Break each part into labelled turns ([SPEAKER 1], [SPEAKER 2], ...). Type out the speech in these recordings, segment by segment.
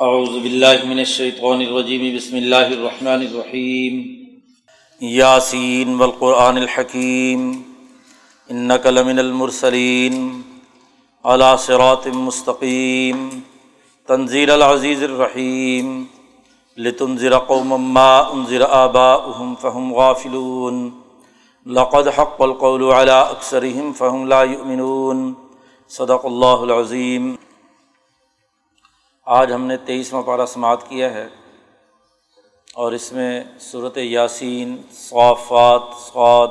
[SPEAKER 1] اعوذ باللہ من الشیطان الرجیم، بسم اللہ الرحمن الرحیم۔ یاسین والقرآن الحکیم۔ انک لمن المرسلین۔ علی صراط مستقیم۔ تنزیل العزیز الرحیم۔ لتنذر قوما ما انذر آباؤهم فهم غافلون۔ لقد حق القول على اکثرهم فهم لا يؤمنون صدق اللہ العظیم۔ آج ہم نے تیئیسواں پارہ سماعت کیا ہے اور اس میں صورت یاسین صوفات سعود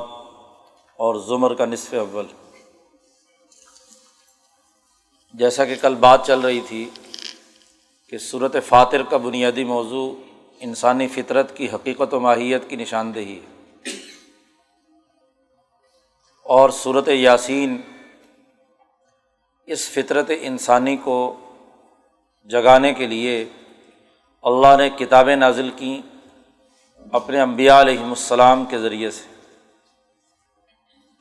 [SPEAKER 1] اور زمر کا نصف اول۔ جیسا کہ کل بات چل رہی تھی کہ صورت فاتر کا بنیادی موضوع انسانی فطرت کی حقیقت و ماہیت کی نشاندہی ہے۔ اور صورت یاسین اس فطرت انسانی کو جگانے کے لیے اللہ نے کتابیں نازل کیں اپنے امبیا علیہم السلام کے ذریعے سے۔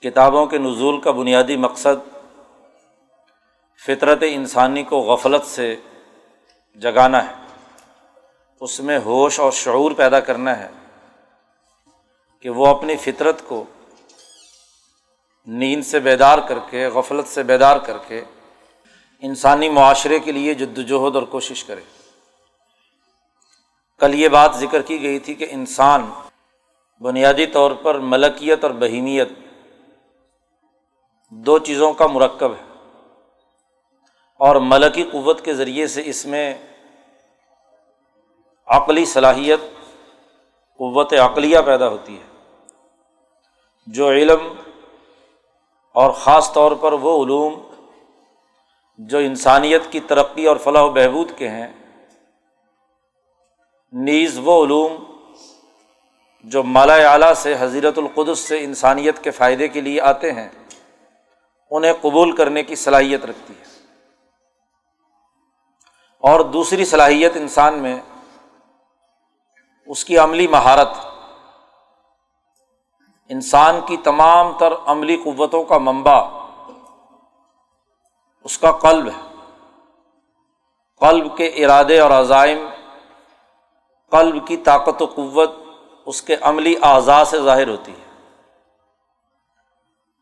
[SPEAKER 1] کتابوں کے نزول کا بنیادی مقصد فطرت انسانی کو غفلت سے جگانا ہے۔ اس میں ہوش اور شعور پیدا کرنا ہے کہ وہ اپنی فطرت کو نیند سے بیدار کر کے، غفلت سے بیدار کر کے انسانی معاشرے کے لیے جد وجہد اور کوشش کرے۔ کل یہ بات ذکر کی گئی تھی کہ انسان بنیادی طور پر ملکیت اور بہیمیت دو چیزوں کا مرکب ہے اور ملکی قوت کے ذریعے سے اس میں عقلی صلاحیت، قوت عقلیہ پیدا ہوتی ہے۔ جو علم اور خاص طور پر وہ علوم جو انسانیت کی ترقی اور فلاح و بہبود کے ہیں، نیز وہ علوم جو مالا اعلیٰ سے حضیرت القدس سے انسانیت کے فائدے کے لیے آتے ہیں، انہیں قبول کرنے کی صلاحیت رکھتی ہے۔ اور دوسری صلاحیت انسان میں اس کی عملی مہارت، انسان کی تمام تر عملی قوتوں کا منبع اس کا قلب ہے۔ قلب کے ارادے اور عزائم، قلب کی طاقت و قوت اس کے عملی اعضاء سے ظاہر ہوتی ہے۔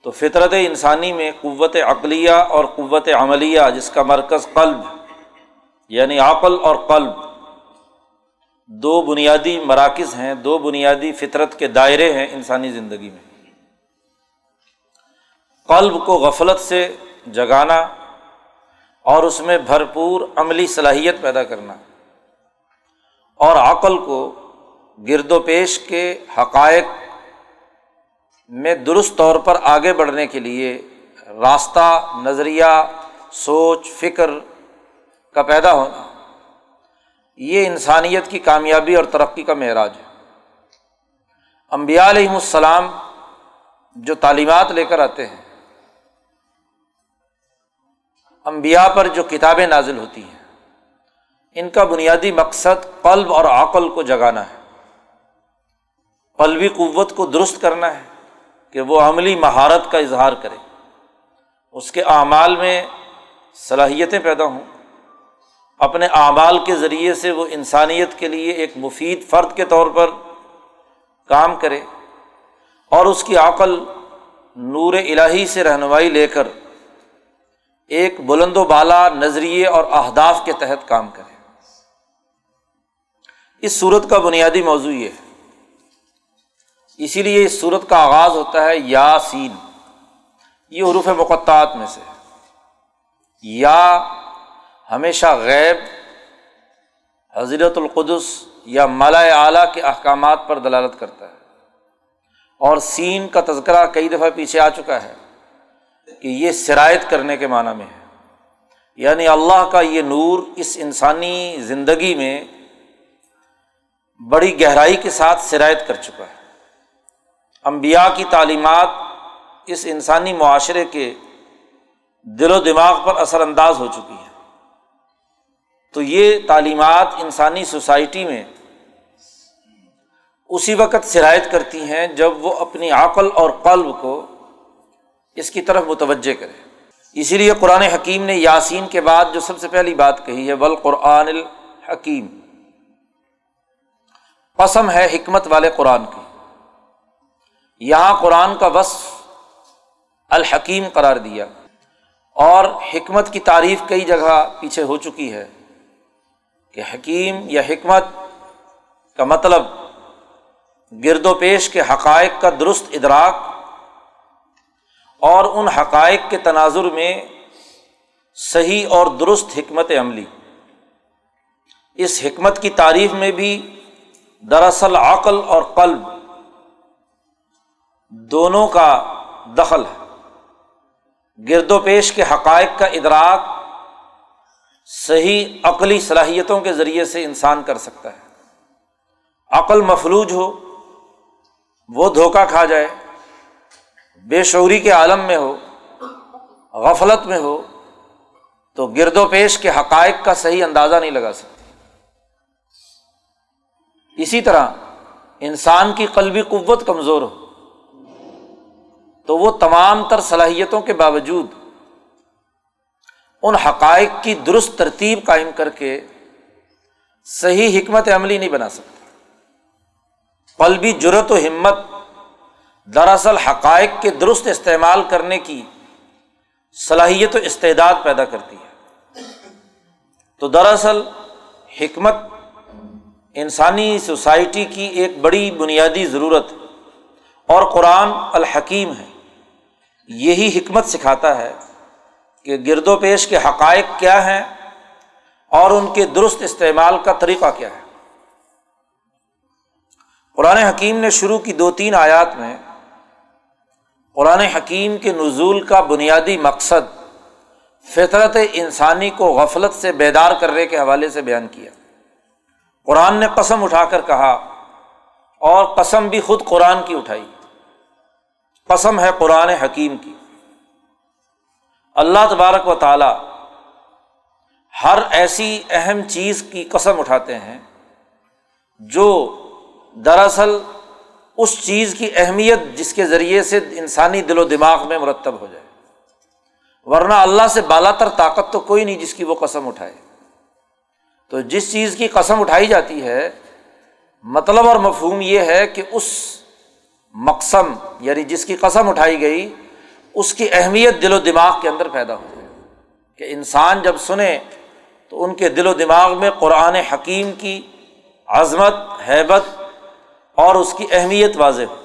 [SPEAKER 1] تو فطرت انسانی میں قوت عقلیہ اور قوت عملیہ، جس کا مرکز قلب یعنی عقل اور قلب، دو بنیادی مراکز ہیں، دو بنیادی فطرت کے دائرے ہیں انسانی زندگی میں۔ قلب کو غفلت سے جگانا اور اس میں بھرپور عملی صلاحیت پیدا کرنا اور عقل کو گرد و پیش کے حقائق میں درست طور پر آگے بڑھنے کے لیے راستہ، نظریہ، سوچ، فکر کا پیدا ہونا، یہ انسانیت کی کامیابی اور ترقی کا معراج ہے۔ امبیا علیہم السلام جو تعلیمات لے کر آتے ہیں امبیا پر جو کتابیں نازل ہوتی ہیں، ان کا بنیادی مقصد قلب اور عقل کو جگانا ہے۔ قلبی قوت کو درست کرنا ہے کہ وہ عملی مہارت کا اظہار کرے۔ اس کے اعمال میں صلاحیتیں پیدا ہوں۔ اپنے اعمال کے ذریعے سے وہ انسانیت کے لیے ایک مفید فرد کے طور پر کام کرے اور اس کی عقل نور الہی سے رہنمائی لے کر ایک بلند و بالا نظریے اور اہداف کے تحت کام کرے۔ اس صورت کا بنیادی موضوع یہ ہے۔ اسی لیے اس صورت کا آغاز ہوتا ہے یا سین یہ عروف مقطعات میں سے۔ یا ہمیشہ غیب، حضرت القدس یا مالا اعلیٰ کے احکامات پر دلالت کرتا ہے۔ اور سین کا تذکرہ کئی دفعہ پیچھے آ چکا ہے۔ کہ یہ سرایت کرنے کے معنی میں ہے۔ یعنی اللہ کا یہ نور اس انسانی زندگی میں بڑی گہرائی کے ساتھ سرایت کر چکا ہے۔ امبیا کی تعلیمات اس انسانی معاشرے کے دل و دماغ پر اثر انداز ہو چکی ہیں۔ تو یہ تعلیمات انسانی سوسائٹی میں اسی وقت سرایت کرتی ہیں جب وہ اپنی عقل اور قلب کو اس کی طرف متوجہ کرے اسی لیے قرآن حکیم نے یاسین کے بعد جو سب سے پہلی بات کہی ہے ول قرآن الحکیم۔ قسم ہے حکمت والے قرآن کی۔ یہاں قرآن کا وصف الحکیم قرار دیا۔ اور حکمت کی تعریف کئی جگہ پیچھے ہو چکی ہے کہ حکیم یا حکمت کا مطلب گرد و پیش کے حقائق کا درست ادراک اور ان حقائق کے تناظر میں صحیح اور درست حکمت عملی۔ اس حکمت کی تعریف میں بھی دراصل عقل اور قلب دونوں کا دخل ہے۔ گرد و پیش کے حقائق کا ادراک صحیح عقلی صلاحیتوں کے ذریعے سے انسان کر سکتا ہے۔ عقل مفلوج ہو، وہ دھوکہ کھا جائے بے شعوری کے عالم میں ہو، غفلت میں ہو، تو گرد و پیش کے حقائق کا صحیح اندازہ نہیں لگا سکتی اسی طرح انسان کی قلبی قوت کمزور ہو، تو وہ تمام تر صلاحیتوں کے باوجود ان حقائق کی درست ترتیب قائم کر کے صحیح حکمت عملی نہیں بنا سکتا۔ قلبی جرت و ہمت دراصل حقائق کے درست استعمال کرنے کی صلاحیت و استعداد پیدا کرتی ہے۔ تو دراصل حکمت انسانی سوسائٹی کی ایک بڑی بنیادی ضرورت اور قرآن الحکیم ہے۔ یہی حکمت سکھاتا ہے کہ گرد و پیش کے حقائق کیا ہیں اور ان کے درست استعمال کا طریقہ کیا ہے۔ قرآن حکیم نے شروع کی دو تین آیات میں قرآن حکیم کے نزول کا بنیادی مقصد فطرت انسانی کو غفلت سے بیدار کرنے کے حوالے سے بیان کیا۔ قرآن نے قسم اٹھا کر کہا اور قسم بھی خود قرآن کی اٹھائی۔ قسم ہے قرآن حکیم کی۔ اللہ تبارک و تعالی ہر ایسی اہم چیز کی قسم اٹھاتے ہیں جو دراصل اس چیز کی اہمیت جس کے ذریعے سے انسانی دل و دماغ میں مرتب ہو جائے۔ ورنہ اللہ سے بالا تر طاقت تو کوئی نہیں جس کی وہ قسم اٹھائے۔ تو جس چیز کی قسم اٹھائی جاتی ہے مطلب اور مفہوم یہ ہے کہ اس مقصم یعنی جس کی قسم اٹھائی گئی، اس کی اہمیت دل و دماغ کے اندر پیدا ہو جائے۔ کہ انسان جب سنے تو ان کے دل و دماغ میں قرآن حکیم کی عظمت، حیبت اور اس کی اہمیت واضح۔ ہو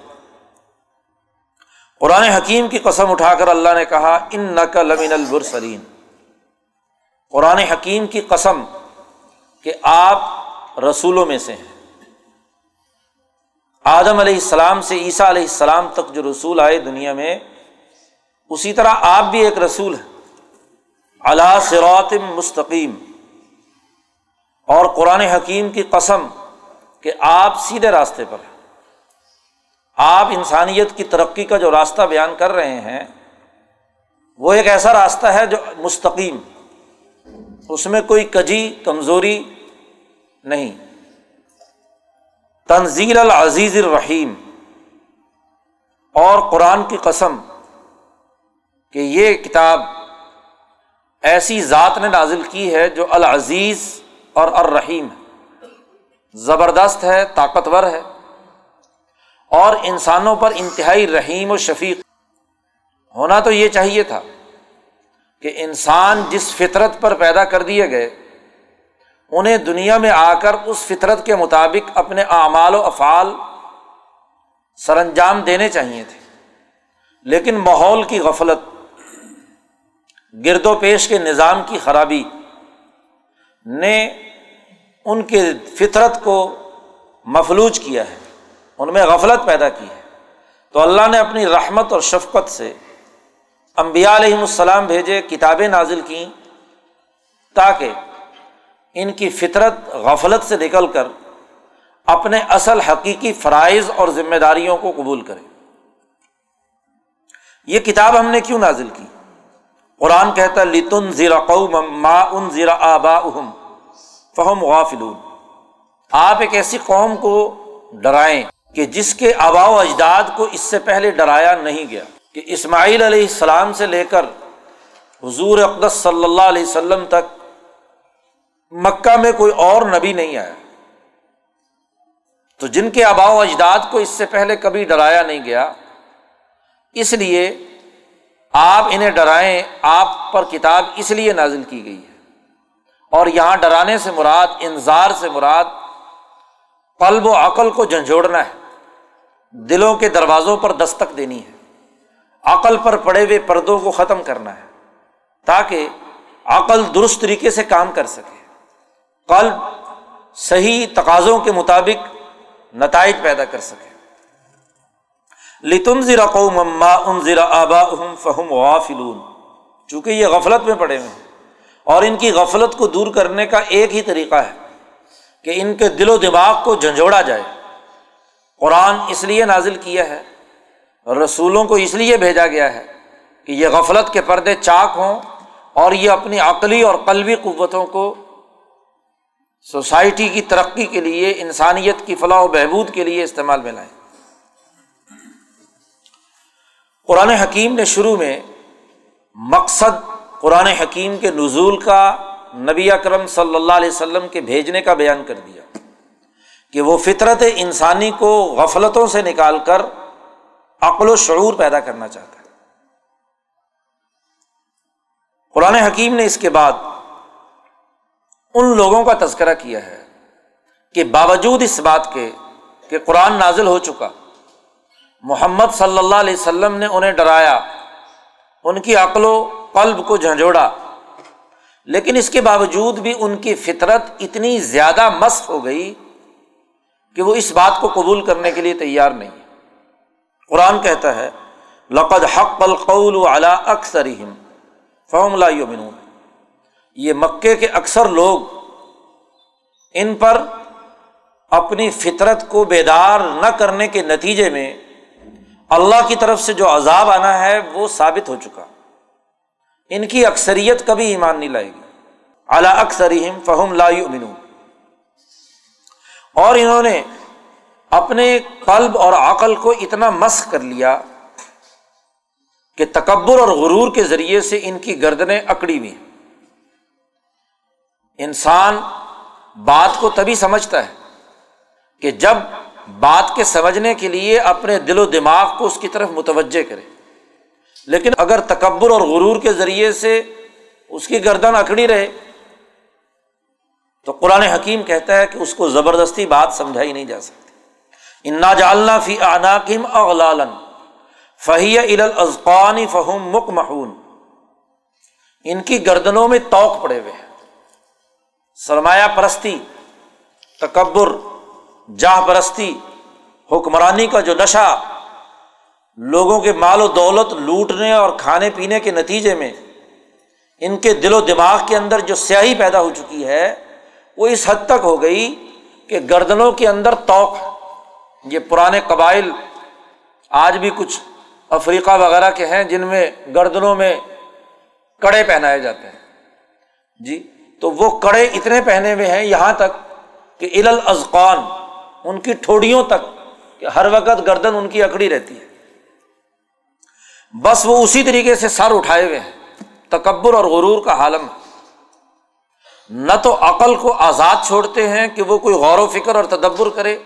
[SPEAKER 1] قرآن حکیم کی قسم اٹھا کر اللہ نے کہا ان نقل امین البرسرین قرآن حکیم کی قسم کہ آپ رسولوں میں سے ہیں۔ آدم علیہ السلام سے عیسیٰ علیہ السلام تک جو رسول آئے دنیا میں، اسی طرح آپ بھی ایک رسول ہیں۔ اللہ سرات مستقیم۔ اور قرآن حکیم کی قسم کہ آپ سیدھے راستے پر ہیں۔ آپ انسانیت کی ترقی کا جو راستہ بیان کر رہے ہیں، وہ ایک ایسا راستہ ہے جو مستقیم، اس میں کوئی کجی، کمزوری نہیں۔ تنزیل العزیز الرحیم۔ اور قرآن کی قسم کہ یہ کتاب ایسی ذات نے نازل کی ہے جو العزیز اور الرحیم ہے۔ زبردست ہے، طاقتور ہے۔ اور انسانوں پر انتہائی رحیم و شفیق۔ ہونا تو یہ چاہیے تھا کہ انسان جس فطرت پر پیدا کر دیے گئے، انہیں دنیا میں آ کر اس فطرت کے مطابق اپنے اعمال و افعال سر انجام دینے چاہیے تھے۔ لیکن ماحول کی غفلت، گرد و پیش کے نظام کی خرابی نے ان کے فطرت کو مفلوج کیا ہے، ان میں غفلت پیدا کی ہے۔ تو اللہ نے اپنی رحمت اور شفقت سے امبیا علیہم السلام بھیجے، کتابیں نازل کیں، تاکہ ان کی فطرت، غفلت سے نکل کر اپنے اصل حقیقی فرائض اور ذمہ داریوں کو قبول کرے۔ یہ کتاب ہم نے کیوں نازل کی؟ قرآن کہتا لتن زیرا قوم ما ان زیرا آبا اہم فہم غافلون۔ آپ ایک ایسی قوم کو ڈرائیں کہ جس کے آبا و اجداد کو اس سے پہلے ڈرایا نہیں گیا۔ کہ اسماعیل علیہ السلام سے لے کر حضور اقدس صلی اللہ علیہ وسلم تک مکہ میں کوئی اور نبی نہیں آیا۔ تو جن کے آبا و اجداد کو اس سے پہلے کبھی ڈرایا نہیں گیا، اس لیے آپ انہیں ڈرائیں، آپ پر کتاب اس لیے نازل کی گئی ہے۔ اور یہاں ڈرانے سے مراد انظار سے مراد، قلب و عقل کو جھنجھوڑنا ہے۔ دلوں کے دروازوں پر دستک دینی ہے۔ عقل پر پڑے ہوئے پردوں کو ختم کرنا ہے۔ تاکہ عقل درست طریقے سے کام کر سکے۔ قلب صحیح تقاضوں کے مطابق نتائج پیدا کر سکے۔ لتن ذرا قوم ان ذرا آبا فہم وافلون چونکہ یہ غفلت میں پڑے ہوئے ہیں۔ اور ان کی غفلت کو دور کرنے کا ایک ہی طریقہ ہے کہ ان کے دل و دماغ کو جھنجھوڑا جائے۔ قرآن اس لیے نازل کیا ہے، رسولوں کو اس لیے بھیجا گیا ہے کہ یہ غفلت کے پردے چاک ہوں اور یہ اپنی عقلی اور قلبی قوتوں کو سوسائٹی کی ترقی کے لیے، انسانیت کی فلاح و بہبود کے لیے استعمال میں لائیں۔ قرآن حکیم نے شروع میں مقصد قرآن حکیم کے نزول کا نبی اکرم صلی اللہ علیہ وسلم کے بھیجنے کا بیان کر دیا کہ وہ فطرت انسانی کو غفلتوں سے نکال کر عقل و شعور پیدا کرنا چاہتا ہے۔ قرآن حکیم نے اس کے بعد ان لوگوں کا تذکرہ کیا ہے کہ باوجود اس بات کے کہ قرآن نازل ہو چکا، محمد صلی اللہ علیہ وسلم نے انہیں ڈرایا، ان کی عقل و قلب کو جھنجھوڑا۔ لیکن اس کے باوجود بھی ان کی فطرت اتنی زیادہ مست ہو گئی کہ وہ اس بات کو قبول کرنے کے لیے تیار نہیں قرآن کہتا ہے، لقد حق القول علی اکثر فہم لا یؤمنون۔ یہ مکے کے اکثر لوگ ان پر اپنی فطرت کو بیدار نہ کرنے کے نتیجے میں اللہ کی طرف سے جو عذاب آنا ہے وہ ثابت ہو چکا۔ ان کی اکثریت کبھی ایمان نہیں لائے گی۔ اعلی اکثر فہم لا یؤمنون۔ اور انہوں نے اپنے قلب اور عقل کو اتنا مسق کر لیا کہ تکبر اور غرور کے ذریعے سے ان کی گردنیں اکڑی ہوئی انسان بات کو تبھی سمجھتا ہے کہ جب بات کے سمجھنے کے لیے اپنے دل و دماغ کو اس کی طرف متوجہ کرے۔ لیکن اگر تکبر اور غرور کے ذریعے سے اس کی گردن اکڑی رہے، تو قرآن حکیم کہتا ہے کہ اس کو زبردستی بات سمجھائی نہیں جا سکتی۔ انا جالنا فی عناکم اغلالن فہی الازقان فہم مک محون ان کی گردنوں میں توق پڑے ہوئے ہیں۔ سرمایہ پرستی، تکبر، جاہ پرستی، حکمرانی کا جو نشہ لوگوں کے مال و دولت لوٹنے اور کھانے پینے کے نتیجے میں ان کے دل و دماغ کے اندر جو سیاہی پیدا ہو چکی ہے، وہ اس حد تک ہو گئی کہ گردنوں کے اندر توق یہ پرانے قبائل آج بھی کچھ افریقہ وغیرہ کے ہیں جن میں گردنوں میں کڑے پہنائے جاتے ہیں۔ جی تو وہ کڑے اتنے پہنے ہوئے ہیں یہاں تک کہ ال ازقان ان کی ٹھوڑیوں تک کہ ہر وقت گردن ان کی اکڑی رہتی ہے۔ بس وہ اسی طریقے سے سر اٹھائے ہوئے ہیں۔ تکبر اور غرور کا حالم نہ تو عقل کو آزاد چھوڑتے ہیں کہ وہ کوئی غور و فکر اور تدبر کرے،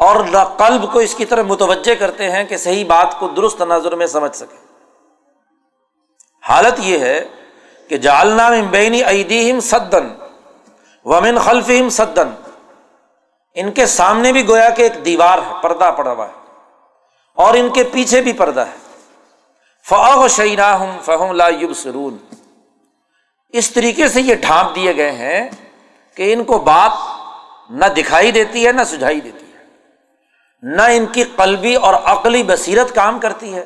[SPEAKER 1] اور نہ قلب کو اس کی طرح متوجہ کرتے ہیں کہ صحیح بات کو درست نظر میں سمجھ سکے۔ حالت یہ ہے کہ جالنا بینی ایدیم سدن ومن خلفہم سدن ان کے سامنے بھی گویا کہ ایک دیوار ہے، پردہ پڑا ہوا ہے، اور ان کے پیچھے بھی پردہ ہے۔ فاغ شعینا فہم لا یوب سرون اس طریقے سے یہ ڈھانپ دیے گئے ہیں کہ ان کو بات نہ دکھائی دیتی ہے، نہ سجھائی دیتی ہے۔ نہ ان کی قلبی اور عقلی بصیرت کام کرتی ہے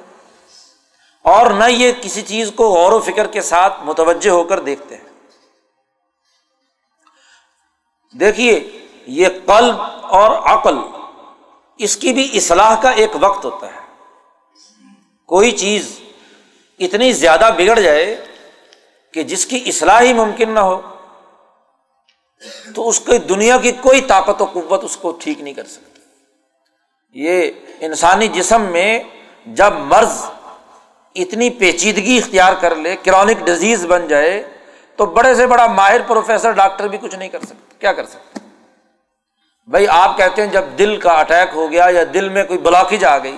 [SPEAKER 1] اور نہ یہ کسی چیز کو غور و فکر کے ساتھ متوجہ ہو کر دیکھتے ہیں۔ دیکھیے، یہ قلب اور عقل، اس کی بھی اصلاح کا ایک وقت ہوتا ہے۔ کوئی چیز اتنی زیادہ بگڑ جائے کہ جس کی اصلاح ہی ممکن نہ ہو، تو اس کی دنیا کی کوئی طاقت و قوت اس کو ٹھیک نہیں کر سکتی۔ یہ انسانی جسم میں جب مرض اتنی پیچیدگی اختیار کر لے، کرونک ڈزیز بن جائے، تو بڑے سے بڑا ماہر پروفیسر، ڈاکٹر بھی کچھ نہیں کر سکتے۔ کیا کر سکتے؟ بھائی، آپ کہتے ہیں جب دل کا اٹیک ہو گیا یا دل میں کوئی بلاکیج آ گئی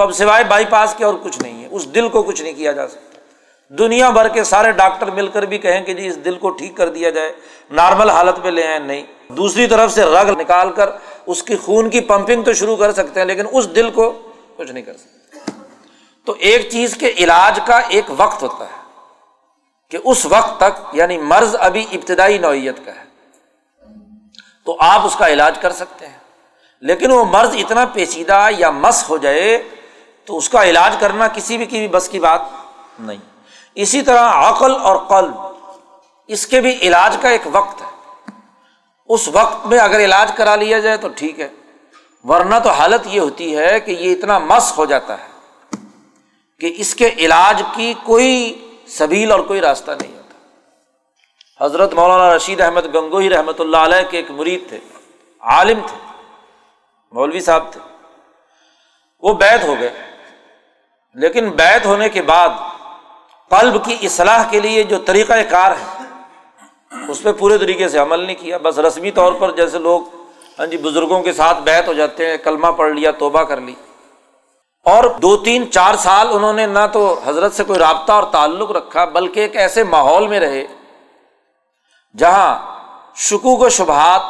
[SPEAKER 1] تو اب سوائے بائی پاس کے اور کچھ نہیں ہے۔ اس دل کو کچھ نہیں کیا جا سکتا۔ دنیا بھر کے سارے ڈاکٹر مل کر بھی کہیں کہ جی اس دل کو ٹھیک کر دیا جائے، نارمل حالت میں لے آئیں، نہیں۔ دوسری طرف سے رگ نکال کر اس کی خون کی پمپنگ تو شروع کر سکتے ہیں، لیکن اس دل کو کچھ نہیں کر سکتے۔ تو ایک چیز کے علاج کا ایک وقت ہوتا ہے کہ اس وقت تک یعنی مرض ابھی ابتدائی نوعیت کا ہے، تو آپ اس کا علاج کر سکتے ہیں۔ لیکن وہ مرض اتنا پیچیدہ یا مس ہو جائے تو اس کا علاج کرنا کسی بھی کی بس کی بات نہیں۔ اسی طرح عقل اور قلب، اس کے بھی علاج کا ایک وقت ہے۔ اس وقت میں اگر علاج کرا لیا جائے تو ٹھیک ہے۔ ورنہ تو حالت یہ ہوتی ہے کہ یہ اتنا مس ہو جاتا ہے کہ اس کے علاج کی کوئی سبیل اور کوئی راستہ نہیں ہوتا۔ حضرت مولانا رشید احمد گنگوئی رحمۃ اللہ علیہ کے ایک مرید تھے، عالم تھے، مولوی صاحب تھے۔ وہ بیت ہو گئے۔ لیکن بیت ہونے کے بعد قلب کی اصلاح کے لیے جو طریقۂ کار ہے، اس پہ پورے طریقے سے عمل نہیں کیا۔ بس رسمی طور پر جیسے لوگ ہاں جی بزرگوں کے ساتھ بیت ہو جاتے ہیں، کلمہ پڑھ لیا، توبہ کر لی۔ اور دو تین چار سال انہوں نے نہ تو حضرت سے کوئی رابطہ اور تعلق رکھا، بلکہ ایک ایسے ماحول میں رہے جہاں شکوک و شبہات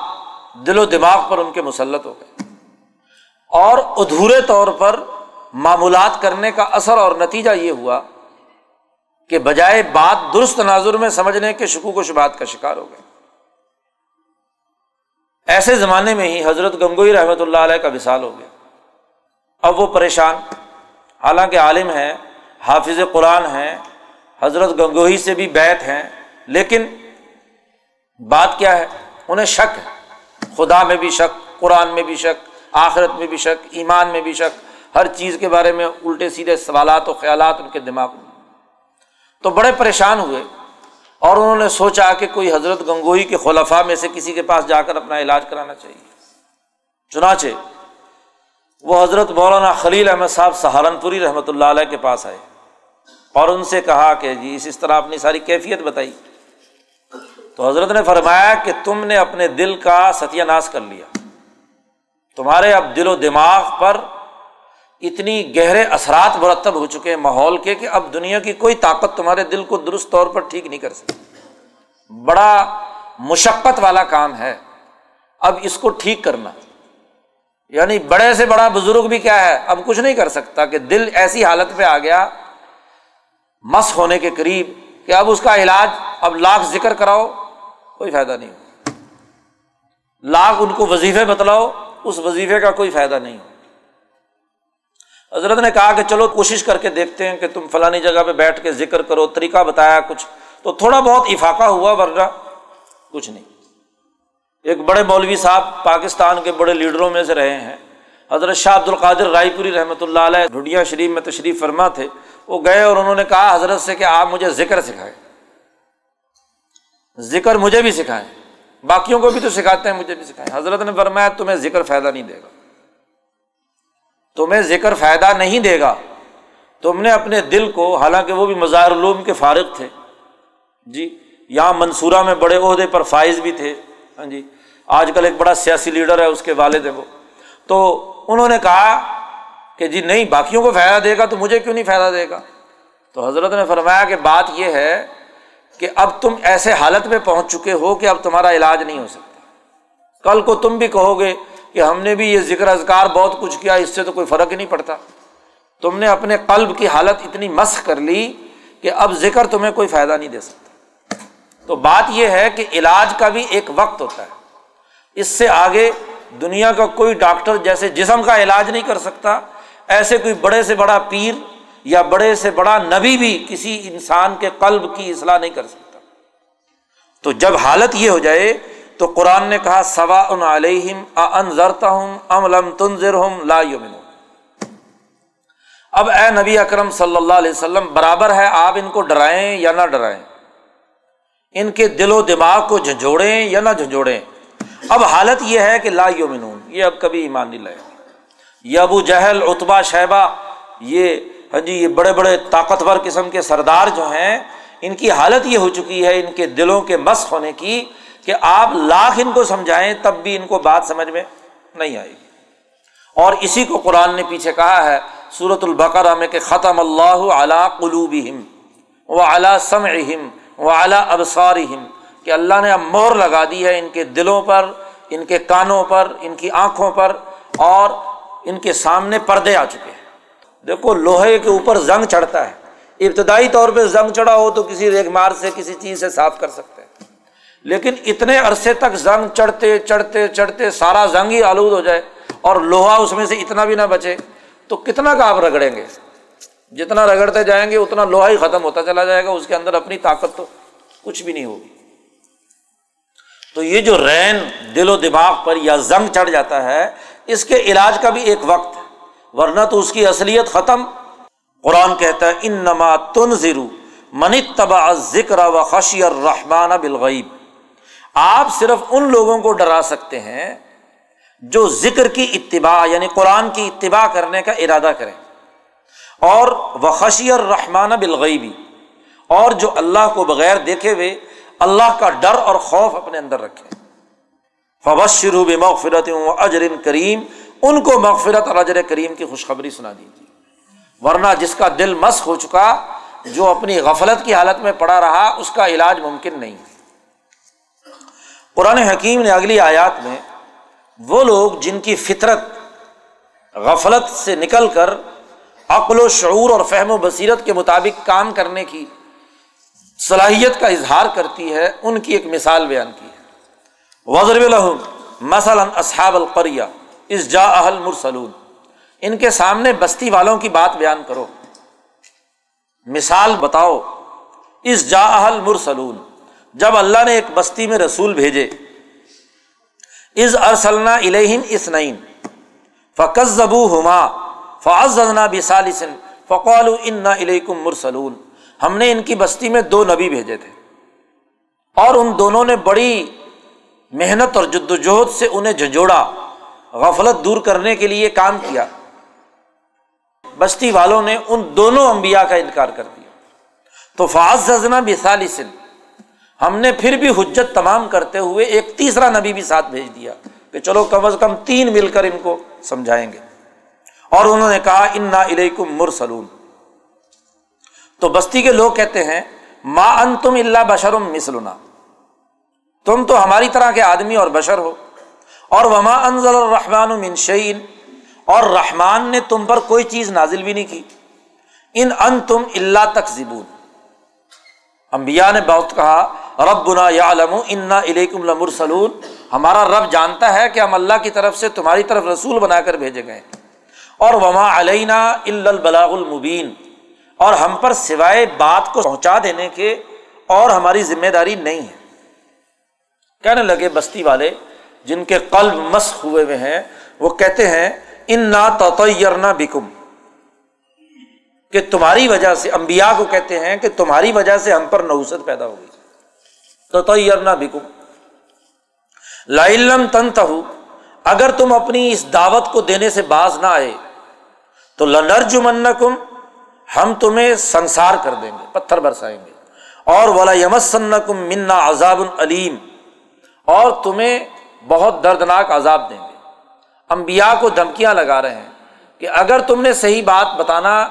[SPEAKER 1] دل و دماغ پر ان کے مسلط ہو گئے۔ اور ادھورے طور پر معمولات کرنے کا اثر اور نتیجہ یہ ہوا کہ بجائے بات درست تناظر میں سمجھنے کے شکوک و شبات کا شکار ہو گئے۔ ایسے زمانے میں ہی حضرت گنگوئی رحمۃ اللہ علیہ کا وصال ہو گیا۔ اب وہ پریشان، حالانکہ عالم ہیں، حافظ قرآن ہیں، حضرت گنگوئی سے بھی بیت ہیں، لیکن بات کیا ہے؟ انہیں شک ہے۔ خدا میں بھی شک، قرآن میں بھی شک، آخرت میں بھی شک، ایمان میں بھی شک۔ ہر چیز کے بارے میں الٹے سیدھے سوالات و خیالات ان کے دماغ میں۔ تو بڑے پریشان ہوئے اور انہوں نے سوچا کہ کوئی حضرت گنگوئی کے خلفاء میں سے کسی کے پاس جا کر اپنا علاج کرانا چاہیے۔ چنانچہ وہ حضرت مولانا خلیل احمد صاحب سہارنپوری رحمۃ اللہ علیہ کے پاس آئے اور ان سے کہا کہ جی اس اس طرح اپنی ساری کیفیت بتائی۔ تو حضرت نے فرمایا کہ تم نے اپنے دل کا ستیہ ناش کر لیا۔ تمہارے اب دل و دماغ پر اتنی گہرے اثرات مرتب ہو چکے ہیں ماحول کے کہ اب دنیا کی کوئی طاقت تمہارے دل کو درست طور پر ٹھیک نہیں کر سکتی۔ بڑا مشقت والا کام ہے۔ اب اس کو ٹھیک کرنا۔ یعنی بڑے سے بڑا بزرگ بھی کیا ہے؟ اب کچھ نہیں کر سکتا کہ دل ایسی حالت پہ آ گیا، مس ہونے کے قریب کہ اب اس کا علاج، اب لاکھ ذکر کراؤ، کوئی فائدہ نہیں۔ ہو لاکھ ان کو وظیفے بتلاؤ، اس وظیفے کا کوئی فائدہ نہیں۔ ہو حضرت نے کہا کہ چلو کوشش کر کے دیکھتے ہیں کہ تم فلانی جگہ پہ بیٹھ کے ذکر کرو، طریقہ بتایا کچھ۔ تو تھوڑا بہت افاقہ ہوا ورنہ کچھ نہیں۔ ایک بڑے مولوی صاحب پاکستان کے بڑے لیڈروں میں سے رہے ہیں۔ حضرت شاہ عبد القادر رائے پوری رحمۃ اللہ علیہ ڈھڈیا شریف میں تشریف فرما تھے۔ وہ گئے اور انہوں نے کہا، حضرت سے کہ آپ مجھے ذکر سکھائیں۔ ذکر مجھے بھی سکھائیں، باقیوں کو بھی تو سکھاتے ہیں، مجھے بھی سکھائیں۔ حضرت نے فرمایا، تمہیں ذکر فائدہ نہیں دے گا۔ تمہیں ذکر فائدہ نہیں دے گا۔ تم نے اپنے دل کو، حالانکہ وہ بھی مظاہر علوم کے فارغ تھے۔ جی یہاں منصورہ میں بڑے عہدے پر فائز بھی تھے۔ ہاں جی آج کل ایک بڑا سیاسی لیڈر ہے، اس کے والد ہیں وہ۔ تو انہوں نے کہا کہ جی نہیں، باقیوں کو فائدہ دے گا تو مجھے کیوں نہیں فائدہ دے گا؟ تو حضرت نے فرمایا کہ بات یہ ہے کہ اب تم ایسے حالت میں پہنچ چکے ہو کہ اب تمہارا علاج نہیں ہو سکتا۔ کل کو تم بھی کہو گے کہ ہم نے بھی یہ ذکر اذکار بہت کچھ کیا، اس سے تو کوئی فرق ہی نہیں پڑتا۔ تم نے اپنے قلب کی حالت اتنی مس کر لی کہ اب ذکر تمہیں کوئی فائدہ نہیں دے سکتا۔ تو بات یہ ہے کہ علاج کا بھی ایک وقت ہوتا ہے۔ اس سے آگے دنیا کا کوئی ڈاکٹر جیسے جسم کا علاج نہیں کر سکتا، ایسے کوئی بڑے سے بڑا پیر یا بڑے سے بڑا نبی بھی کسی انسان کے قلب کی اصلاح نہیں کر سکتا۔ تو جب حالت یہ ہو جائے تو قرآن نے کہا سوا ان علیہم ذرتا ہوں ام لم تنظر ہوں لا یومن اب اے نبی اکرم صلی اللہ علیہ وسلم، برابر ہے آپ ان کو ڈرائیں یا نہ ڈرائیں؟ ان کے دل و دماغ کو جھنجھوڑیں یا نہ جھنجھوڑیں؟ اب حالت یہ ہے کہ لا یومن یہ اب کبھی ایمان نہیں لائے۔ یہ ابو جہل اتبا شہبہ یہ ہاں جی یہ بڑے بڑے طاقتور قسم کے سردار جو ہیں، ان کی حالت یہ ہو چکی ہے، ان کے دلوں کے مس ہونے کی کہ آپ لاکھ ان کو سمجھائیں تب بھی ان کو بات سمجھ میں نہیں آئے گی۔ اور اسی کو قرآن نے پیچھے کہا ہے سورت البقرہ میں کہ ختم اللہ علیٰ قلوب و اعلیٰ سم اہم و اعلیٰ ابسار کہ اللہ نے اب مور لگا دی ہے ان کے دلوں پر، ان کے کانوں پر، ان کی آنکھوں پر، اور ان کے سامنے پردے آ چکے ہیں۔ دیکھو، لوہے کے اوپر زنگ چڑھتا ہے۔ ابتدائی طور پہ زنگ چڑھا ہو تو کسی ریگ مار سے، کسی چیز سے صاف کر سکتے ہیں لیکن اتنے عرصے تک زنگ چڑھتے چڑھتے چڑھتے سارا زنگ ہی آلود ہو جائے اور لوہا اس میں سے اتنا بھی نہ بچے، تو کتنا کا آپ رگڑیں گے؟ جتنا رگڑتے جائیں گے، اتنا لوہا ہی ختم ہوتا چلا جائے گا، اس کے اندر اپنی طاقت تو کچھ بھی نہیں ہوگی۔ تو یہ جو رین دل و دماغ پر یا زنگ چڑھ جاتا ہے، اس کے علاج کا بھی ایک وقت ہے۔ ورنہ تو اس کی اصلیت ختم۔ قرآن کہتا ہے ان نما تن زیرو منی تبا ذکر و خشی الرحمان بالغیب۔ آپ صرف ان لوگوں کو ڈرا سکتے ہیں جو ذکر کی اتباع یعنی قرآن کی اتباع کرنے کا ارادہ کریں۔ اور وخشی الرحمٰن بالغیبی اور جو اللہ کو بغیر دیکھے ہوئے اللہ کا ڈر اور خوف اپنے اندر رکھے فبشرو مغفرت و اجر کریم، ان کو مغفرت اور اجر کریم کی خوشخبری سنا دیجیے ورنہ جس کا دل مس ہو چکا، جو اپنی غفلت کی حالت میں پڑا رہا، اس کا علاج ممکن نہیں۔ قرآن حکیم نے اگلی آیات میں وہ لوگ جن کی فطرت، غفلت سے نکل کر عقل و شعور اور فہم و بصیرت کے مطابق کام کرنے کی صلاحیت کا اظہار کرتی ہے، ان کی ایک مثال بیان کی ہے۔ وزر الحم مثلاً اصحاب القریہ اس جا اہل مرسلون ان کے سامنے بستی والوں کی بات بیان کرو۔ مثال بتاؤ۔ اس جا اہل مرسلون جب اللہ نے ایک بستی میں رسول بھیجے از ارسلنا الہم اس نعین زبو ہما فعزنا بسالسن فقول ان مرسلون۔ ہم نے ان کی بستی میں دو نبی بھیجے تھے۔ اور ان دونوں نے بڑی محنت اور جد وجہد سے انہیں جھنجھوڑا، غفلت دور کرنے کے لیے کام کیا۔ بستی والوں نے ان دونوں انبیاء کا انکار کر دیا۔ تو فاض زنا بسالسن ہم نے پھر بھی حجت تمام کرتے ہوئے ایک تیسرا نبی بھی ساتھ بھیج دیا کہ چلو کم از کم تین مل کر ان کو سمجھائیں گے۔ اور انہوں نے کہا ان علیکم مرسلون۔ تو بستی کے لوگ کہتے ہیں، ما ان تم اللہ بشرم مسلنا تم تو ہماری طرح کے آدمی اور بشر ہو۔ اور وما انزل الرحمٰن منشعین اور رحمان نے تم پر کوئی چیز نازل بھی نہیں کی۔ ان ان تم اللہ تک زبون امبیا نے بہت کہا رب بنا یا علم انا علیکم المرسلون ہمارا رب جانتا ہے کہ ہم اللہ کی طرف سے تمہاری طرف رسول بنا کر بھیجے گئے اور وما علینہ البلاغ المبین۔ اور ہم پر سوائے بات کو پہنچا دینے کے اور ہماری ذمہ داری نہیں ہے۔ کہنے لگے بستی والے، جن کے قلب مسخ ہوئے ہوئے ہیں، وہ کہتے ہیں ان نا تو بکم۔ کہ تمہاری وجہ سے امبیا کو کہتے ہیں کہ تمہاری وجہ سے ہم پر نوسط پیدا ہوگی تو تیرنا بکم۔ لائلم تن تہو اگر تم اپنی اس دعوت کو دینے سے باز نہ آئے، تو لنرج من کم ہم تمہیں سنسار کر دیں گے، پتھر برسائیں گے۔ اور ولا یمسن کم منا عذاب العلیم اور تمہیں بہت دردناک عذاب دیں گے۔ امبیا کو دھمکیاں لگا رہے ہیں کہ اگر تم نے صحیح بات بتانا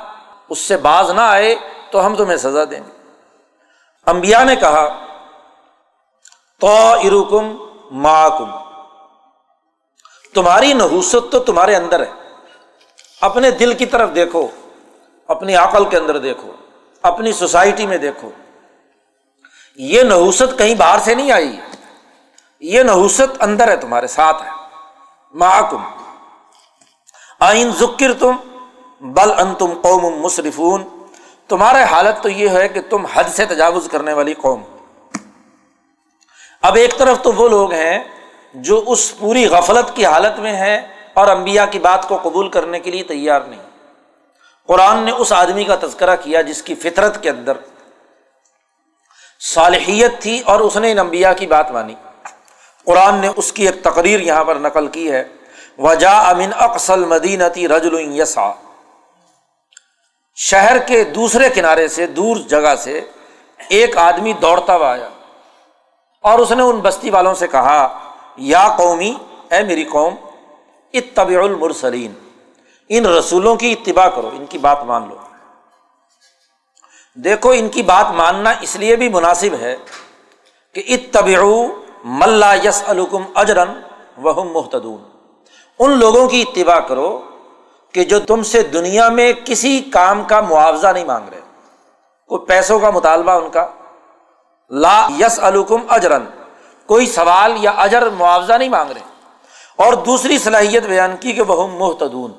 [SPEAKER 1] اس سے باز نہ آئے، تو ہم تمہیں سزا دیں گے۔ امبیا نے کہا تو ارکم معکم۔ تمہاری نحوست تو تمہارے اندر ہے۔ اپنے دل کی طرف دیکھو، اپنی عقل کے اندر دیکھو، اپنی سوسائٹی میں دیکھو۔ یہ نحوست کہیں باہر سے نہیں آئی۔ یہ نحوست اندر ہے، تمہارے ساتھ ہے۔ معکم۔ آئین ذکر تم بل ان تم قوم مصرفون تمہارا حالت تو یہ ہے کہ تم حد سے تجاوز کرنے والی قوم۔ اب ایک طرف تو وہ لوگ ہیں جو اس پوری غفلت کی حالت میں ہے اور امبیا کی بات کو قبول کرنے کے لیے تیار نہیں۔ قرآن نے اس آدمی کا تذکرہ کیا جس کی فطرت کے اندر صالحیت تھی اور اس نے ان امبیا کی بات مانی۔ قرآن نے اس کی ایک تقریر یہاں پر نقل کی ہے۔ وجا امن اقسل مدینتی رجل یسا شہر کے دوسرے کنارے سے، دور جگہ سے ایک آدمی دوڑتا ہوا آیا۔ اور اس نے ان بستی والوں سے کہا، یا قومی، اے میری قوم اتبع المرسلین، ان رسولوں کی اتباع کرو، ان کی بات مان لو۔ دیکھو، ان کی بات ماننا اس لیے بھی مناسب ہے کہ اتبع ملا یس الکم اجرن وہ محتدون ان لوگوں کی اتباع کرو کہ جو تم سے دنیا میں کسی کام کا معاوضہ نہیں مانگ رہے۔ کوئی پیسوں کا مطالبہ ان کا لا یس الکم اجرن کوئی سوال یا اجر معاوضہ نہیں مانگ رہے۔ اور دوسری صلاحیت بیان کی کہ وہ محتدون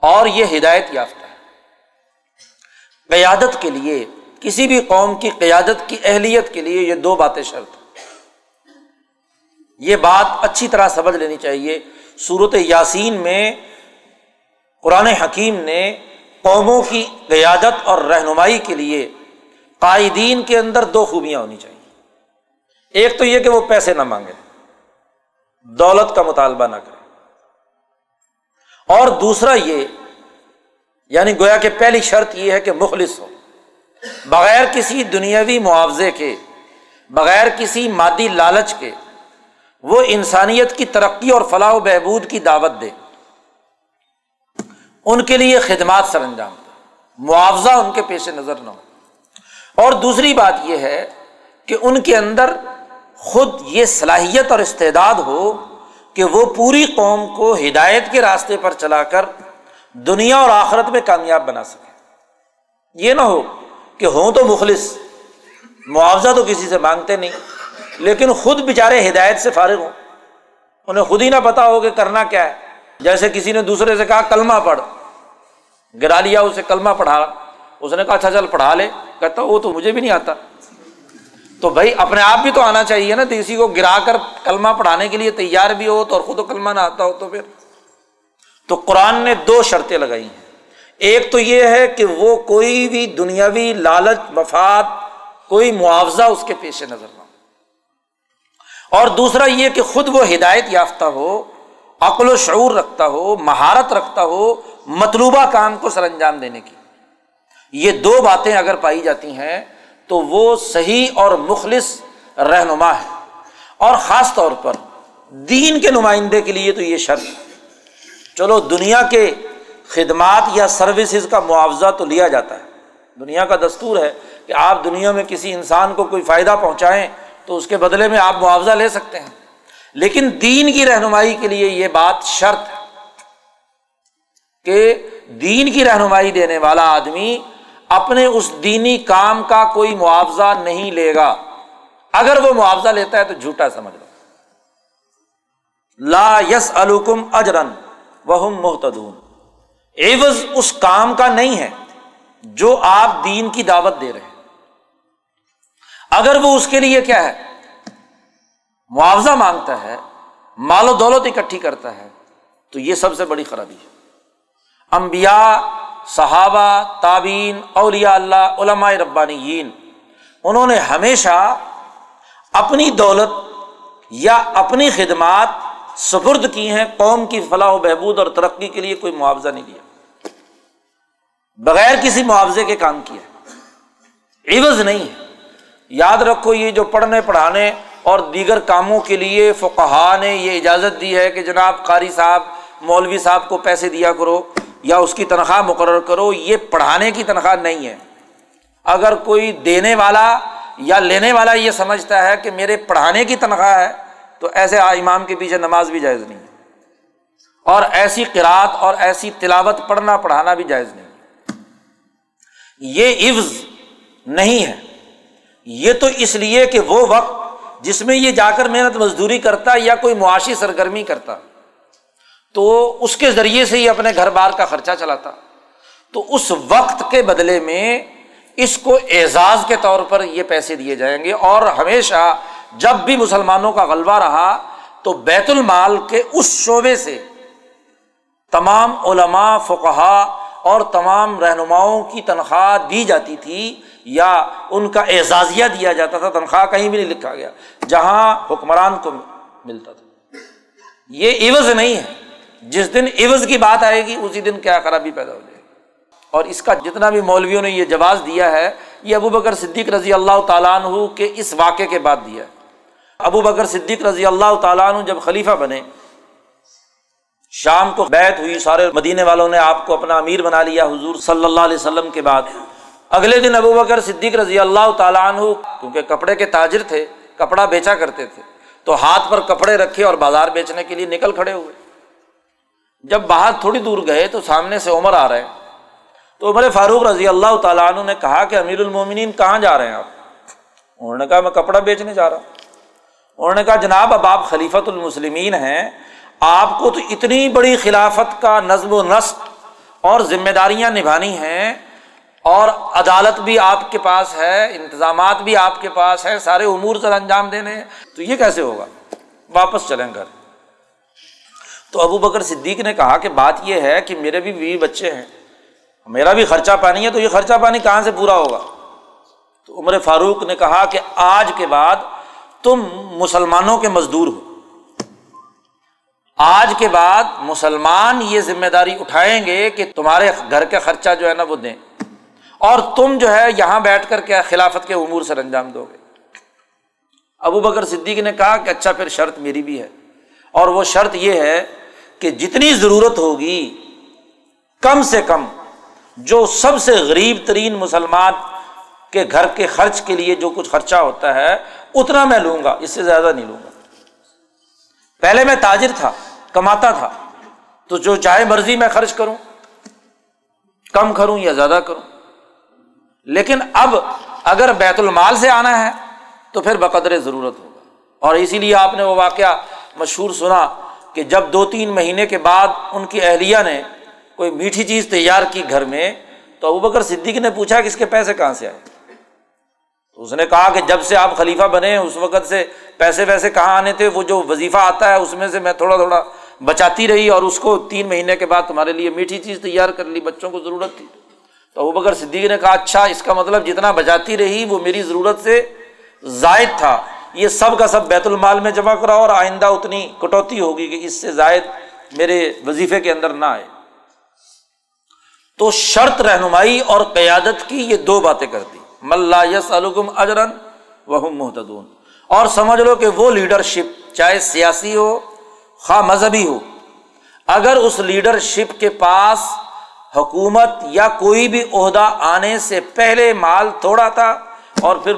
[SPEAKER 1] اور یہ ہدایت یافتہ ہے۔ قیادت کے لیے، کسی بھی قوم کی قیادت کی اہلیت کے لیے یہ دو باتیں شرط یہ بات اچھی طرح سمجھ لینی چاہیے۔ صورت یاسین میں قرآن حکیم نے قوموں کی قیادت اور رہنمائی کے لیے قائدین کے اندر دو خوبیاں ہونی چاہیے۔ ایک تو یہ کہ وہ پیسے نہ مانگے، دولت کا مطالبہ نہ کرے۔ اور دوسرا یہ یعنی گویا کہ پہلی شرط یہ ہے کہ مخلص ہو۔ بغیر کسی دنیاوی معاوضے کے، بغیر کسی مادی لالچ کے، وہ انسانیت کی ترقی اور فلاح و بہبود کی دعوت دے۔ ان کے لیے خدمات سر انجام دے۔ معاوضہ ان کے پیش نظر نہ ہو۔ اور دوسری بات یہ ہے کہ ان کے اندر خود یہ صلاحیت اور استعداد ہو کہ وہ پوری قوم کو ہدایت کے راستے پر چلا کر دنیا اور آخرت میں کامیاب بنا سکے۔ یہ نہ ہو کہ ہوں تو مخلص، معاوضہ تو کسی سے مانگتے نہیں، لیکن خود بےچارے ہدایت سے فارغ ہوں۔ انہیں خود ہی نہ پتا ہو کہ کرنا کیا ہے۔ جیسے کسی نے دوسرے سے کہا، کلمہ پڑھ۔ گرا لیا، اسے کلمہ پڑھا۔ اس نے کہا اچھا چل پڑھا لے۔ کہتا، وہ تو مجھے بھی نہیں آتا۔ تو بھائی، اپنے آپ بھی تو آنا چاہیے نا۔ تو اسی کو گرا کر کلمہ پڑھانے کے لیے تیار بھی ہو تو اور خود کلمہ نہ آتا ہو تو پھر۔ تو قرآن نے دو شرطیں لگائی ہیں۔ ایک تو یہ ہے کہ وہ کوئی بھی دنیاوی لالچ مفاد کوئی معاوضہ اس کے پیش نظر نہ ہو۔ اور دوسرا یہ کہ خود وہ ہدایت یافتہ ہو، عقل و شعور رکھتا ہو، مہارت رکھتا ہو، مطلوبہ کام کو سر انجام دینے کی۔ یہ دو باتیں اگر پائی جاتی ہیں تو وہ صحیح اور مخلص رہنما ہے۔ اور خاص طور پر دین کے نمائندے کے لیے تو یہ شرط۔ چلو دنیا کے خدمات یا سروسز کا معاوضہ تو لیا جاتا ہے۔ دنیا کا دستور ہے کہ آپ دنیا میں کسی انسان کو کوئی فائدہ پہنچائیں تو اس کے بدلے میں آپ معاوضہ لے سکتے ہیں۔ لیکن دین کی رہنمائی کے لیے یہ بات شرط ہے کہ دین کی رہنمائی دینے والا آدمی اپنے اس دینی کام کا کوئی معاوضہ نہیں لے گا۔ اگر وہ معاوضہ لیتا ہے تو جھوٹا سمجھ لو۔ لا یس الکم اجرن وہ محتدون ایوز اس کام کا نہیں ہے جو آپ دین کی دعوت دے رہے ہیں۔ اگر وہ اس کے لیے کیا ہے؟ معاوضہ مانگتا ہے، مال و دولت اکٹھی کرتا ہے، تو یہ سب سے بڑی خرابی ہے۔ امبیا صحابہ تعبین اولیا اللہ، علماء ربانی انہوں نے ہمیشہ اپنی دولت یا اپنی خدمات سپرد کی ہیں، قوم کی فلاح و بہبود اور ترقی کے لیے کوئی معاوضہ نہیں دیا بغیر کسی معاوضے کے کام کیا عوض نہیں ہے۔ یاد رکھو یہ جو پڑھنے پڑھانے اور دیگر کاموں کے لیے فقہا نے یہ اجازت دی ہے کہ جناب قاری صاحب، مولوی صاحب کو پیسے دیا کرو۔ یا اس کی تنخواہ مقرر کرو، یہ پڑھانے کی تنخواہ نہیں ہے۔ اگر کوئی دینے والا یا لینے والا یہ سمجھتا ہے کہ میرے پڑھانے کی تنخواہ ہے، تو ایسے امام کے پیچھے نماز بھی جائز نہیں ہے۔ اور ایسی قرآت اور ایسی تلاوت پڑھنا، پڑھانا بھی جائز نہیں یہ عفظ نہیں ہے۔ یہ تو اس لیے کہ وہ وقت جس میں یہ جا کر محنت مزدوری کرتا یا کوئی معاشی سرگرمی کرتا۔ تو اس کے ذریعے سے ہی اپنے گھر بار کا خرچہ چلاتا۔ تو اس وقت کے بدلے میں اس کو اعزاز کے طور پر یہ پیسے دیے جائیں گے اور ہمیشہ جب بھی مسلمانوں کا غلبہ رہا تو بیت المال کے اس شعبے سے تمام علماء فقہا اور تمام رہنماؤں کی تنخواہ دی جاتی تھی یا ان کا اعزازیہ دیا جاتا تھا، تنخواہ کہیں بھی نہیں لکھا گیا، جہاں حکمران کو ملتا تھا۔ یہ عوض نہیں ہے۔ جس دن عوض کی بات آئے گی، اسی دن کیا خرابی پیدا ہو جائے گی۔ اور اس کا جتنا بھی مولویوں نے یہ جواز دیا ہے، یہ ابو بکر صدیق رضی اللہ تعالیٰ عنہ کے اس واقعے کے بعد دیا ہے۔ ابو بکر صدیق رضی اللہ تعالیٰ عنہ جب خلیفہ بنے، شام کو بیت ہوئی، سارے مدینے والوں نے آپ کو اپنا امیر بنا لیا حضور صلی اللہ علیہ وسلم کے بعد۔ اگلے دن ابو بکر صدیق رضی اللہ تعالیٰ عنہ، کیونکہ کپڑے کے تاجر تھے، کپڑا بیچا کرتے تھے، تو ہاتھ پر کپڑے رکھے اور بازار بیچنے کے لیے نکل کھڑے ہوئے۔ جب باہر تھوڑی دور گئے تو سامنے سے عمر آ رہے تو عمر فاروق رضی اللہ تعالیٰ عنہ نے کہا کہ امیر المومنین کہاں جا رہے ہیں آپ؟ انہوں نے کہا میں کپڑا بیچنے جا رہا ہوں۔ انہوں نے کہا جناب اب آپ خلیفۃ المسلمین ہیں، آپ کو تو اتنی بڑی خلافت کا نظم و نسق اور ذمہ داریاں نبھانی ہیں اور عدالت بھی آپ کے پاس ہے، انتظامات بھی آپ کے پاس ہے سارے امور سر انجام دینے تو یہ کیسے ہوگا؟ واپس چلیں گھر۔ تو ابو بکر صدیق نے کہا کہ بات یہ ہے کہ میرے بھی بیوی بچے ہیں، میرا بھی خرچہ پانی ہے تو یہ خرچہ پانی کہاں سے پورا ہوگا؟ تو عمر فاروق نے کہا کہ آج کے بعد تم مسلمانوں کے مزدور ہو۔ آج کے بعد مسلمان یہ ذمہ داری اٹھائیں گے کہ تمہارے گھر کا خرچہ جو ہے نا وہ دیں۔ اور تم جو ہے یہاں بیٹھ کر کے خلافت کے امور سر انجام دو گے۔ ابو بکر صدیق نے کہا کہ اچھا پھر شرط میری بھی ہے۔ اور وہ شرط یہ ہے کہ جتنی ضرورت ہوگی، کم سے کم جو سب سے غریب ترین مسلمان کے گھر کے خرچ کے لیے جو کچھ خرچہ ہوتا ہے، اتنا میں لوں گا، اس سے زیادہ نہیں لوں گا۔ پہلے میں تاجر تھا، کماتا تھا، تو جو چاہے مرضی میں خرچ کروں، کم کروں یا زیادہ کروں۔ لیکن اب اگر بیت المال سے آنا ہے، تو پھر بقدر ضرورت ہوگا۔ اور اسی لیے آپ نے وہ واقعہ مشہور سنا کہ جب دو تین مہینے کے بعد ان کی اہلیہ نے کوئی میٹھی چیز تیار کی گھر میں، تو ابو بکر صدیق نے پوچھا کہ اس کے پیسے کہاں سے آئے؟ تو اس نے کہا کہ جب سے آپ خلیفہ بنے، اس وقت سے پیسے ویسے کہاں آنے تھے، وہ جو وظیفہ آتا ہے، اس میں سے میں تھوڑا تھوڑا بچاتی رہی اور اس کو تین مہینے کے بعد تمہارے لیے میٹھی چیز تیار کر لی، بچوں کو ضرورت تھی۔ تو ابو بکر صدیق نے کہا اچھا اس کا مطلب جتنا بچاتی رہی، وہ میری ضرورت سے زائد تھا۔ یہ سب کا سب بیت المال میں جمع کرا اور آئندہ اتنی کٹوتی ہوگی کہ اس سے زائد میرے وظیفے کے اندر نہ آئے۔ تو شرط رہنمائی اور قیادت کی یہ دو باتیں کرتی ملا یس الکم اجرن وہ محتدون اور سمجھ لو کہ وہ لیڈرشپ، چاہے سیاسی ہو، خواہ مذہبی ہو، اگر اس لیڈرشپ کے پاس حکومت یا کوئی بھی عہدہ آنے سے پہلے مال توڑا تھا اور پھر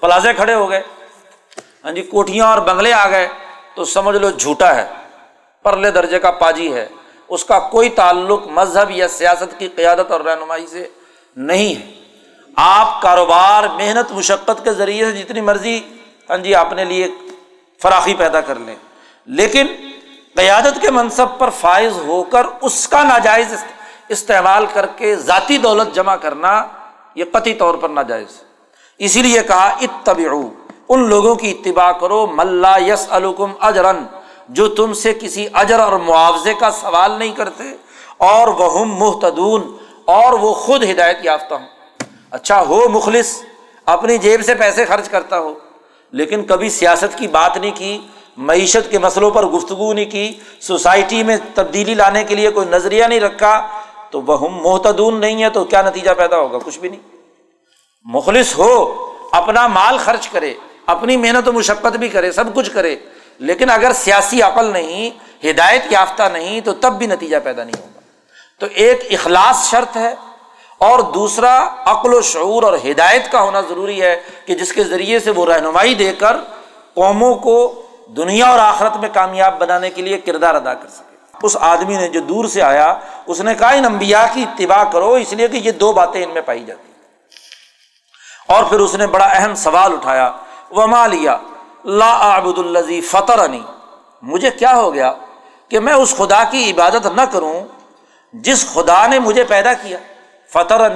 [SPEAKER 1] پلازے کھڑے ہو گئے ہاں جی کوٹیاں اور بنگلے آ گئے تو سمجھ لو جھوٹا ہے، پرلے درجے کا پاجی ہے۔ اس کا کوئی تعلق مذہب یا سیاست کی قیادت اور رہنمائی سے نہیں ہے۔ آپ کاروبار، محنت، مشقت کے ذریعے سے جتنی مرضی ہاں جی اپنے لیے فراخی پیدا کر لیں۔ لیکن قیادت کے منصب پر فائز ہو کر اس کا ناجائز استعمال کر کے ذاتی دولت جمع کرنا یہ قطعی طور پر ناجائز۔ اسی لیے کہا، اتبعو۔ ان لوگوں کی اتباع کرو ملا یس الکم اجرن جو تم سے کسی اجر اور معاوضے کا سوال نہیں کرتے، اور وہ محتدون اور وہ خود ہدایت یافتہ ہوں۔ اچھا ہو مخلص، اپنی جیب سے پیسے خرچ کرتا ہو، لیکن کبھی سیاست کی بات نہیں کی، معیشت کے مسئلوں پر گفتگو نہیں کی، سوسائٹی میں تبدیلی لانے کے لیے کوئی نظریہ نہیں رکھا، تو وہ محتدون نہیں ہے تو کیا نتیجہ پیدا ہوگا؟ کچھ بھی نہیں۔ مخلص ہو، اپنا مال خرچ کرے اپنی محنت و مشقت بھی کرے، سب کچھ کرے، لیکن اگر سیاسی عقل نہیں، ہدایت یافتہ نہیں، تو تب بھی نتیجہ پیدا نہیں ہوگا۔ تو ایک اخلاص شرط ہے، اور دوسرا عقل و شعور اور ہدایت کا ہونا ضروری ہے کہ جس کے ذریعے سے وہ رہنمائی دے کر قوموں کو دنیا اور آخرت میں کامیاب بنانے کے لیے کردار ادا کر سکے۔ اس آدمی نے جو دور سے آیا، اس نے کہا، ان امبیا کی اتباع کرو، اس لیے کہ یہ دو باتیں ان میں پائی جاتی اور پھر اس نے بڑا اہم سوال اٹھایا وما لیا؟ لا آبد الزی فطر مجھے کیا ہو گیا کہ میں اس خدا کی عبادت نہ کروں جس خدا نے مجھے پیدا کیا۔ فطر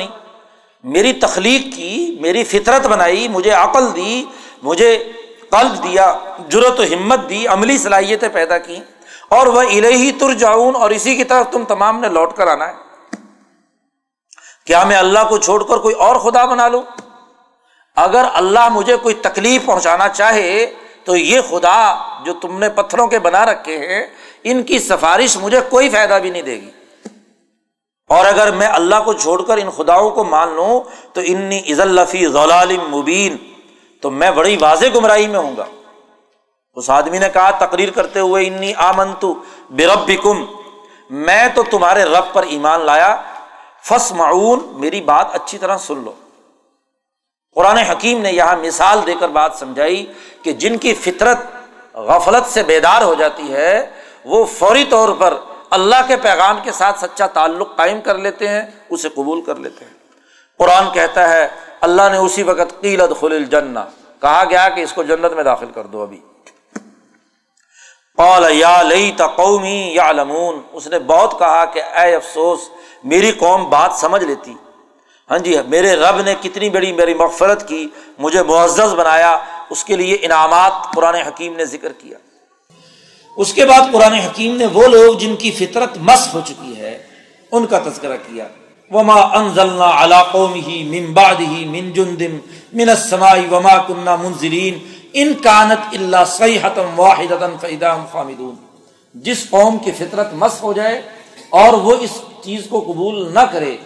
[SPEAKER 1] میری تخلیق کی، میری فطرت بنائی، مجھے عقل دی، مجھے قلب دیا جرت و ہمت دی، عملی صلاحیتیں پیدا کی اور وہ الہی تر جاؤن اور اسی کی طرف تم تمام نے لوٹ کر آنا ہے۔ کیا میں اللہ کو چھوڑ کر کوئی اور خدا بنا لوں؟ اگر اللہ مجھے کوئی تکلیف پہنچانا چاہے تو یہ خدا جو تم نے پتھروں کے بنا رکھے ہیں، ان کی سفارش مجھے کوئی فائدہ بھی نہیں دے گی۔ اور اگر میں اللہ کو چھوڑ کر ان خداؤں کو مان لوں تو انی عز الفی ضلال مبین، تو میں بڑی واضح گمراہی میں ہوں گا۔ اس آدمی نے کہا، تقریر کرتے ہوئے انی آمن تو بے رب میں تو تمہارے رب پر ایمان لایا فس معاون میری بات اچھی طرح سن لو۔ قرآن حکیم نے یہاں مثال دے کر بات سمجھائی کہ جن کی فطرت غفلت سے بیدار ہو جاتی ہے، وہ فوری طور پر اللہ کے پیغام کے ساتھ سچا تعلق قائم کر لیتے ہیں، اسے قبول کر لیتے ہیں۔ قرآن کہتا ہے، اللہ نے اسی وقت قیلت خل الجنہ، کہا گیا کہ اس کو جنت میں داخل کر دو ابھی۔ قال، یا لئی قومی یا لمون اس نے بہت کہا کہ اے افسوس، میری قوم بات سمجھ لیتی۔ ہاں جی میرے رب نے کتنی بڑی میری مغفرت کی، مجھے معزز بنایا، اس کے لیے انعامات قرآن حکیم نے ذکر کیا۔ اس کے بعد قرآن حکیم نے وہ لوگ جن کی فطرت مس ہو چکی ہے، ان کا تذکرہ کیا۔ وما انزلنا على قومه من بعده من جند من السماء وما كنا منزلين ان كانت الا صيحه واحده فاذا هم خامدون۔ جس قوم کی فطرت مس ہو جائے اور وہ اس چیز کو قبول نہ کرے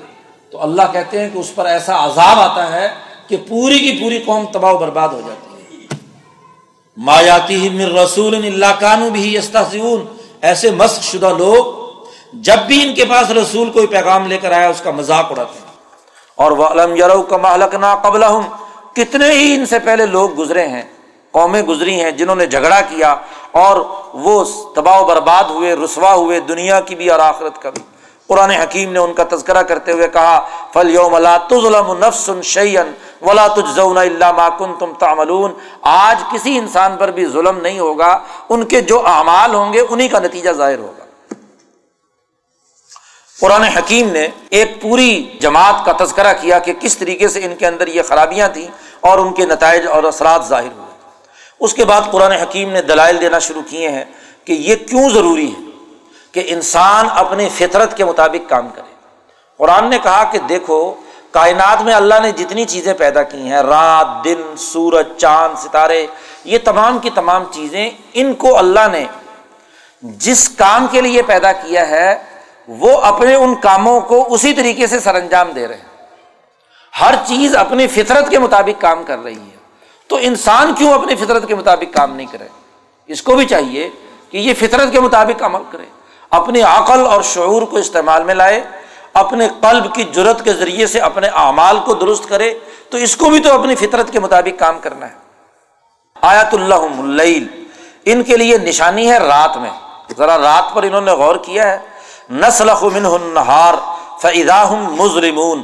[SPEAKER 1] تو اللہ کہتے ہیں کہ اس پر ایسا عذاب آتا ہے کہ پوری کی پوری قوم تباہ و برباد ہو جاتی ہے۔ مایاتی مر رسول اللہ کانو بھی ایسے مسق شدہ لوگ جب بھی ان کے پاس رسول کوئی پیغام لے کر آیا، اس کا مذاق اڑاتے ہیں۔ اور وہ علم یرو کا مالکنا قبل کتنے ہی ان سے پہلے لوگ گزرے ہیں، قومیں گزری ہیں جنہوں نے جھگڑا کیا اور وہ تباہ و برباد ہوئے، رسوا ہوئے، دنیا کی بھی اور آخرت کا بھی۔ قرآن حکیم نے ان کا تذکرہ کرتے ہوئے کہا فل یوم تظلم نفس شعین ولا تجزون اللہ ماکن تم تعملون۔ آج کسی انسان پر بھی ظلم نہیں ہوگا، ان کے جو اعمال ہوں گے انہیں کا نتیجہ ظاہر ہوگا۔ قرآن حکیم نے ایک پوری جماعت کا تذکرہ کیا کہ کس طریقے سے ان کے اندر یہ خرابیاں تھیں اور ان کے نتائج اور اثرات ظاہر ہوئے۔ اس کے بعد قرآن حکیم نے دلائل دینا شروع کیے ہیں کہ یہ کیوں ضروری ہے؟ کہ انسان اپنی فطرت کے مطابق کام کرے۔ قرآن نے کہا کہ دیکھو، کائنات میں اللہ نے جتنی چیزیں پیدا کی ہیں، رات، دن، سورج، چاند، ستارے، یہ تمام کی تمام چیزیں ان کو اللہ نے جس کام کے لیے پیدا کیا ہے، وہ اپنے ان کاموں کو اسی طریقے سے سر انجام دے رہے ہیں۔ ہر چیز اپنی فطرت کے مطابق کام کر رہی ہے۔ تو انسان کیوں اپنی فطرت کے مطابق کام نہیں کرے؟ اس کو بھی چاہیے کہ یہ فطرت کے مطابق عمل کرے۔ اپنی عقل اور شعور کو استعمال میں لائے، اپنے قلب کی جرت کے ذریعے سے اپنے اعمال کو درست کرے، تو اس کو بھی تو اپنی فطرت کے مطابق کام کرنا ہے۔ آیات اللہ اللیل، ان کے لیے نشانی ہے رات میں۔ ذرا رات پر انہوں نے غور کیا ہے۔ نسل من نہار فضا مظرمون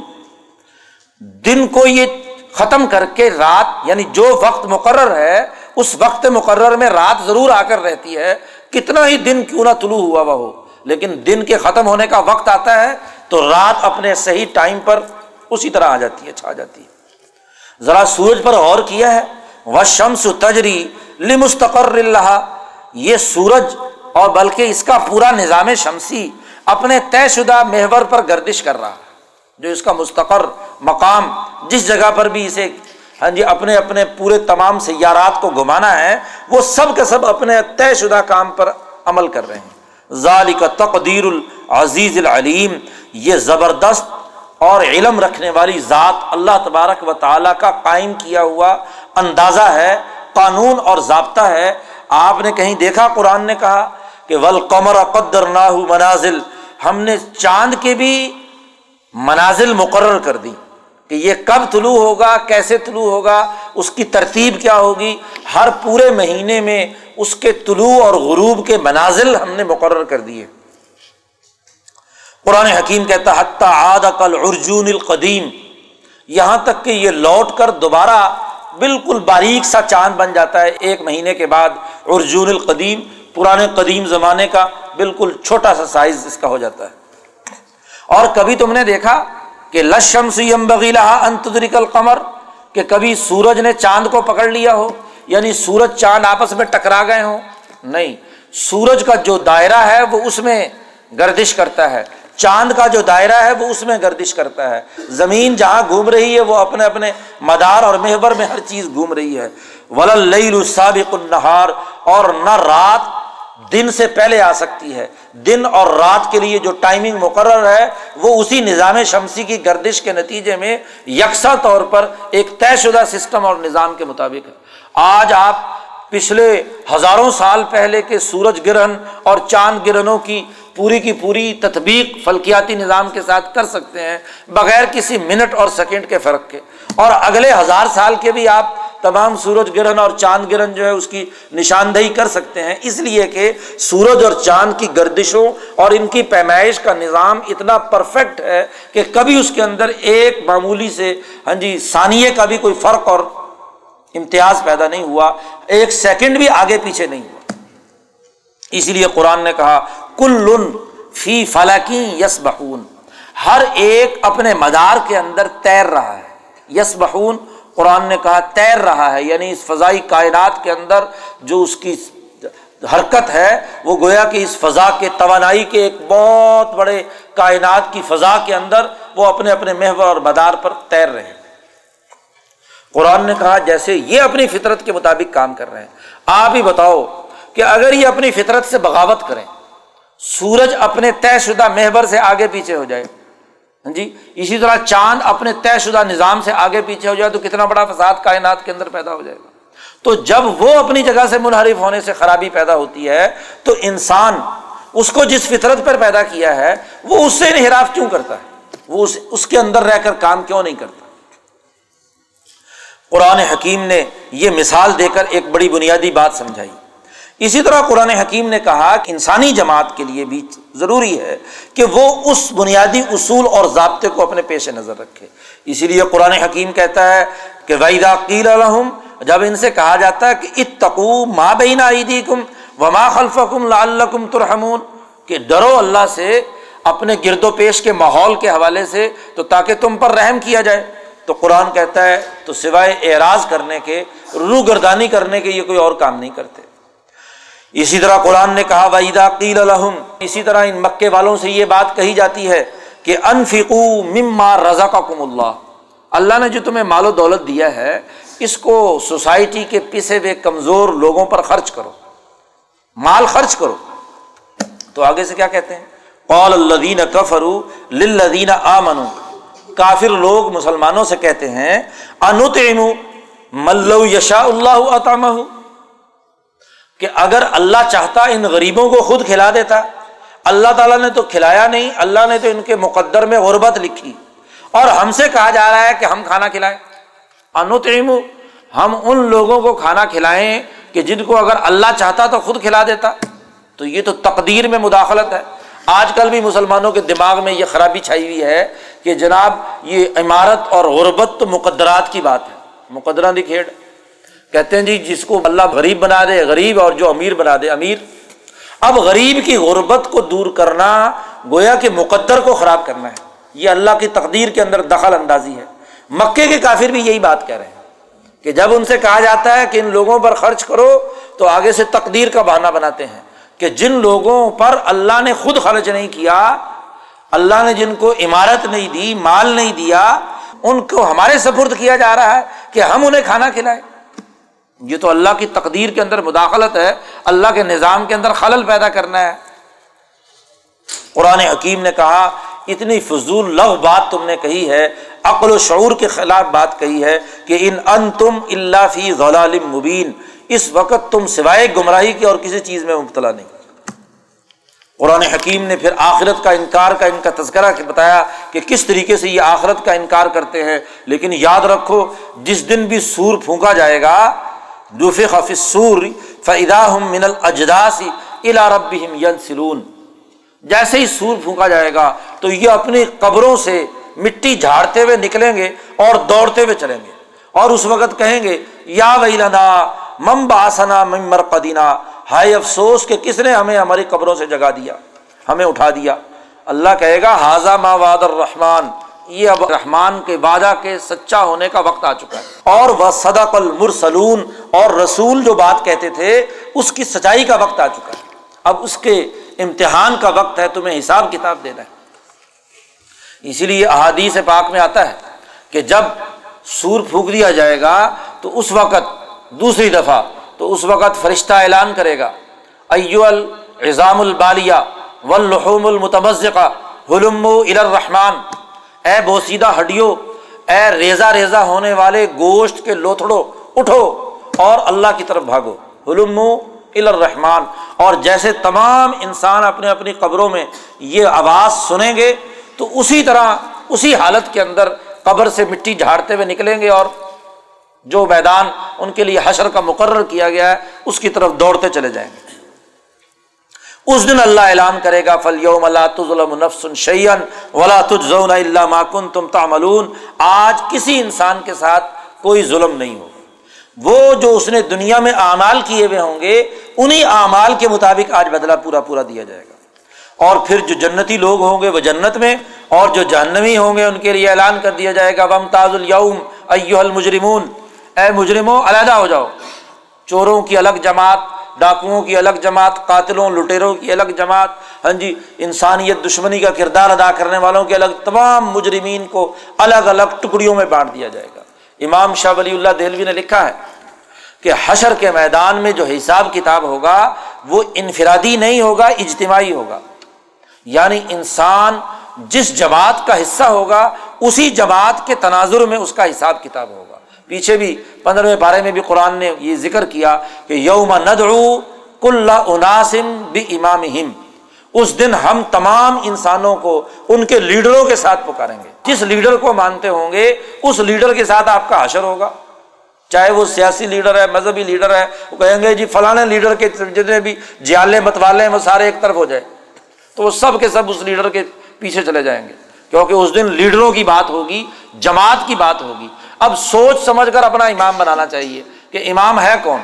[SPEAKER 1] دن کو یہ ختم کر کے رات یعنی جو وقت مقرر ہے، اس وقت مقرر میں رات ضرور آ کر رہتی ہے۔ کتنا ہی دن کیوں نہ طلوع ہوا وہ ہو۔ لیکن دن کے ختم ہونے کا وقت آتا ہے تو رات اپنے صحیح ٹائم پر اسی طرح آ جاتی ہے، چھا جاتی ہے۔ ذرا سورج پر غور کیا ہے۔ وہ شمس تجری لمستقر اللہ یہ سورج اور بلکہ اس کا پورا نظام شمسی اپنے طے شدہ محور پر گردش کر رہا جو اس کا مستقر مقام جس جگہ پر بھی اسے ہاں جی اپنے اپنے پورے تمام سیارات کو گھمانا ہے، وہ سب کے سب اپنے طے شدہ کام پر عمل کر رہے ہیں۔ ذالک تقدیر العزیز العلیم، یہ زبردست اور علم رکھنے والی ذات اللہ تبارک و تعالیٰ کا قائم کیا ہوا اندازہ ہے، قانون اور ضابطہ ہے۔ آپ نے کہیں دیکھا، قرآن نے کہا کہ ول قمر قدر نہ منازل، ہم نے چاند کے بھی منازل مقرر کر دی۔ کہ یہ کب طلوع ہوگا، کیسے طلوع ہوگا، اس کی ترتیب کیا ہوگی؟ ہر پورے مہینے میں اس کے طلوع اور غروب کے منازل ہم نے مقرر کر دیے۔ قرآن حکیم کہتا، حتیٰ آد عقل ارجون القدیم یہاں تک کہ یہ لوٹ کر دوبارہ بالکل باریک سا چاند بن جاتا ہے۔ ایک مہینے کے بعد ارجون القدیم، پرانے قدیم زمانے کا بالکل چھوٹا سا سائز اس کا ہو جاتا ہے۔ اور کبھی تم نے دیکھا کہ لشم سیم بغیلا انتدرک القمر، کہ کبھی سورج نے چاند کو پکڑ لیا ہو یعنی سورج چاند آپس میں ٹکرا گئے ہوں۔ نہیں، سورج کا جو دائرہ ہے وہ اس میں گردش کرتا ہے۔ چاند کا جو دائرہ ہے وہ اس میں گردش کرتا ہے۔ زمین جہاں گھوم رہی ہے وہ اپنے اپنے مدار اور محور میں ہر چیز گھوم رہی ہے۔ ول السابق النہار اور نہ رات دن سے پہلے آ سکتی ہے۔ دن اور رات کے لیے جو ٹائمنگ مقرر ہے، وہ اسی نظام شمسی کی گردش کے نتیجے میں یکساں طور پر ایک طے شدہ سسٹم اور نظام کے مطابق ہے۔ آج آپ پچھلے ہزاروں سال پہلے کے سورج گرہن اور چاند گرہنوں کی پوری کی پوری تطبیق فلکیاتی نظام کے ساتھ کر سکتے ہیں، بغیر کسی منٹ اور سیکنڈ کے فرق کے۔ اور اگلے ہزار سال کے بھی آپ تمام سورج گرہن اور چاند گرہن جو ہے، اس کی نشاندہی کر سکتے ہیں۔ اس لیے کہ سورج اور چاند کی گردشوں اور ان کی پیمائش کا نظام اتنا پرفیکٹ ہے کہ کبھی اس کے اندر ایک معمولی سے ہاں جی ثانیے کا بھی کوئی فرق اور امتیاز پیدا نہیں ہوا۔ ایک سیکنڈ بھی آگے پیچھے نہیں ہوا۔ اسی لیے قرآن نے کہا کل فی فلکی یس بہون ہر ایک اپنے مدار کے اندر تیر رہا ہے۔ یس بہون قرآن نے کہا تیر رہا ہے یعنی اس فضائی کائنات کے اندر جو اس کی حرکت ہے، وہ گویا کہ اس فضا کے توانائی کے ایک بہت بڑے کائنات کی فضا کے اندر وہ اپنے اپنے محور اور مدار پر تیر رہے ہیں۔ قرآن نے کہا جیسے یہ اپنی فطرت کے مطابق کام کر رہے ہیں۔ آپ ہی بتاؤ کہ اگر یہ اپنی فطرت سے بغاوت کریں سورج اپنے طے شدہ محبر سے آگے پیچھے ہو جائے۔ ہاں جی؟ اسی طرح چاند اپنے طے شدہ نظام سے آگے پیچھے ہو جائے تو کتنا بڑا فساد کائنات کے اندر پیدا ہو جائے گا۔ تو جب وہ اپنی جگہ سے منحرف ہونے سے خرابی پیدا ہوتی ہے تو انسان اس کو جس فطرت پر پیدا کیا ہے وہ اس سے انحراف کیوں کرتا ہے؟ وہ اس کے اندر رہ کر کام کیوں نہیں کرتا؟ قرآن حکیم نے یہ مثال دے کر ایک بڑی بنیادی بات سمجھائی۔ اسی طرح قرآن حکیم نے کہا کہ انسانی جماعت کے لیے بھی ضروری ہے کہ وہ اس بنیادی اصول اور ضابطے کو اپنے پیش نظر رکھے۔ اسی لیے قرآن حکیم کہتا ہے کہ ویدا قیل الحم جب ان سے کہا جاتا ہے کہ اتقو ماں بینا عیدی کم و خلف کم لال ترحمون، کہ ڈرو اللہ سے اپنے گرد و پیش کے ماحول کے حوالے سے تو تاکہ تم پر رحم کیا جائے۔ تو قرآن کہتا ہے تو سوائے اعراض کرنے کے رو گردانی کرنے کے یہ کوئی اور کام نہیں کرتے۔ اسی طرح قرآن نے کہا ویدا قیل الحم اسی طرح ان مکے والوں سے یہ بات کہی جاتی ہے کہ انفقو مما رضا کا کم اللہ۔ اللہ نے جو تمہیں مال و دولت دیا ہے، اس کو سوسائٹی کے پیسے ہوئے کمزور لوگوں پر خرچ کرو۔ مال خرچ کرو۔ تو آگے سے کیا کہتے ہیں؟ قول الدین کفرو لدین آ منو کافر لوگ مسلمانوں سے کہتے ہیں انت ملو یشا اللہ عطامہ کہ اگر اللہ چاہتا ان غریبوں کو خود کھلا دیتا، اللہ تعالیٰ نے تو کھلایا نہیں، اللہ نے تو ان کے مقدر میں غربت لکھی۔ اور ہم سے کہا جا رہا ہے کہ ہم کھانا کھلائیں۔ انتم ہم ان لوگوں کو کھانا کھلائیں کہ جن کو اگر اللہ چاہتا تو خود کھلا دیتا۔ تو یہ تو تقدیر میں مداخلت ہے۔ آج کل بھی مسلمانوں کے دماغ میں یہ خرابی چھائی ہوئی ہے کہ جناب یہ عمارت اور غربت تو مقدرات کی بات ہے۔ مقدرہ دی کہتے ہیں جی جس کو اللہ غریب بنا دے، غریب اور جو امیر بنا دے، امیر۔ اب غریب کی غربت کو دور کرنا گویا کہ مقدر کو خراب کرنا ہے۔ یہ اللہ کی تقدیر کے اندر دخل اندازی ہے۔ مکے کے کافر بھی یہی بات کہہ رہے ہیں کہ جب ان سے کہا جاتا ہے کہ ان لوگوں پر خرچ کرو تو آگے سے تقدیر کا بہانہ بناتے ہیں کہ جن لوگوں پر اللہ نے خود خرچ نہیں کیا، اللہ نے جن کو عمارت نہیں دی، مال نہیں دیا، ان کو ہمارے سپرد کیا جا رہا ہے کہ ہم انہیں کھانا کھلائیں۔ یہ تو اللہ کی تقدیر کے اندر مداخلت ہے، اللہ کے نظام کے اندر خلل پیدا کرنا ہے۔ قرآن حکیم نے کہا، اتنی فضول لغ بات تم نے کہی ہے، عقل و شعور کے خلاف بات کہی ہے کہ ان ان تم اللہ فی غلال مبین، اس وقت تم سوائے گمراہی کی اور کسی چیز میں مبتلا نہیں۔ قرآن حکیم نے پھر آخرت کا انکار کا ان کا تذکرہ بتایا کہ کس طریقے سے یہ آخرت کا انکار کرتے ہیں۔ لیکن یاد رکھو، جس دن بھی سور پھونکا جائے گا سور فدا من الجداسی الا رب سلون جیسے ہی سور پھونکا جائے گا تو یہ اپنی قبروں سے مٹی جھاڑتے ہوئے نکلیں گے اور دوڑتے ہوئے چلیں گے۔ اور اس وقت کہیں گے، یا وہی لنا مم باسنا ممر قدینہ ہائے افسوس کہ کس نے ہمیں ہماری قبروں سے جگا دیا، ہمیں اٹھا دیا۔ اللہ کہے گا حاضہ ما واد الرحمان یہ اب رحمان کے وعدہ کے سچا ہونے کا وقت آ چکا ہے۔ اور وہ صدق المرسلون، اور رسول جو بات کہتے تھے، اس کی سچائی کا وقت آ چکا ہے۔ اب اس کے امتحان کا وقت ہے، تمہیں حساب کتاب دینا ہے۔ اسی لیے احادیث پاک میں آتا ہے کہ جب سور پھونک دیا جائے گا، تو اس وقت دوسری دفعہ، تو اس وقت فرشتہ اعلان کرے گا ایو الزام البالیہ ولحوم المتمزقہ حلم الرحمان اے بوسیدہ ہڈیو، اے ریزا ریزا ہونے والے گوشت کے لوتھڑو، اٹھو اور اللہ کی طرف بھاگو۔ حلم الرحمان اور جیسے تمام انسان اپنے اپنی قبروں میں یہ آواز سنیں گے، تو اسی طرح اسی حالت کے اندر قبر سے مٹی جھاڑتے ہوئے نکلیں گے اور جو میدان ان کے لیے حشر کا مقرر کیا گیا ہے، اس کی طرف دوڑتے چلے جائیں گے۔ اس دن اللہ اعلان کرے گا فل یوم اللہ تظلم نفس شعین ولا تجزون اللہ ماکن تم تعملون۔ آج کسی انسان کے ساتھ کوئی ظلم نہیں ہوگا وہ جو اس نے دنیا میں اعمال کیے ہوئے ہوں گے انہیں اعمال کے مطابق آج بدلا پورا پورا دیا جائے گا۔ اور پھر جو جنتی لوگ ہوں گے وہ جنت میں، اور جو جہنمی ہوں گے، ان کے لیے اعلان کر دیا جائے گا۔ وم تاز الوم ایو المجرمون۔ اے مجرموں، علیحدہ ہو جاؤ۔ چوروں کی الگ جماعت ڈاکوؤں کی الگ جماعت، قاتلوں لٹیروں کی الگ جماعت ہاں جی انسانیت دشمنی کا کردار ادا کرنے والوں کے الگ تمام مجرمین کو الگ الگ ٹکڑیوں میں بانٹ دیا جائے گا۔ امام شاہ ولی اللہ دہلوی نے لکھا ہے کہ حشر کے میدان میں جو حساب کتاب ہوگا، وہ انفرادی نہیں ہوگا، اجتماعی ہوگا۔ یعنی انسان جس جماعت کا حصہ ہوگا، اسی جماعت کے تناظر میں اس کا حساب کتاب ہوگا۔ پیچھے بھی پندرہویں بارے میں بھی قرآن نے یہ ذکر کیا کہ یوم ندعو کل اناسم بھی امام اس دن ہم تمام انسانوں کو ان کے لیڈروں کے ساتھ پکاریں گے۔ جس لیڈر کو مانتے ہوں گے، اس لیڈر کے ساتھ آپ کا حشر ہوگا۔ چاہے وہ سیاسی لیڈر ہے، مذہبی لیڈر ہے، وہ کہیں گے جی فلاں لیڈر کے جتنے بھی جیالے متوالے ہیں، وہ سارے ایک طرف ہو جائے تو وہ سب کے سب اس لیڈر کے پیچھے چلے جائیں گے۔ کیونکہ اس دن لیڈروں کی بات ہوگی، جماعت کی بات ہوگی۔ اب سوچ سمجھ کر اپنا امام بنانا چاہیے کہ امام ہے کون؟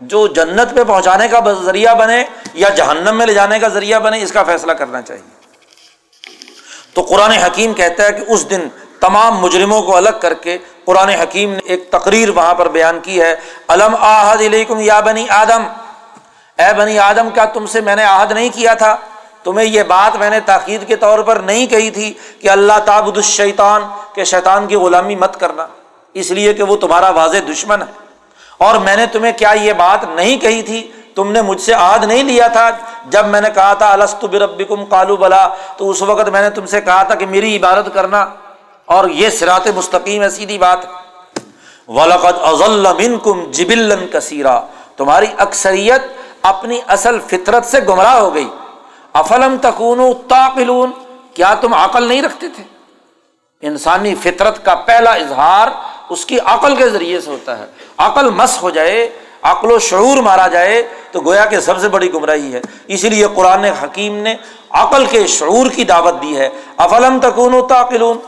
[SPEAKER 1] جو جنت پہ پہنچانے کا ذریعہ بنے یا جہنم میں لے جانے کا ذریعہ بنے، اس کا فیصلہ کرنا چاہیے۔ تو قرآن حکیم کہتا ہے کہ اس دن تمام مجرموں کو الگ کر کے قرآن حکیم نے ایک تقریر وہاں پر بیان کی ہے۔ علم آحد علیکم یا بنی آدم؟ اے بنی آدم، کیا تم سے میں نے عہد نہیں کیا تھا؟ تمہیں یہ بات میں نے تاخیر کے طور پر نہیں کہی تھی کہ اللہ تابد الشیطان کے شیطان کی غلامی مت کرنا۔ اس لیے کہ وہ تمہارا واضح دشمن ہے۔ اور میں نے تمہیں کیا یہ بات نہیں کہی تھی؟ تم نے مجھ سے عہد نہیں لیا تھا؟ جب میں نے کہا تھا السط بربکم؟ کالو بلا۔ تو اس وقت میں نے تم سے کہا تھا کہ میری عبادت کرنا۔ اور یہ سرات مستقیم ہے، سیدھی بات۔ ولقد اضل منکم جبلا کثیرا تمہاری اکثریت اپنی اصل فطرت سے گمراہ ہو گئی۔ افلم تکون تاقلون کیا تم عقل نہیں رکھتے تھے؟ انسانی فطرت کا پہلا اظہار اس کی عقل کے ذریعے سے ہوتا ہے۔ عقل مس ہو جائے، عقل و شعور مارا جائے، تو گویا کہ سب سے بڑی گمراہی ہے۔ اسی لیے قرآن حکیم نے عقل کے شعور کی دعوت دی ہے۔ افلم تکون و تاقلون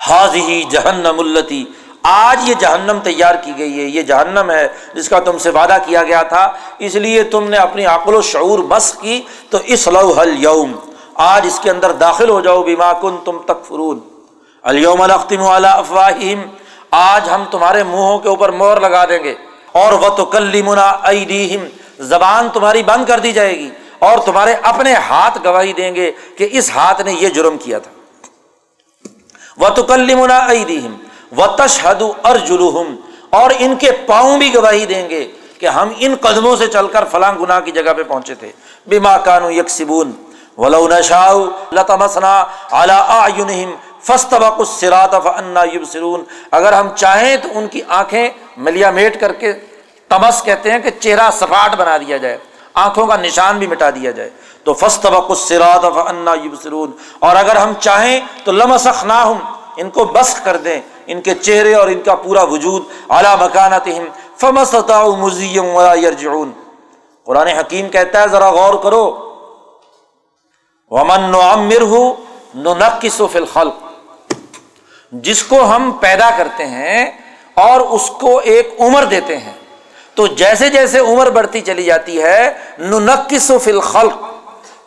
[SPEAKER 1] حاضی ہی جہنم التی آج یہ جہنم تیار کی گئی ہے۔ یہ جہنم ہے جس کا تم سے وعدہ کیا گیا تھا۔ اس لیے تم نے اپنی عقل و شعور بس کی۔ تو اس لو حل یوم۔ آج اس کے اندر داخل ہو جاؤ بیما کن تم تک فرون الوم الختم والا افواہم آج ہم تمہارے منہوں کے اوپر مور لگا دیں گے، اور وہ تو کلی منا زبان تمہاری بند کر دی جائے گی، اور تمہارے اپنے ہاتھ گواہی دیں گے کہ اس ہاتھ نے یہ جرم کیا تھا۔ وہ تو کل منا و تشہد ارجلہم، اور ان کے پاؤں بھی گواہی دیں گے کہ ہم ان قدموں سے چل کر فلاں گناہ کی جگہ پہ پہنچے تھے۔ بما کانو یکسبون، ولو نشاء لتمسنا على اعینہم فاستبقوا الصراط فانا يبصرون۔ اگر ہم چاہیں تو ان کی آنکھیں ملیا میٹ کر کے تمس کہتے ہیں کہ چہرہ سفاٹ بنا دیا جائے، آنکھوں کا نشان بھی مٹا دیا جائے۔ تو فاستبقوا الصراط فانا يبصرون۔ اور اگر ہم چاہیں تو لمسخناہم، ان کو بس کر دیں، ان کے چہرے اور ان کا پورا وجود۔ اعلیٰ مکانت مزیم یرجعون قرآن حکیم کہتا ہے، ذرا غور کرو۔ ومن نعمر ننقص فی الخلق۔ جس کو ہم پیدا کرتے ہیں اور اس کو ایک عمر دیتے ہیں۔ تو جیسے جیسے عمر بڑھتی چلی جاتی ہے، ننقص فی الخلق،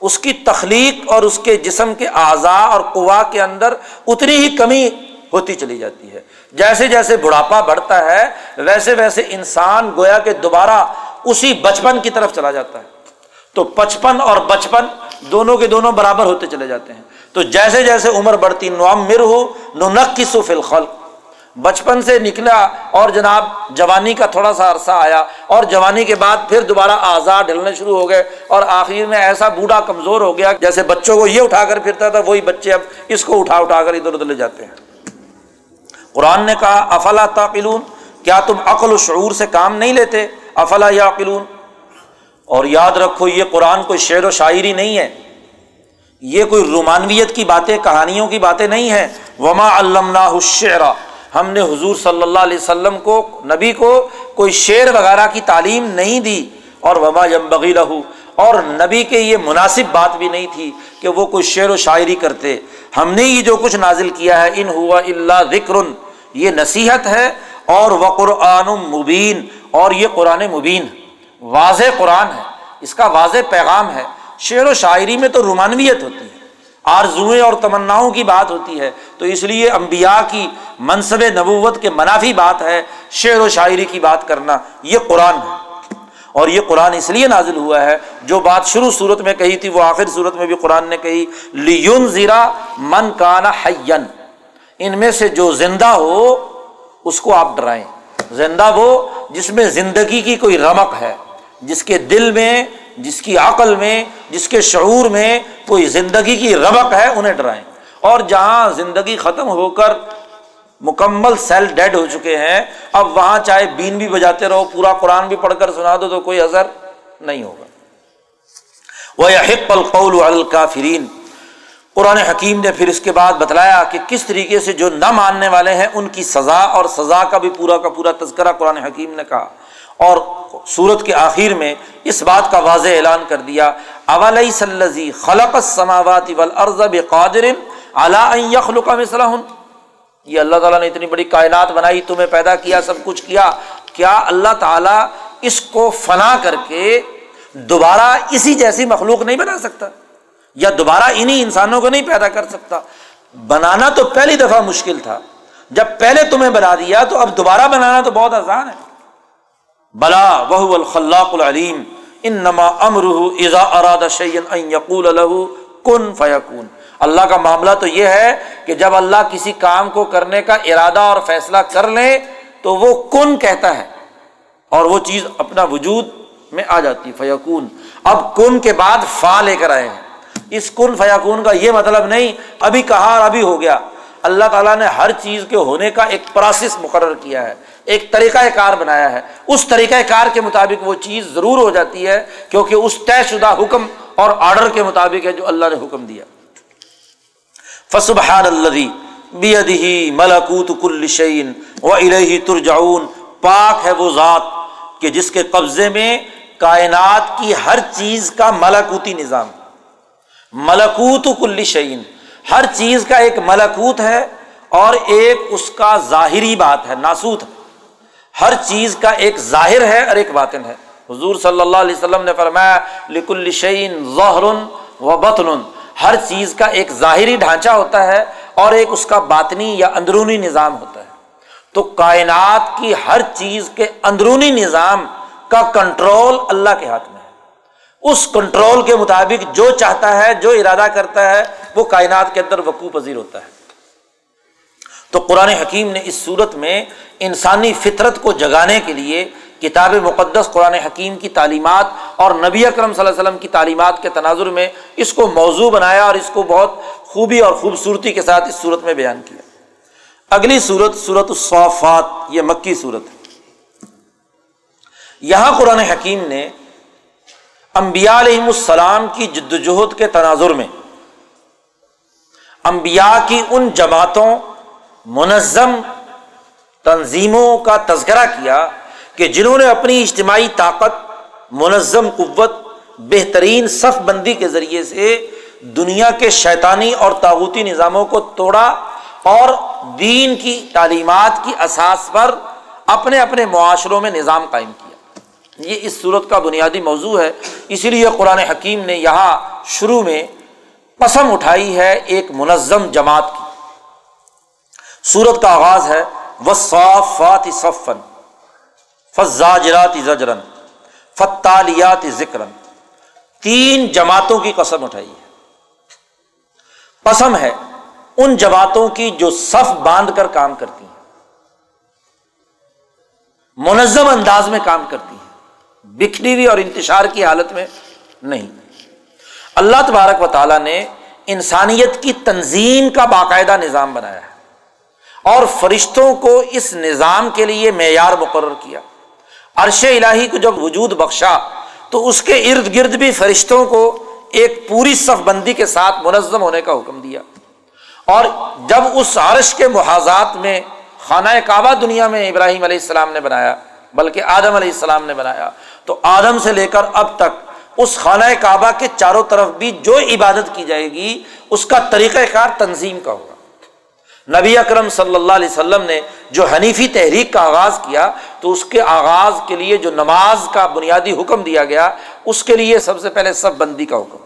[SPEAKER 1] اس کی تخلیق اور اس کے جسم کے اعضاء اور قوا کے اندر اتنی ہی کمی ہوتی چلی جاتی ہے۔ جیسے جیسے بڑھاپا بڑھتا ہے، ویسے ویسے انسان گویا کہ دوبارہ اسی بچپن کی طرف چلا جاتا ہے۔ تو پچپن اور بچپن دونوں کے دونوں برابر ہوتے چلے جاتے ہیں۔ تو جیسے جیسے عمر بڑھتی نعم مر ہو نو نقص فی الخل بچپن سے نکلا اور جناب جوانی کا تھوڑا سا عرصہ آیا اور جوانی کے بعد پھر دوبارہ آزاد ڈھلنے شروع ہو گئے اور آخر میں ایسا بوڑھا کمزور ہو گیا جیسے بچوں کو یہ اٹھا کر پھرتا تھا، وہی بچے اب اس کو اٹھا اٹھا کر ادھر ادھر لے جاتے ہیں۔ قرآن نے کہا، افلا تاقلون کیا تم عقل و شعور سے کام نہیں لیتے؟ افلا یا اور یاد رکھو، یہ قرآن کوئی شعر و شاعری نہیں ہے۔ یہ کوئی رومانویت کی باتیں، کہانیوں کی باتیں نہیں ہیں۔ وما علم الشعرا ہم نے حضور صلی اللہ علیہ وسلم کو، نبی کو کوئی شعر وغیرہ کی تعلیم نہیں دی۔ اور وما یمبغی رہو اور نبی کے یہ مناسب بات بھی نہیں تھی کہ وہ کوئی شعر و شاعری کرتے۔ ہم نے یہ جو کچھ نازل کیا ہے، ان ہوا اللہ ذکر۔ یہ نصیحت ہے اور وہ قرآن مبین اور یہ قرآن مبین۔ واضح قرآن ہے۔ اس کا واضح پیغام ہے۔ شعر و شاعری میں تو رومانویت ہوتی ہے، آرزوئیں اور تمناؤں کی بات ہوتی ہے، تو اس لیے امبیا کی منصب نبوت کے منافی بات ہے، شعر و شاعری کی بات کرنا، یہ قرآن ہے۔ اور یہ قرآن اس لیے نازل ہوا ہے، جو بات شروع صورت میں کہی تھی، وہ آخر صورت میں بھی قرآن نے کہی لیون زیرا من کانا حین ان میں سے جو زندہ ہو، اس کو آپ ڈرائیں۔ زندہ وہ جس میں زندگی کی کوئی رمق ہے، جس کے دل میں جس کی عقل میں، جس کے شعور میں کوئی زندگی کی رمق ہے، انہیں ڈرائیں۔ اور جہاں زندگی ختم ہو کر مکمل سیل ڈیڈ ہو چکے ہیں، اب وہاں چاہے بین بھی بجاتے رہو، پورا قرآن بھی پڑھ کر سنا دو تو کوئی اثر نہیں ہوگا۔ وہ حق القول الکافرین قرآن حکیم نے پھر اس کے بعد بتلایا کہ کس طریقے سے جو نہ ماننے والے ہیں، ان کی سزا اور سزا کا بھی پورا کا پورا تذکرہ قرآن حکیم نے کہا۔ اور سورت کے آخر میں اس بات کا واضح اعلان کر دیا اولی صلی خلق السماوات والارض بقادر علی یخلق مثلہم یہ اللہ تعالیٰ نے اتنی بڑی کائنات بنائی، تمہیں پیدا کیا، سب کچھ کیا۔ کیا اللہ تعالیٰ اس کو فنا کر کے دوبارہ اسی جیسی مخلوق نہیں بنا سکتا؟ یا دوبارہ انہیں انسانوں کو نہیں پیدا کر سکتا؟ بنانا تو پہلی دفعہ مشکل تھا۔ جب پہلے تمہیں بنا دیا تو اب دوبارہ بنانا تو بہت آسان ہے۔ بلا وہ الخلاق العلیم ان نما امر ازا اراد شعین یقول الح کن فیقون اللہ کا معاملہ تو یہ ہے کہ جب اللہ کسی کام کو کرنے کا ارادہ اور فیصلہ کر لے تو وہ کن کہتا ہے اور وہ چیز اپنا وجود میں آ جاتی فیقون اب کن کے بعد فا لے کر آئے ہیں۔ اس کن فیقون کا یہ مطلب نہیں، ابھی کہا اور ابھی ہو گیا۔ اللہ تعالیٰ نے ہر چیز کے ہونے کا ایک پروسیس مقرر کیا ہے۔ ایک طریقہ کار بنایا ہے۔ اس طریقہ کار کے مطابق وہ چیز ضرور ہو جاتی ہے کیونکہ اس طے شدہ حکم اور آرڈر کے مطابق ہے جو اللہ نے حکم دیا۔ فسبحان الذي بيده ملکوت کل شعین و الہی ترجعون۔ پاک ہے وہ ذات کہ جس کے قبضے میں کائنات کی ہر چیز کا ملکوتی نظام۔ ملکوت کل شعین ہر چیز کا ایک ملکوت ہے اور ایک اس کا ظاہری بات ہے، ناسوت۔ ہے ہر چیز کا ایک ظاہر ہے اور ایک باطن ہے۔ حضور صلی اللہ علیہ وسلم نے فرمایا لکل شعین ظہر و بطن ہر چیز کا ایک ظاہری ڈھانچہ ہوتا ہے اور ایک اس کا باطنی یا اندرونی نظام ہوتا ہے۔ تو کائنات کی ہر چیز کے اندرونی نظام کا کنٹرول اللہ کے ہاتھ میں ہے۔ اس کنٹرول کے مطابق جو چاہتا ہے، جو ارادہ کرتا ہے، وہ کائنات کے اندر وقوع پذیر ہوتا ہے۔ تو قرآن حکیم نے اس صورت میں انسانی فطرت کو جگانے کے لیے کتاب مقدس قرآن حکیم کی تعلیمات اور نبی اکرم صلی اللہ علیہ وسلم کی تعلیمات کے تناظر میں اس کو موضوع بنایا اور اس کو بہت خوبی اور خوبصورتی کے ساتھ اس صورت میں بیان کیا۔ اگلی صورت صورت الصوفات یہ مکی صورت ہے۔ یہاں قرآن حکیم نے امبیا علیہم السلام کی جد وجہد کے تناظر میں امبیا کی ان جماعتوں منظم تنظیموں کا تذکرہ کیا کہ جنہوں نے اپنی اجتماعی طاقت، منظم قوت، بہترین صف بندی کے ذریعے سے دنیا کے شیطانی اور تاغوتی نظاموں کو توڑا اور دین کی تعلیمات کی اساس پر اپنے اپنے معاشروں میں نظام قائم کیا۔ یہ اس صورت کا بنیادی موضوع ہے، اسی لیے قرآن حکیم نے یہاں شروع میں پسم اٹھائی ہے ایک منظم جماعت کی۔ صورت کا آغاز ہے وہ صفن فضاجرات زجرن فتالیات ذکر تین جماعتوں کی قسم اٹھائی ہے۔ قسم ہے ان جماعتوں کی جو صف باندھ کر کام کرتی ہیں۔ منظم انداز میں کام کرتی ہیں۔ بکھری ہوئی اور انتشار کی حالت میں نہیں۔ اللہ تبارک و تعالیٰ نے انسانیت کی تنظیم کا باقاعدہ نظام بنایا ہے۔ اور فرشتوں کو اس نظام کے لیے معیار مقرر کیا۔ عرش الہی کو جب وجود بخشا، تو اس کے ارد گرد بھی فرشتوں کو ایک پوری صف بندی کے ساتھ منظم ہونے کا حکم دیا۔ اور جب اس عرش کے محاذات میں خانہ کعبہ دنیا میں ابراہیم علیہ السلام نے بنایا، بلکہ آدم علیہ السلام نے بنایا، تو آدم سے لے کر اب تک اس خانہ کعبہ کے چاروں طرف بھی جو عبادت کی جائے گی، اس کا طریقہ کار تنظیم کا ہوگا نبی اکرم صلی اللہ علیہ وسلم نے جو حنیفی تحریک کا آغاز کیا تو اس کے آغاز کے لیے جو نماز کا بنیادی حکم دیا گیا، اس کے لیے سب سے پہلے سب بندی کا حکم۔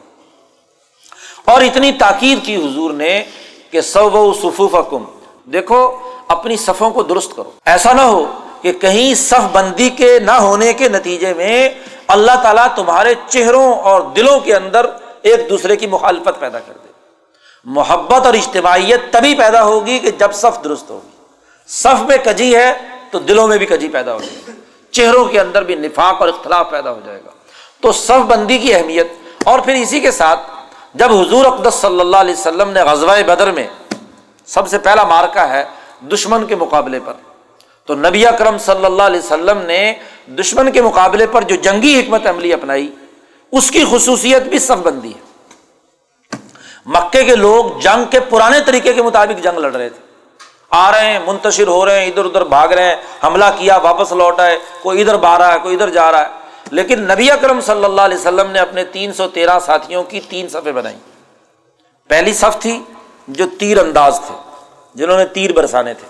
[SPEAKER 1] اور اتنی تاکید کی حضور نے کہ سو و صفوف حکم دیکھو، اپنی صفوں کو درست کرو۔ ایسا نہ ہو کہ کہیں صف بندی کے نہ ہونے کے نتیجے میں اللہ تعالیٰ تمہارے چہروں اور دلوں کے اندر ایک دوسرے کی مخالفت پیدا کر دے۔ محبت اور اجتماعیت تبھی پیدا ہوگی کہ جب صف درست ہوگی۔ صف میں کجی ہے تو دلوں میں بھی کجی پیدا ہوگی چہروں کے اندر بھی نفاق اور اختلاف پیدا ہو جائے گا۔ تو صف بندی کی اہمیت اور پھر اسی کے ساتھ جب حضور اقدس صلی اللہ علیہ وسلم نے غزوہ بدر میں سب سے پہلا مارکا ہے دشمن کے مقابلے پر، تو نبی اکرم صلی اللہ علیہ وسلم نے دشمن کے مقابلے پر جو جنگی حکمت عملی اپنائی، اس کی خصوصیت بھی صف بندی ہے۔ مکے کے لوگ جنگ کے پرانے طریقے کے مطابق جنگ لڑ رہے تھے۔ آ رہے ہیں، منتشر ہو رہے ہیں، ادھر ادھر بھاگ رہے ہیں، حملہ کیا، واپس لوٹ آئے، کوئی ادھر بہ رہا ہے، کوئی ادھر جا رہا ہے۔ لیکن نبی اکرم صلی اللہ علیہ وسلم نے اپنے تین سو تیرہ ساتھیوں کی تین صفیں بنائی۔ پہلی صف تھی جو تیر انداز تھے، جنہوں نے تیر برسانے تھے۔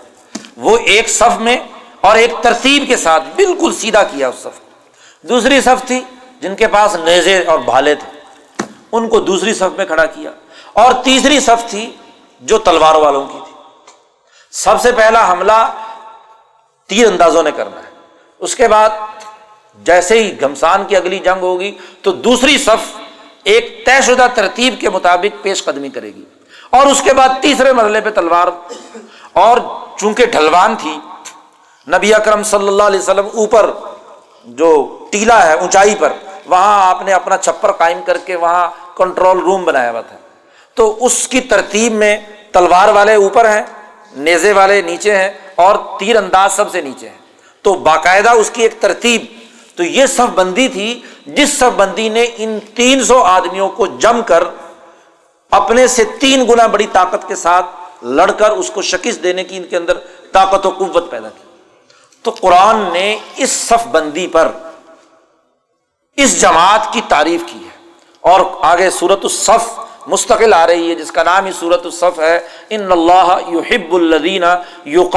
[SPEAKER 1] وہ ایک صف میں اور ایک ترتیب کے ساتھ بالکل سیدھا کیا اس صف دوسری صف تھی جن کے پاس نیزے اور بھالے تھے۔ ان کو دوسری صف میں کھڑا کیا۔ اور تیسری صف تھی جو تلوار والوں کی تھی۔ سب سے پہلا حملہ تیر اندازوں نے کرنا ہے۔ اس کے بعد جیسے ہی گھمسان کی اگلی جنگ ہوگی تو دوسری صف ایک طے شدہ ترتیب کے مطابق پیش قدمی کرے گی۔ اور اس کے بعد تیسرے مرحلے پہ تلوار اور چونکہ ڈھلوان تھی، نبی اکرم صلی اللہ علیہ وسلم اوپر جو ٹیلا ہے اونچائی پر، وہاں آپ نے اپنا چھپر قائم کر کے وہاں کنٹرول روم بنایا ہوا تھا۔ تو اس کی ترتیب میں تلوار والے اوپر ہیں، نیزے والے نیچے ہیں اور تیر انداز سب سے نیچے ہیں۔ تو باقاعدہ اس کی ایک ترتیب، تو یہ سب بندی تھی جس سب بندی نے ان تین سو آدمیوں کو جم کر اپنے سے تین گنا بڑی طاقت کے ساتھ لڑ کر اس کو شکست دینے کی ان کے اندر طاقت و قوت پیدا کی۔ تو قرآن نے اس صف بندی پر اس جماعت کی تعریف کی ہے۔ اور آگے سورت الصف مستقل آ رہی ہے، جس کا نام ہی سورت الصف ہے۔ ان اللہ یحب الدین یو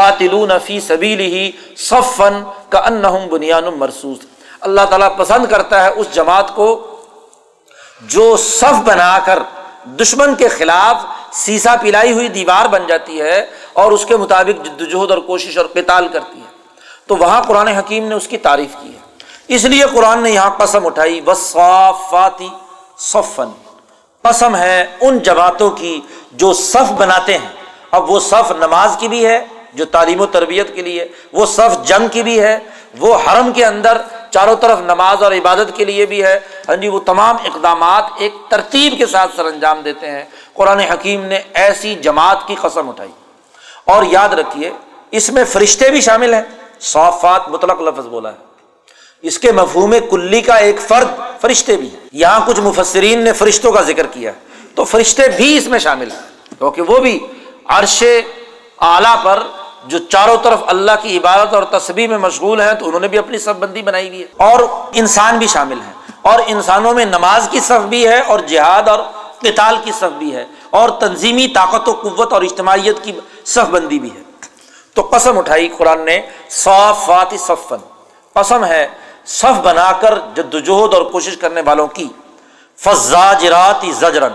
[SPEAKER 1] فی سبیل ہی صفن کا ان بنیان مرسوس اللہ تعالیٰ پسند کرتا ہے اس جماعت کو جو صف بنا کر دشمن کے خلاف سیسا پلائی ہوئی دیوار بن جاتی ہے اور اس کے مطابق جدوجہد اور کوشش اور قتال کرتی ہے۔ تو وہاں قرآن حکیم نے اس کی تعریف کی ہے۔ اس لیے قرآن نے یہاں قسم اٹھائی بس وصافاتی صفن قسم ہے ان جماعتوں کی جو صف بناتے ہیں۔ اب وہ صف نماز کی بھی ہے، جو تعلیم و تربیت کے لیے، وہ صف جنگ کی بھی ہے، وہ حرم کے اندر چاروں طرف نماز اور عبادت کے لیے بھی ہے۔ ہاں جی وہ تمام اقدامات ایک ترتیب کے ساتھ سر انجام دیتے ہیں۔ قرآن حکیم نے ایسی جماعت کی قسم اٹھائی۔ اور یاد رکھیے، اس میں فرشتے بھی شامل ہیں۔ صافات مطلق لفظ بولا ہے۔ اس کے مفہوم کلی کا ایک فرد فرشتے بھی یہاں کچھ مفسرین نے فرشتوں کا ذکر کیا تو فرشتے بھی اس میں شامل ہیں۔ کیونکہ وہ بھی عرش اعلیٰ پر جو چاروں طرف اللہ کی عبادت اور تصویر میں مشغول ہیں تو انہوں نے بھی اپنی صف بندی بنائی ہوئی ہے۔ اور انسان بھی شامل ہیں۔ اور انسانوں میں نماز کی صف بھی ہے اور جہاد اور قتال کی صف بھی ہے۔ اور تنظیمی طاقت و قوت اور اجتماعیت کی صف بندی بھی ہے۔ تو قسم اٹھائی قرآن نے، صافات صفن قسم ہے صف بنا کر جدوجہد اور کوشش کرنے والوں کی۔ فضاجرات زجرن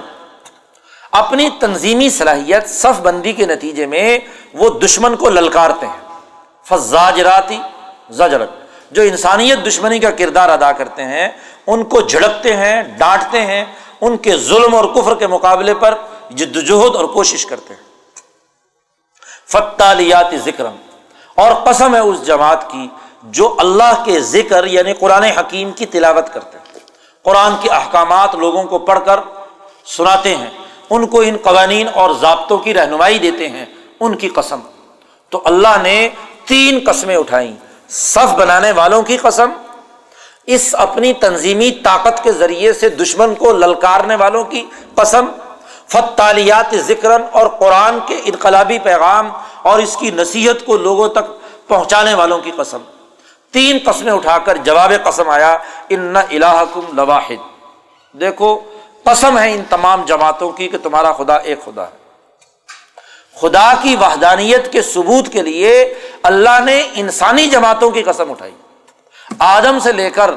[SPEAKER 1] اپنی تنظیمی صلاحیت، صف بندی کے نتیجے میں وہ دشمن کو للکارتے ہیں۔ فضاجراتی زجرن جو انسانیت دشمنی کا کردار ادا کرتے ہیں، ان کو جھڑکتے ہیں، ڈانٹتے ہیں، ان کے ظلم اور کفر کے مقابلے پر جدوجہد اور کوشش کرتے ہیں۔ فتالیات ذکر اور قسم ہے اس جماعت کی جو اللہ کے ذکر یعنی قرآن حکیم کی تلاوت کرتے ہیں۔ قرآن کے احکامات لوگوں کو پڑھ کر سناتے ہیں۔ ان کو ان قوانین اور ضابطوں کی رہنمائی دیتے ہیں۔ ان کی قسم۔ تو اللہ نے تین قسمیں اٹھائیں۔ صف بنانے والوں کی قسم۔ اس اپنی تنظیمی طاقت کے ذریعے سے دشمن کو للکارنے والوں کی قسم۔ فتالیات ذکر اور قرآن کے انقلابی پیغام اور اس کی نصیحت کو لوگوں تک پہنچانے والوں کی قسم۔ تین قسمیں اٹھا کر جواب قسم آیا، ان الہکم لواحد. دیکھو، قسم ہے ان تمام جماعتوں کی کہ تمہارا خدا ایک خدا ہے۔ خدا کی وحدانیت کے ثبوت کے لیے اللہ نے انسانی جماعتوں کی قسم اٹھائی۔ آدم سے لے کر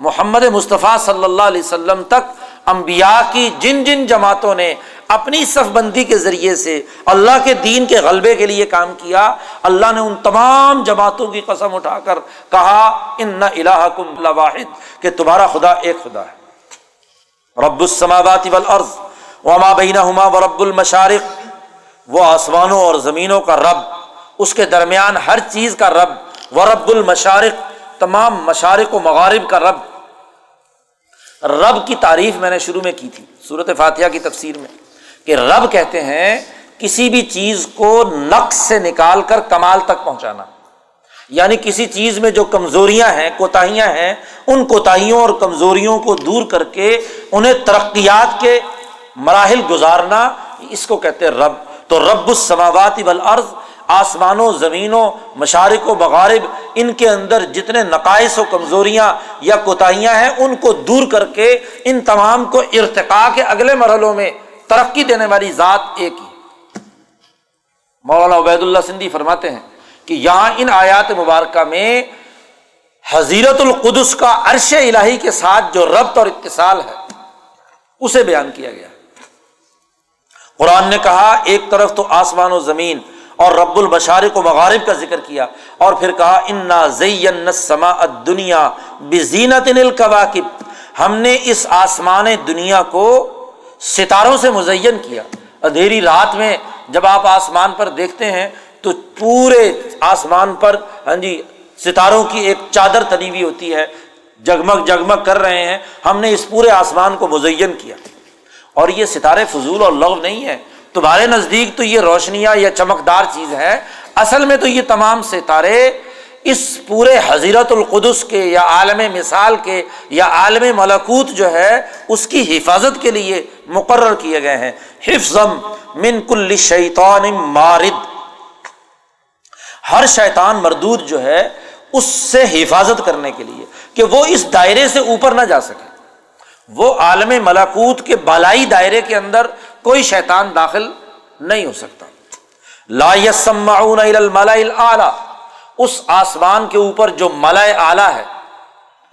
[SPEAKER 1] محمد مصطفیٰ صلی اللہ علیہ وسلم تک انبیاء کی جن جن جماعتوں نے اپنی صف بندی کے ذریعے سے اللہ کے دین کے غلبے کے لیے کام کیا، اللہ نے ان تمام جماعتوں کی قسم اٹھا کر کہا، ان نہ الہ واحد کہ تمہارا خدا ایک خدا ہے۔ رب السماوات والارض وما بینہما ورب المشارق۔ وہ آسمانوں اور زمینوں کا رب، اس کے درمیان ہر چیز کا رب۔ و رب المشارق، تمام مشارق و مغارب کا رب۔ رب کی تعریف میں نے شروع میں کی تھی صورت فاتحہ کی تفسیر میں، کہ رب کہتے ہیں کسی بھی چیز کو نقص سے نکال کر کمال تک پہنچانا۔ یعنی کسی چیز میں جو کمزوریاں ہیں، کوتاہیاں ہیں، ان کوتاہیوں اور کمزوریوں کو دور کر کے انہیں ترقیات کے مراحل گزارنا، اس کو کہتے ہیں رب۔ تو رب السماوات والارض آسمانوں، زمینوں مشارق و مغارب، ان کے اندر جتنے نقائص و کمزوریاں یا کوتاہیاں ہیں، ان کو دور کر کے ان تمام کو ارتقاء کے اگلے مرحلوں میں ترقی دینے والی ذات ایک ہی۔ مولانا عبید اللہ سندھی فرماتے ہیں کہ یہاں ان آیات مبارکہ میں حضیرت القدس کا عرش الہی کے ساتھ جو ربط اور اتصال ہے، اسے بیان کیا گیا۔ قرآن نے کہا، ایک طرف تو آسمان و زمین اور رب البشارق و مغارب کا ذکر کیا اور پھر کہا، انا زین سما دنیا بزینت ہم نے اس آسمان دنیا کو ستاروں سے مزین کیا۔ اندھیری رات میں جب آپ آسمان پر دیکھتے ہیں تو پورے آسمان پر ہاں جی ستاروں کی ایک چادر تنی ہوئی ہوتی ہے، جگمگ جگمگ کر رہے ہیں۔ ہم نے اس پورے آسمان کو مزین کیا۔ اور یہ ستارے فضول اور لغ نہیں ہے تمہارے نزدیک تو یہ روشنیاں یا چمکدار چیز ہے اصل میں تو یہ تمام ستارے اس پورے حضیرت القدس کے یا عالم مثال کے یا عالم ملکوت جو ہے، اس کی حفاظت کے لیے مقرر کیے گئے ہیں۔ حفظ من کل شیطان مارد۔ ہر شیطان مردود جو ہے، اس سے حفاظت کرنے کے لیے کہ وہ اس دائرے سے اوپر نہ جا سکے۔ وہ عالم ملاکوت کے بالائی دائرے کے اندر کوئی شیطان داخل نہیں ہو سکتا۔ لا یسمعون الملا اس آسمان کے اوپر جو ملا اعلیٰ ہے،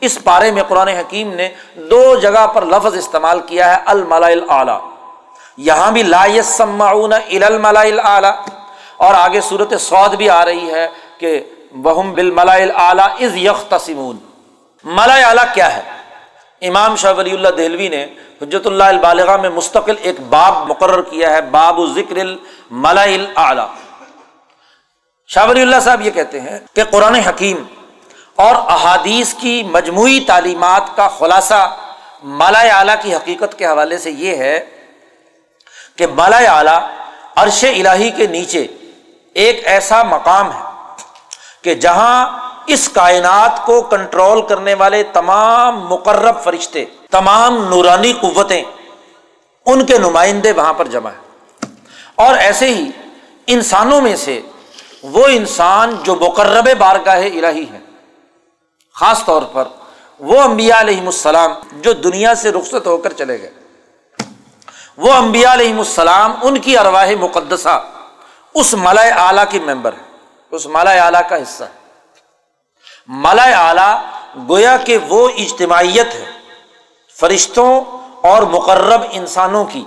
[SPEAKER 1] اس بارے میں قرآن حکیم نے دو جگہ پر لفظ استعمال کیا ہے الملا اعلیٰ یہاں بھی لا یسمعون الملا اعلیٰ اور آگے صورت سعود بھی آ رہی ہے کہ بہم بل ملا اعلیٰ از یخ تسمون کیا ہے؟ امام شاہ ولی اللہ دہلوی نے حجرت اللہ البالغ میں مستقل ایک باب مقرر کیا ہے، باب ذکر الملا اعلیٰ شاہ ولی اللہ صاحب یہ کہتے ہیں کہ قرآن حکیم اور احادیث کی مجموعی تعلیمات کا خلاصہ مالا اعلیٰ کی حقیقت کے حوالے سے یہ ہے کہ مالا اعلیٰ عرش الہی کے نیچے ایک ایسا مقام ہے کہ جہاں اس کائنات کو کنٹرول کرنے والے تمام مقرب فرشتے، تمام نورانی قوتیں ان کے نمائندے وہاں پر جمع ہیں۔ اور ایسے ہی انسانوں میں سے وہ انسان جو مقرب بارگاہ الہی ہے خاص طور پر وہ انبیاء علیہم السلام جو دنیا سے رخصت ہو کر چلے گئے۔ وہ انبیاء علیہم السلام ان کی ارواہ مقدسہ، اس ملا اعلیٰ کی ممبر ہے اس ملا اعلیٰ کا حصہ ہے ملا اعلیٰ گویا کہ وہ اجتماعیت ہے فرشتوں اور مقرب انسانوں کی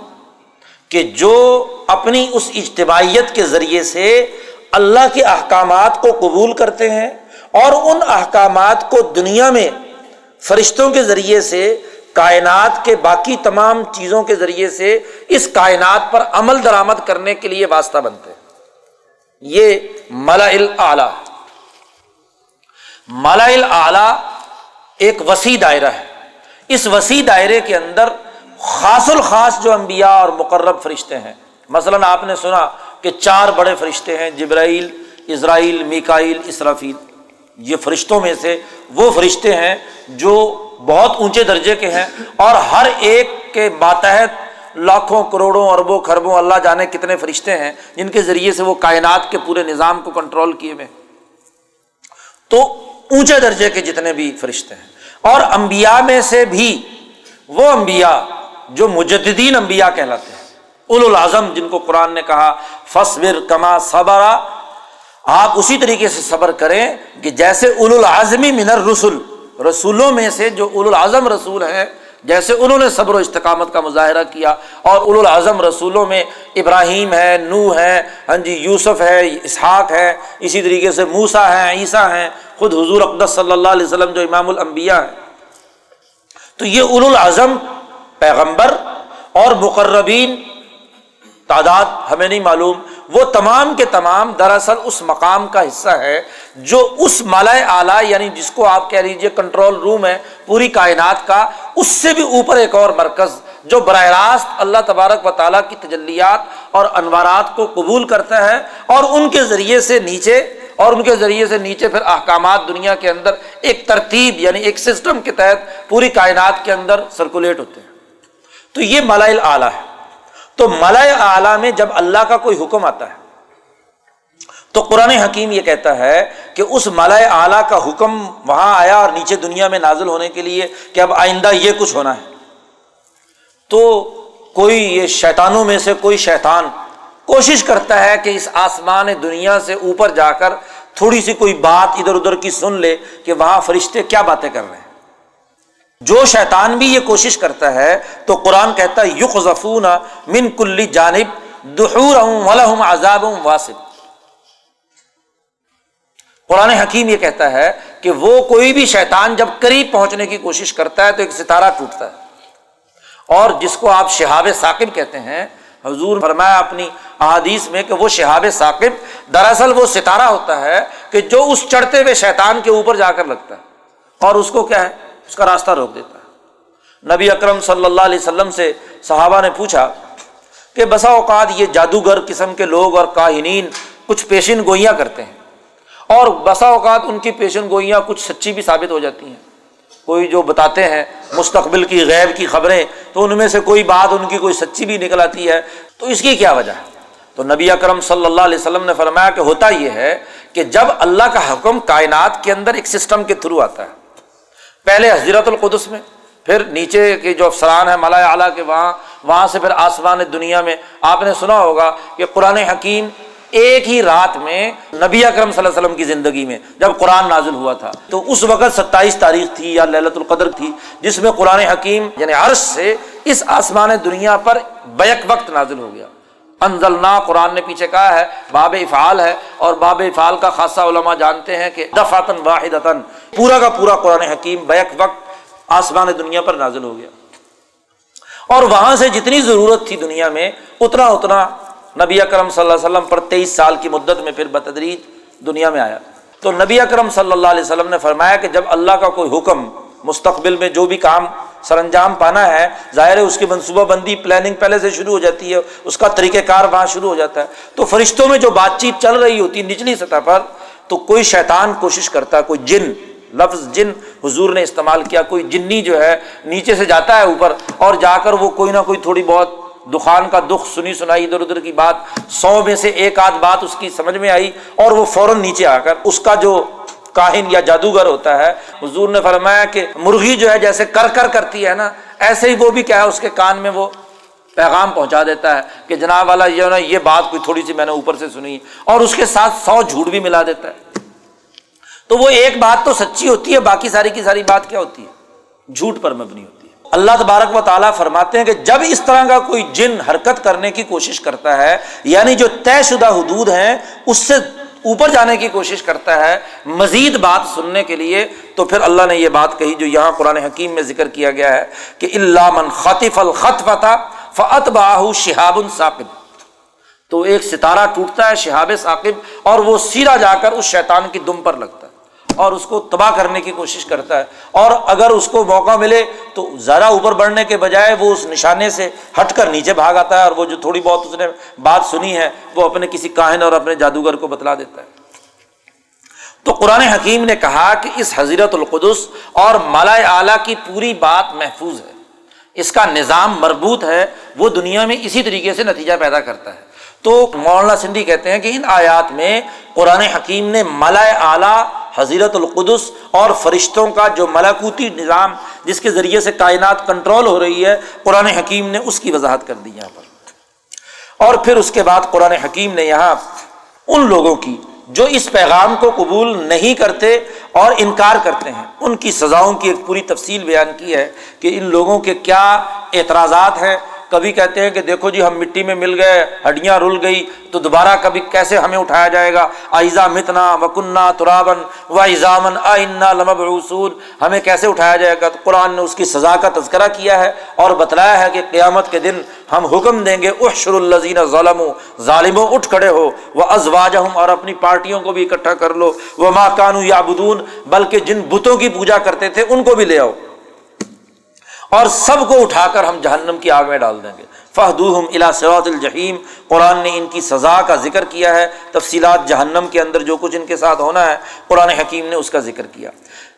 [SPEAKER 1] کہ جو اپنی اس اجتماعیت کے ذریعے سے اللہ کے احکامات کو قبول کرتے ہیں اور ان احکامات کو دنیا میں فرشتوں کے ذریعے سے، کائنات کے باقی تمام چیزوں کے ذریعے سے اس کائنات پر عمل درآمد کرنے کے لیے واسطہ بنتے ہیں۔ یہ ملا اعلیٰ۔ مالا اعلیٰ ایک وسیع دائرہ ہے۔ اس وسیع دائرے کے اندر خاص الخاص جو انبیاء اور مقرب فرشتے ہیں، مثلاً آپ نے سنا کہ چار بڑے فرشتے ہیں، جبرائیل، اسرائیل میکائل اسرافیل۔ یہ فرشتوں میں سے وہ فرشتے ہیں جو بہت اونچے درجے کے ہیں اور ہر ایک کے ماتحت لاکھوں، کروڑوں، اربوں خربوں اللہ جانے کتنے فرشتے ہیں، جن کے ذریعے سے وہ کائنات کے پورے نظام کو کنٹرول کیے ہوئے تو اونچے درجے کے جتنے بھی فرشتے ہیں۔ اور امبیا میں سے بھی وہ امبیا جو مجدین امبیا کہلاتے ہیں۔ اول العظم جن کو قرآن نے کہا فصبر کما صبر آپ اسی طریقے سے صبر کریں کہ جیسے اول العظمی منر رسول رسولوں میں سے جو اول العظم رسول ہیں، جیسے انہوں نے صبر و استقامت کا مظاہرہ کیا، اور اول العظم رسولوں میں ابراہیم ہے نو ہے ہاں جی یوسف ہے، اسحاق ہے، اسی طریقے سے موسا ہے، عیسیٰ ہیں خود حضور اقدس صلی اللہ علیہ وسلم جو امام الانبیاء ہیں، تو یہ اول العظم پیغمبر اور مقربین تعداد ہمیں نہیں معلوم، وہ تمام کے تمام دراصل اس مقام کا حصہ ہے جو اس مالا اعلیٰ یعنی جس کو آپ کہہ لیجیے کنٹرول روم ہے، پوری کائنات کا، اس سے بھی اوپر ایک اور مرکز جو براہ راست اللہ تبارک و تعالیٰ کی تجلیات اور انوارات کو قبول کرتا ہے اور ان کے ذریعے سے نیچے اور ان کے ذریعے سے نیچے پھر احکامات دنیا کے اندر ایک ترتیب یعنی ایک سسٹم کے تحت پوری کائنات کے اندر سرکولیٹ ہوتے ہیں۔ تو یہ ملائل اعلیٰ ہے۔ تو ملائے اعلیٰ میں جب اللہ کا کوئی حکم آتا ہے، تو قرآن حکیم یہ کہتا ہے کہ اس ملائے اعلیٰ کا حکم وہاں آیا اور نیچے دنیا میں نازل ہونے کے لیے کہ اب آئندہ یہ کچھ ہونا ہے۔ تو کوئی یہ شیطانوں میں سے کوئی شیطان کوشش کرتا ہے کہ اس آسمان دنیا سے اوپر جا کر تھوڑی سی کوئی بات ادھر ادھر کی سن لے کہ وہاں فرشتے کیا باتیں کر رہے ہیں۔ جو شیطان بھی یہ کوشش کرتا ہے تو قرآن کہتا ہے یق ضفون من کلی جانب دحور عذاب واسب۔ قرآن حکیم یہ کہتا ہے کہ وہ کوئی بھی شیطان جب قریب پہنچنے کی کوشش کرتا ہے تو ایک ستارہ ٹوٹتا ہے۔ اور جس کو آپ شہاب ثاقب کہتے ہیں حضور فرمایا اپنی احادیث میں کہ وہ شہاب ثاقب دراصل وہ ستارہ ہوتا ہے کہ جو اس چڑھتے ہوئے شیطان کے اوپر جا کر لگتا ہے اور اس کو کیا ہے؟ اس کا راستہ روک دیتا ہے۔ نبی اکرم صلی اللہ علیہ وسلم سے صحابہ نے پوچھا کہ بسا اوقات یہ جادوگر قسم کے لوگ اور کاہنین کچھ پیشن گوئیاں کرتے ہیں اور بسا اوقات ان کی پیشن گوئیاں کچھ سچی بھی ثابت ہو جاتی ہیں۔ کوئی جو بتاتے ہیں مستقبل کی غیب کی خبریں، تو ان میں سے کوئی بات، ان کی کوئی سچی بھی نکل آتی ہے، تو اس کی کیا وجہ ہے؟ تو نبی اکرم صلی اللہ علیہ وسلم نے فرمایا کہ ہوتا یہ ہے کہ جب اللہ کا حکم کائنات کے اندر ایک سسٹم کے تھرو آتا ہے، پہلے حضرت القدس میں، پھر نیچے کے جو افسران ہیں مالا اعلیٰ کے وہاں وہاں سے پھر آسمان دنیا میں، آپ نے سنا ہوگا کہ قرآن حکیم ایک ہی رات میں نبی اکرم صلی اللہ علیہ وسلم کی زندگی میں جب قرآن نازل ہوا تھا، تو اس وقت ستائیس تاریخ تھی یا للت القدر تھی، جس میں قرآن حکیم یعنی عرش سے اس آسمان دنیا پر بیک وقت نازل ہو گیا۔ انزلنا، قرآن نے پیچھے کہا ہے، باب افعال ہے اور باب افعال کا خاصہ علماء جانتے ہیں کہ دفعتاً واحد پورا کا پورا قرآن حکیم بیک وقت آسمان دنیا پر نازل ہو گیا۔ اور وہاں سے جتنی ضرورت تھی دنیا میں، اتنا اتنا نبی اکرم صلی اللہ علیہ وسلم پر تیئیس سال کی مدت میں پھر بتدریج دنیا میں آیا۔ تو نبی اکرم صلی اللہ علیہ وسلم نے فرمایا کہ جب اللہ کا کوئی حکم مستقبل میں جو بھی کام سر انجام پانا ہے، ظاہر ہے اس کی منصوبہ بندی پلاننگ پہلے سے شروع ہو جاتی ہے، اس کا طریقہ کار وہاں شروع ہو جاتا ہے۔ تو فرشتوں میں جو بات چیت چل رہی ہوتی نچلی سطح پر، تو کوئی شیطان کوشش کرتا ہے کوئی جن، لفظ جن حضور نے استعمال کیا، کوئی جنی جو ہے نیچے سے جاتا ہے اوپر اور جا کر وہ کوئی نہ کوئی تھوڑی بہت دخان کا دکھ سنی سنائی، ادھر ادھر کی بات، سو میں سے ایک آدھ بات اس کی سمجھ میں آئی اور وہ فوراً نیچے آ کر اس کا جو کاہن یا جادوگر ہوتا ہے، حضور نے فرمایا کہ مرغی جو ہے جیسے کر کر کرتی ہے نا، ایسے ہی وہ بھی کیا ہے، اس کے کان میں وہ پیغام پہنچا دیتا ہے کہ جناب والا یہ نا، یہ بات کوئی تھوڑی سی میں نے اوپر سے سنی اور اس کے ساتھ سو جھوٹ بھی ملا دیتا ہے۔ تو وہ ایک بات تو سچی ہوتی ہے، باقی ساری کی ساری بات کیا ہوتی ہے؟ جھوٹ پر مبنی ہوتی ہے۔ اللہ تبارک و تعالیٰ فرماتے ہیں کہ جب اس طرح کا کوئی جن حرکت کرنے کی کوشش کرتا ہے یعنی جو طے شدہ حدود ہیں، اس سے اوپر جانے کی کوشش کرتا ہے مزید بات سننے کے لیے، تو پھر اللہ نے یہ بات کہی جو یہاں قرآن حکیم میں ذکر کیا گیا ہے کہ اللہ من خطف الخط فتح فعت باہ شہاب الثاقب تو ایک ستارہ ٹوٹتا ہے شہاب ثاقب اور وہ سیرا جا کر اس شیطان کی دم پر لگتا ہے۔ اور اس کو تباہ کرنے کی کوشش کرتا ہے اور اگر اس کو موقع ملے تو زیادہ اوپر بڑھنے کے بجائے وہ اس نشانے سے ہٹ کر نیچے بھاگ آتا ہے اور وہ جو تھوڑی بہت اس نے بات سنی ہے وہ اپنے کسی کاہن اور اپنے جادوگر کو بتلا دیتا ہے۔ تو قرآن حکیم نے کہا کہ اس حضیرت القدس اور مالا اعلیٰ کی پوری بات محفوظ ہے۔ اس کا نظام مربوط ہے، وہ دنیا میں اسی طریقے سے نتیجہ پیدا کرتا ہے۔ تو مولانا سندھی کہتے ہیں کہ ان آیات میں قرآن حکیم نے ملا اعلیٰ حضیرت القدس اور فرشتوں کا جو ملاکوتی نظام جس کے ذریعے سے کائنات کنٹرول ہو رہی ہے، قرآن حکیم نے اس کی وضاحت کر دی یہاں پر۔ اور پھر اس کے بعد قرآن حکیم نے یہاں ان لوگوں کی جو اس پیغام کو قبول نہیں کرتے اور انکار کرتے ہیں، ان کی سزاؤں کی ایک پوری تفصیل بیان کی ہے کہ ان لوگوں کے کیا اعتراضات ہیں کبھی کہتے ہیں کہ دیکھو جی ہم مٹی میں مل گئے، ہڈیاں رل گئی، تو دوبارہ کبھی کیسے ہمیں اٹھایا جائے گا؟ آئزہ متنا وکنہ ترابن و ایزامن آئنہ لمب رسول ہمیں کیسے اٹھایا جائے گا؟ تو قرآن نے اس کی سزا کا تذکرہ کیا ہے اور بتلایا ہے کہ قیامت کے دن ہم حکم دیں گے احشر الزین ظلم ظالموں اٹھ کھڑے ہو وہ ازواج ہم اور اپنی پارٹیوں کو بھی اکٹھا کر لو۔ وہ ماں کانو یا بدون بلکہ جن بتوں کی پوجا کرتے تھے، ان کو بھی لے آؤ۔ اور سب کو اٹھا کر ہم جہنم کی آگ میں ڈال دیں گے۔ فہدوہم الا سراط الجحیم۔ قرآن نے ان کی سزا کا ذکر کیا ہے۔ تفصیلات جہنم کے اندر جو کچھ ان کے ساتھ ہونا ہے، قرآن حکیم نے اس کا ذکر کیا۔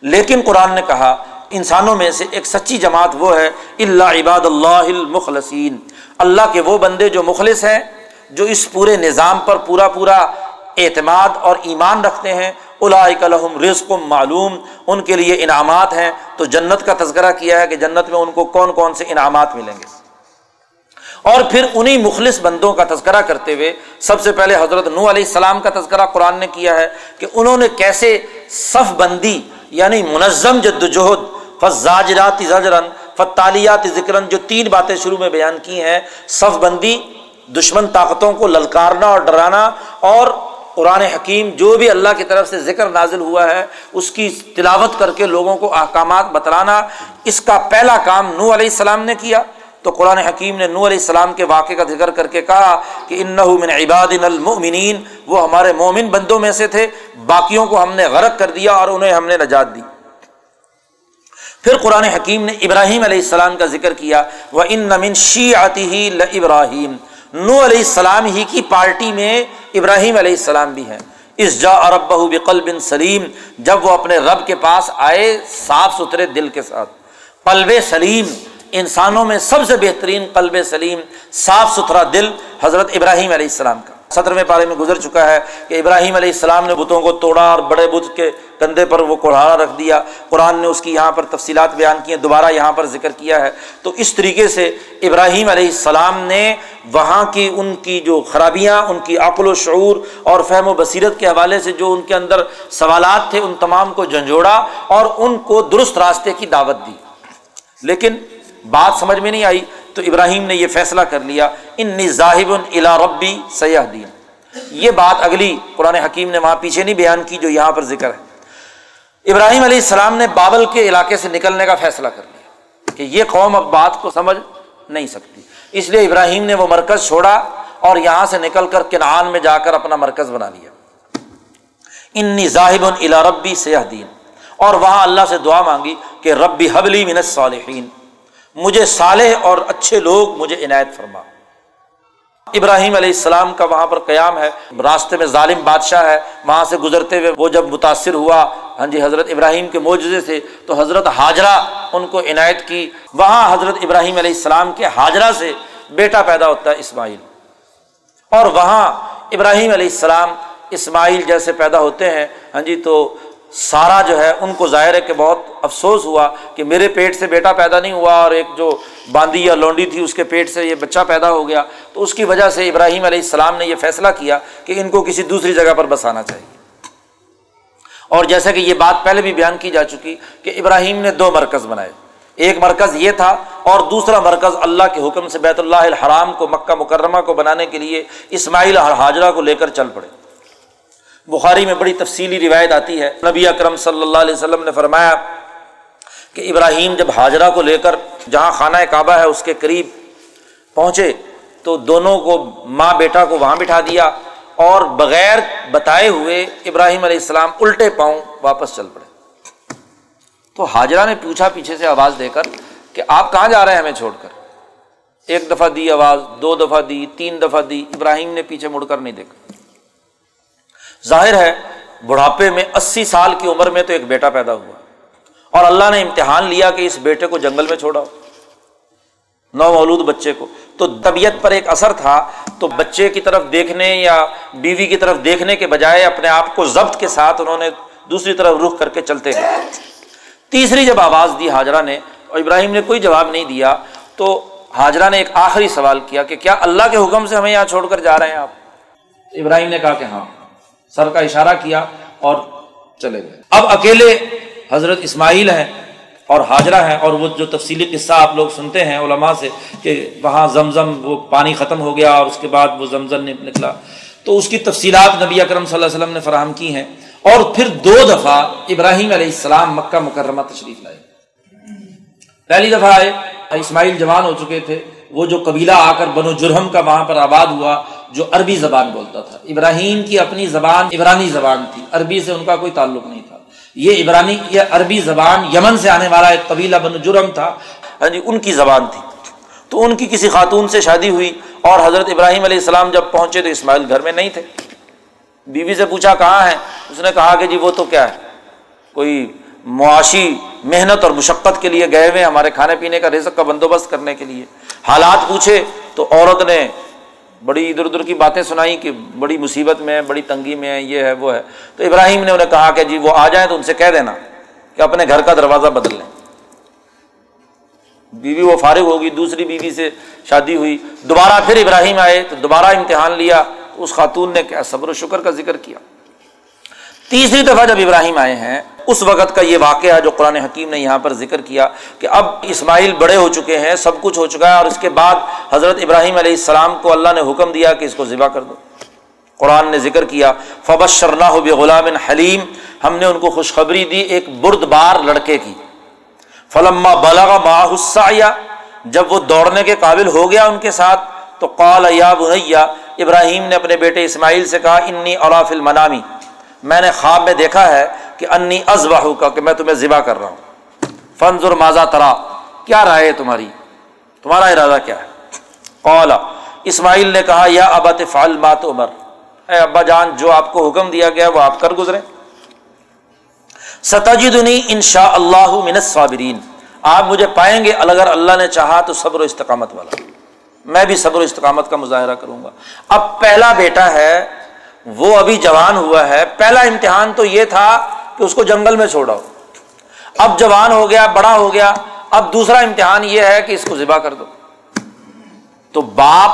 [SPEAKER 1] لیکن قرآن نے کہا، انسانوں میں سے ایک سچی جماعت وہ ہے اللہ عباد اللہ المخلصین اللہ کے وہ بندے جو مخلص ہیں، جو اس پورے نظام پر پورا پورا اعتماد اور ایمان رکھتے ہیں الحم رزق معلوم، ان کے لیے انعامات ہیں۔ تو جنت کا تذکرہ کیا ہے کہ جنت میں ان کو کون کون سے انعامات ملیں گے۔ اور پھر انہیں مخلص بندوں کا تذکرہ کرتے ہوئے سب سے پہلے حضرت نو علیہ السلام کا تذکرہ قرآن نے کیا ہے کہ انہوں نے کیسے صف بندی یعنی منظم جد وجہد فضاجرات زجرن فتالیات ذکرن، جو تین باتیں شروع میں بیان کی ہیں، صف بندی، دشمن طاقتوں کو للکارنا اور ڈرانا اور قرآن حکیم جو بھی اللہ کی طرف سے ذکر نازل ہوا ہے، اس کی تلاوت کر کے لوگوں کو احکامات بتلانا، اس کا پہلا کام نو علیہ السلام نے کیا۔ تو قرآن حکیم نے نو علیہ السلام کے واقعے کا ذکر کر کے کہا کہ ان من عباد المؤمنین، وہ ہمارے مومن بندوں میں سے تھے، باقیوں کو ہم نے غرق کر دیا اور انہیں ہم نے نجات دی۔ پھر قرآن حکیم نے ابراہیم علیہ السلام کا ذکر کیا وہ ان نمن شی آتی ہی ابراہیم نو علیہ السلام ہی کی پارٹی میں ابراہیم علیہ السلام بھی ہیں۔ اس جا ارب بقل بن سلیم، جب وہ اپنے رب کے پاس آئے صاف ستھرے دل کے ساتھ۔ قلب سلیم، انسانوں میں سب سے بہترین قلب سلیم، صاف ستھرا دل حضرت ابراہیم علیہ السلام کا۔ صدر پارے میں گزر چکا ہے کہ ابراہیم علیہ السلام نے بتوں کو توڑا اور بڑے بت کے کندھے پر وہ کوڑھاڑا رکھ دیا۔ قرآن نے اس کی یہاں پر تفصیلات بیان کی ہیں، دوبارہ یہاں پر ذکر کیا ہے۔ تو اس طریقے سے ابراہیم علیہ السلام نے وہاں کی ان کی جو خرابیاں، ان کی عقل و شعور اور فہم و بصیرت کے حوالے سے جو ان کے اندر سوالات تھے، ان تمام کو جھنجھوڑا اور ان کو درست راستے کی دعوت دی۔ لیکن بات سمجھ میں نہیں آئی تو ابراہیم نے یہ فیصلہ کر لیا ان ذاہب الا ربی سیاح دین یہ بات اگلی قرآن حکیم نے وہاں پیچھے نہیں بیان کی جو یہاں پر ذکر ہے۔ ابراہیم علیہ السلام نے بابل کے علاقے سے نکلنے کا فیصلہ کر لیا کہ یہ قوم اب بات کو سمجھ نہیں سکتی۔ اس لیے ابراہیم نے وہ مرکز چھوڑا اور یہاں سے نکل کر کنعان میں جا کر اپنا مرکز بنا لیا۔ انی ذاہب الا ربی سیاح دین اور وہاں اللہ سے دعا مانگی کہ ربی حبلی منت صالحین مجھے صالح اور اچھے لوگ مجھے عنایت فرما۔ ابراہیم علیہ السلام کا وہاں پر قیام ہے، راستے میں ظالم بادشاہ ہے، وہاں سے گزرتے ہوئے وہ جب متاثر ہوا ہاں جی حضرت ابراہیم کے معجزے سے، تو حضرت حاجرہ ان کو عنایت کی۔ وہاں حضرت ابراہیم علیہ السلام کے حاجرہ سے بیٹا پیدا ہوتا ہے اسماعیل۔ اور وہاں ابراہیم علیہ السلام اسماعیل جیسے پیدا ہوتے ہیں ہاں جی تو سارا جو ہے ان کو ظاہر ہے کہ بہت افسوس ہوا کہ میرے پیٹ سے بیٹا پیدا نہیں ہوا اور ایک جو باندھی یا لونڈی تھی اس کے پیٹ سے یہ بچہ پیدا ہو گیا، تو اس کی وجہ سے ابراہیم علیہ السلام نے یہ فیصلہ کیا کہ ان کو کسی دوسری جگہ پر بسانا چاہیے۔ اور جیسا کہ یہ بات پہلے بھی بیان کی جا چکی کہ ابراہیم نے دو مرکز بنائے۔ ایک مرکز یہ تھا اور دوسرا مرکز اللہ کے حکم سے بیت اللہ الحرام کو مکہ مکرمہ کو بنانے کے لیے اسماعیل اور حاجرہ کو لے کر چل پڑے۔ بخاری میں بڑی تفصیلی روایت آتی ہے۔ نبی اکرم صلی اللہ علیہ وسلم نے فرمایا کہ ابراہیم جب حاجرہ کو لے کر جہاں خانہ کعبہ ہے اس کے قریب پہنچے تو دونوں کو ماں بیٹا کو وہاں بٹھا دیا اور بغیر بتائے ہوئے ابراہیم علیہ السلام الٹے پاؤں واپس چل پڑے۔ تو حاجرہ نے پوچھا پیچھے سے آواز دے کر کہ آپ کہاں جا رہے ہیں ہمیں چھوڑ کر؟ ایک دفعہ دی آواز، دو دفعہ دی، تین دفعہ دی، ابراہیم نے پیچھے مڑ کر نہیں دیکھا۔ ظاہر ہے، بڑھاپے میں اسی سال کی عمر میں تو ایک بیٹا پیدا ہوا۔ اور اللہ نے امتحان لیا کہ اس بیٹے کو جنگل میں چھوڑا نو مولود بچے کو۔ تو طبیعت پر ایک اثر تھا، تو بچے کی طرف دیکھنے یا بیوی کی طرف دیکھنے کے بجائے اپنے آپ کو ضبط کے ساتھ انہوں نے دوسری طرف رخ کر کے چلتے گئے تیسری جب آواز دی حاجرہ نے اور ابراہیم نے کوئی جواب نہیں دیا، تو حاجرہ نے ایک آخری سوال کیا کہ کیا اللہ کے حکم سے ہمیں یہاں چھوڑ کر جا رہے ہیں آپ؟ ابراہیم نے کہا کہ ہاں۔ سر کا اشارہ کیا اور چلے گئے۔ اب اکیلے حضرت اسماعیل ہیں اور حاجرہ ہیں اور وہ جو تفصیلی قصہ آپ لوگ سنتے ہیں علماء سے کہ وہاں زمزم وہ پانی ختم ہو گیا اور اس کے بعد وہ زمزم نکلا۔ تو اس کی تفصیلات نبی اکرم صلی اللہ علیہ وسلم نے فراہم کی ہیں اور پھر دو دفعہ ابراہیم علیہ السلام مکہ مکرمہ تشریف لائے۔ پہلی دفعہ آئے، اسماعیل جوان ہو چکے تھے۔ وہ جو قبیلہ آ کر بنو جرہم کا وہاں پر آباد ہوا جو عربی زبان بولتا تھا۔ ابراہیم کی اپنی زبان عبرانی زبان تھی۔ عربی سے ان کا کوئی تعلق نہیں تھا۔ یہ عبرانی، یہ عربی زبان یمن سے آنے والا ایک قبیلہ بنو جرم تھا۔ ہاں جی ان کی زبان تھی۔ تو ان کی کسی خاتون سے شادی ہوئی اور حضرت ابراہیم علیہ السلام جب پہنچے تو اسماعیل گھر میں نہیں تھے۔ بیوی سے پوچھا، کہاں ہے اس نے کہا کہ جی وہ تو کیا ہے؟ کوئی معاشی محنت اور مشقت کے لیے گئے ہوئے ہمارے کھانے پینے کا رزق کا بندوبست کرنے کے لیے۔ حالات پوچھے تو عورت نے بڑی ادھر ادھر کی باتیں سنائی کہ بڑی مصیبت میں ہے، بڑی تنگی میں ہے، یہ ہے، وہ ہے۔ تو ابراہیم نے انہیں کہا کہ جی وہ آ جائیں تو ان سے کہہ دینا کہ اپنے گھر کا دروازہ بدل لیں۔ بیوی وہ فارغ ہوگی، دوسری بیوی سے شادی ہوئی۔ دوبارہ پھر ابراہیم آئے تو دوبارہ امتحان لیا۔ اس خاتون نے کیا، صبر و شکر کا ذکر کیا۔ تیسری دفعہ جب ابراہیم آئے ہیں اس وقت کا یہ واقعہ جو قرآن حکیم نے یہاں پر ذکر کیا کہ اب اسماعیل بڑے ہو چکے ہیں، سب کچھ ہو چکا ہے اور اس کے بعد حضرت ابراہیم علیہ السلام کو اللہ نے حکم دیا کہ اس کو ذبح کر دو۔ قرآن نے ذکر کیا فبش شرنا ہو غلام حلیم ہم نے ان کو خوشخبری دی ایک برد بار لڑکے کی۔ فلما بلغ ماحسا جب وہ دوڑنے کے قابل ہو گیا ان کے ساتھ، تو قال یا بنیا ابراہیم نے اپنے بیٹے اسماعیل سے کہا انی اور المنامی میں نے خواب میں دیکھا ہے کہ انی ازبہ کا کہ میں تمہیں ذبح کر رہا ہوں۔ فنظر ماضا ترا۔ کیا رائے ہے تمہاری؟ تمہارا ارادہ کیا ہے؟ قولا اسماعیل نے کہا، یا ابا فعل بات عمر اے ابا جان، جو آپ کو حکم دیا گیا وہ آپ کر گزرے۔ ستجدنی ان شاء اللہ من صابرین آپ مجھے پائیں گے، اگر اللہ نے چاہا تو صبر و استقامت والا۔ میں بھی صبر و استقامت کا مظاہرہ کروں گا۔ اب پہلا بیٹا ہے وہ ابھی جوان ہوا ہے۔ پہلا امتحان تو یہ تھا کہ اس کو جنگل میں چھوڑا ہو اب جوان ہو گیا، بڑا ہو گیا۔ اب دوسرا امتحان یہ ہے کہ اس کو ذبح کر دو۔ تو باپ،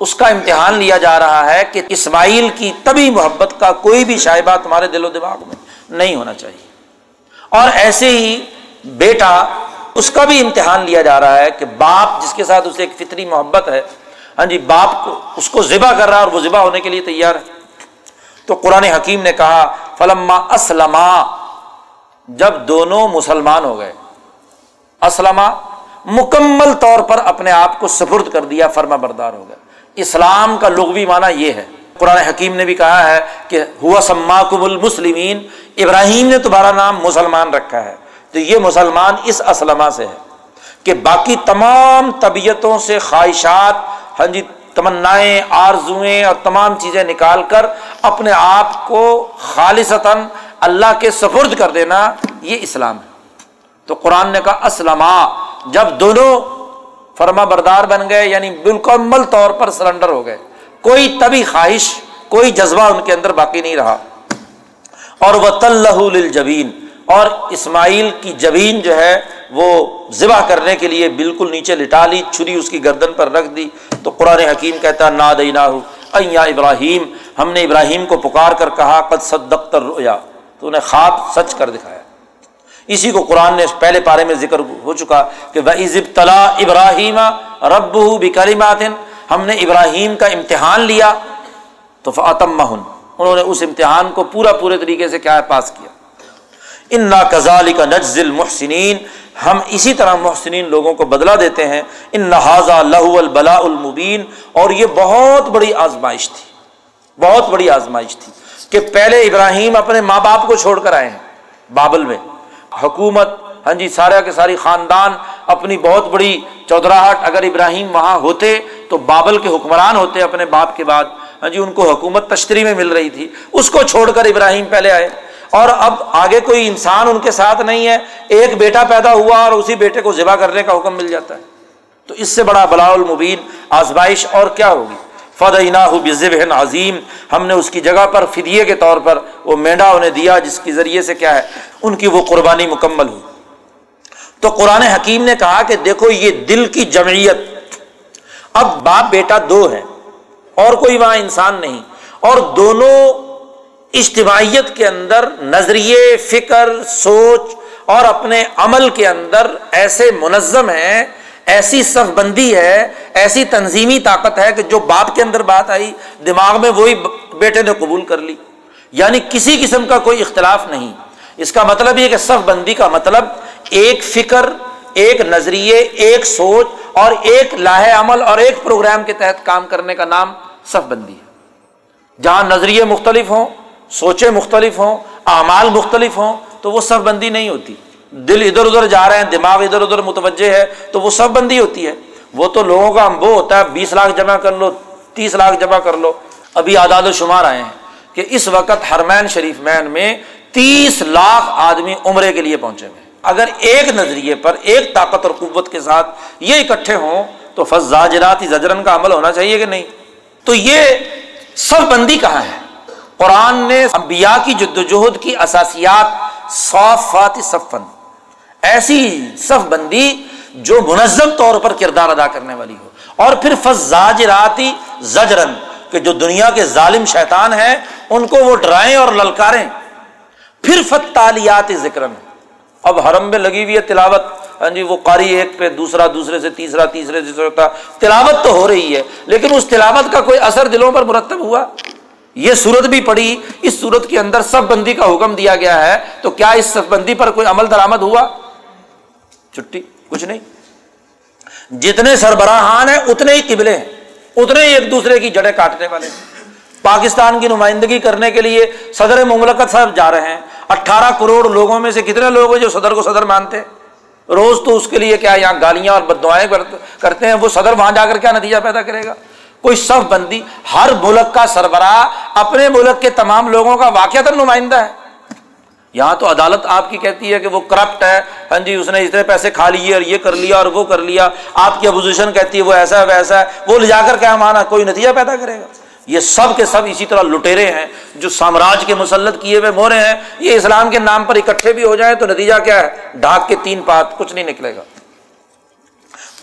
[SPEAKER 1] اس کا امتحان لیا جا رہا ہے کہ اسماعیل کی تبھی محبت کا کوئی بھی شائبہ تمہارے دل و دماغ میں نہیں ہونا چاہیے۔ اور ایسے ہی بیٹا، اس کا بھی امتحان لیا جا رہا ہے کہ باپ، جس کے ساتھ اسے ایک فطری محبت ہے ہاں جی باپ کو، اس کو ذبح کر رہا ہے اور وہ ذبح ہونے کے لیے تیار ہے۔ تو قرآن حکیم نے کہا، فلما اسلم جب دونوں مسلمان ہو گئے۔ اسلم مکمل طور پر اپنے آپ کو سفرد کر دیا، فرما بردار ہو گیا اسلام کا لغوی معنی یہ ہے۔ قرآن حکیم نے بھی کہا ہے کہ ہوا سما کب المسلمین، ابراہیم نے تمہارا نام مسلمان رکھا ہے۔ تو یہ مسلمان اس اسلمہ سے ہے کہ باقی تمام طبیعتوں سے خواہشات ہاں جی تمنائیں، آرزوئیں اور تمام چیزیں نکال کر اپنے آپ کو خالصتاً اللہ کے سفرد کر دینا، یہ اسلام ہے۔ تو قرآن نے کہا اسلم جب دونوں فرما بردار بن گئے یعنی بالکمل طور پر سرنڈر ہو گئے۔ کوئی تبھی خواہش، کوئی جذبہ ان کے اندر باقی نہیں رہا۔ اور وہ تل جبین اور اسماعیل کی جبین جو ہے وہ ذبح کرنے کے لیے بالکل نیچے لٹا لی، چھری اس کی گردن پر رکھ دی۔ تو قرآن حکیم کہتا نا دینا ہو ایا ابراہیم، ہم نے ابراہیم کو پکار کر کہا، قد صدقتر رویا تو انہیں خواب سچ کر دکھایا۔ اسی کو قرآن نے پہلے پارے میں ذکر ہو چکا کہ وہ عزب تلا ابراہیم رب بکریمات ہم نے ابراہیم کا امتحان لیا تو فاطم انہوں نے اس امتحان کو پورا پورے طریقے سے کیا پاس کیا۔ ان نا کزال کا نجزل محسنین ہم اسی طرح محسنین لوگوں کو بدلا دیتے ہیں۔ ان نہذا لہ البلا المبین اور یہ بہت بڑی آزمائش تھی۔ بہت بڑی آزمائش تھی کہ پہلے ابراہیم اپنے ماں باپ کو چھوڑ کر آئے ہیں بابل میں۔ حکومت ہاں جی سارا کے ساری خاندان اپنی بہت بڑی چودراہٹ اگر ابراہیم وہاں ہوتے تو بابل کے حکمران ہوتے اپنے باپ کے بعد۔ ہاں جی ان کو حکومت تشتری میں مل رہی تھی۔ اس کو چھوڑ کر ابراہیم پہلے آئے۔ اور اب آگے کوئی انسان ان کے ساتھ نہیں ہے، ایک بیٹا پیدا ہوا اور اسی بیٹے کو ذبح کرنے کا حکم مل جاتا ہے۔ تو اس سے بڑا بلا المبین، آزمائش اور کیا ہوگی؟ فد بزب عظیم ہم نے اس کی جگہ پر فدیے کے طور پر وہ مینڈا انہیں دیا، جس کے ذریعے سے کیا ہے، ان کی وہ قربانی مکمل ہوئی۔ تو قرآن حکیم نے کہا کہ دیکھو، یہ دل کی جمعیت۔ اب باپ بیٹا دو ہے اور کوئی وہاں انسان نہیں۔ اور دونوں اجتماعیت کے اندر نظریے، فکر، سوچ اور اپنے عمل کے اندر ایسے منظم ہیں، ایسی صف بندی ہے، ایسی تنظیمی طاقت ہے کہ جو باپ کے اندر بات آئی، دماغ میں وہی بیٹے نے قبول کر لی۔ یعنی کسی قسم کا کوئی اختلاف نہیں۔ اس کا مطلب یہ کہ صف بندی کا مطلب ایک فکر، ایک نظریے، ایک سوچ اور ایک لاہ عمل اور ایک پروگرام کے تحت کام کرنے کا نام صف بندی ہے۔ جہاں نظریے مختلف ہوں سوچیں مختلف ہوں، اعمال مختلف ہوں، تو وہ صف بندی نہیں ہوتی۔ دل ادھر ادھر جا رہے ہیں، دماغ ادھر ادھر متوجہ ہے، تو وہ سب بندی ہوتی ہے۔ وہ تو لوگوں کا وہ ہوتا ہے، بیس لاکھ جمع کر لو، تیس لاکھ جمع کر لو۔ ابھی آداد و شمار آئے ہیں کہ اس وقت ہرمین شریف مین میں تیس لاکھ آدمی عمرے کے لیے پہنچے ہوئے اگر ایک نظریے پر، ایک طاقت اور قوت کے ساتھ یہ اکٹھے ہوں، تو فضاجراتی زجرن کا عمل ہونا چاہیے کہ نہیں؟ تو یہ سب بندی کہاں ہے؟ قرآن نے انبیاء کی جد وجہد کی اساسیات صافات صفن، ایسی صف بندی جو منظم طور پر کردار ادا کرنے والی ہو۔ اور پھر فضاجراتی زجرن، کہ جو دنیا کے ظالم شیطان ہیں، ان کو وہ ڈرائیں اور للکاریں۔ پھر فتالیات ذکر اب حرم میں لگی ہوئی ہے تلاوت۔ ہاں جی وہ قاری ایک پہ دوسرا، دوسرے سے تیسرا، تیسرے سے تلاوت تو ہو رہی ہے، لیکن اس تلاوت کا کوئی اثر دلوں پر مرتب ہوا؟ یہ صورت بھی پڑی، اس صورت کے اندر سب بندی کا حکم دیا گیا ہے، تو کیا اس سب بندی پر کوئی عمل درآمد ہوا؟ چھٹی، کچھ نہیں۔ جتنے سربراہان ہیں، اتنے ہی قبلے ہیں، اتنے ہی ایک دوسرے کی جڑیں کاٹنے والے ہیں۔ پاکستان کی نمائندگی کرنے کے لیے صدر مملکت صاحب جا رہے ہیں۔ اٹھارہ کروڑ لوگوں میں سے کتنے لوگ ہیں جو صدر کو صدر مانتے ہیں؟ روز تو اس کے لیے کیا یہاں گالیاں اور بدوائیں کرتے ہیں؟ وہ صدر وہاں جا کر کیا نتیجہ پیدا کرے گا؟ کوئی صف بندی، ہر ملک کا سربراہ اپنے ملک کے تمام لوگوں کا واقعات نمائندہ ہے۔ یہاں تو عدالت آپ کی کہتی ہے کہ وہ کرپٹ ہے ہاں جی اس نے اتنے پیسے کھا لیے اور یہ کر لیا اور وہ کر لیا۔ آپ کی اپوزیشن کہتی ہے وہ ایسا ہے، ویسا ہے۔ وہ لے جا کر کیا مانا؟ کوئی نتیجہ پیدا کرے گا۔ یہ سب کے سب اسی طرح لٹیرے ہیں، جو سامراج کے مسلط کیے ہوئے مورے ہیں۔ یہ اسلام کے نام پر اکٹھے بھی ہو جائیں تو نتیجہ کیا ہے؟ ڈھاک کے تین پات، کچھ نہیں نکلے گا۔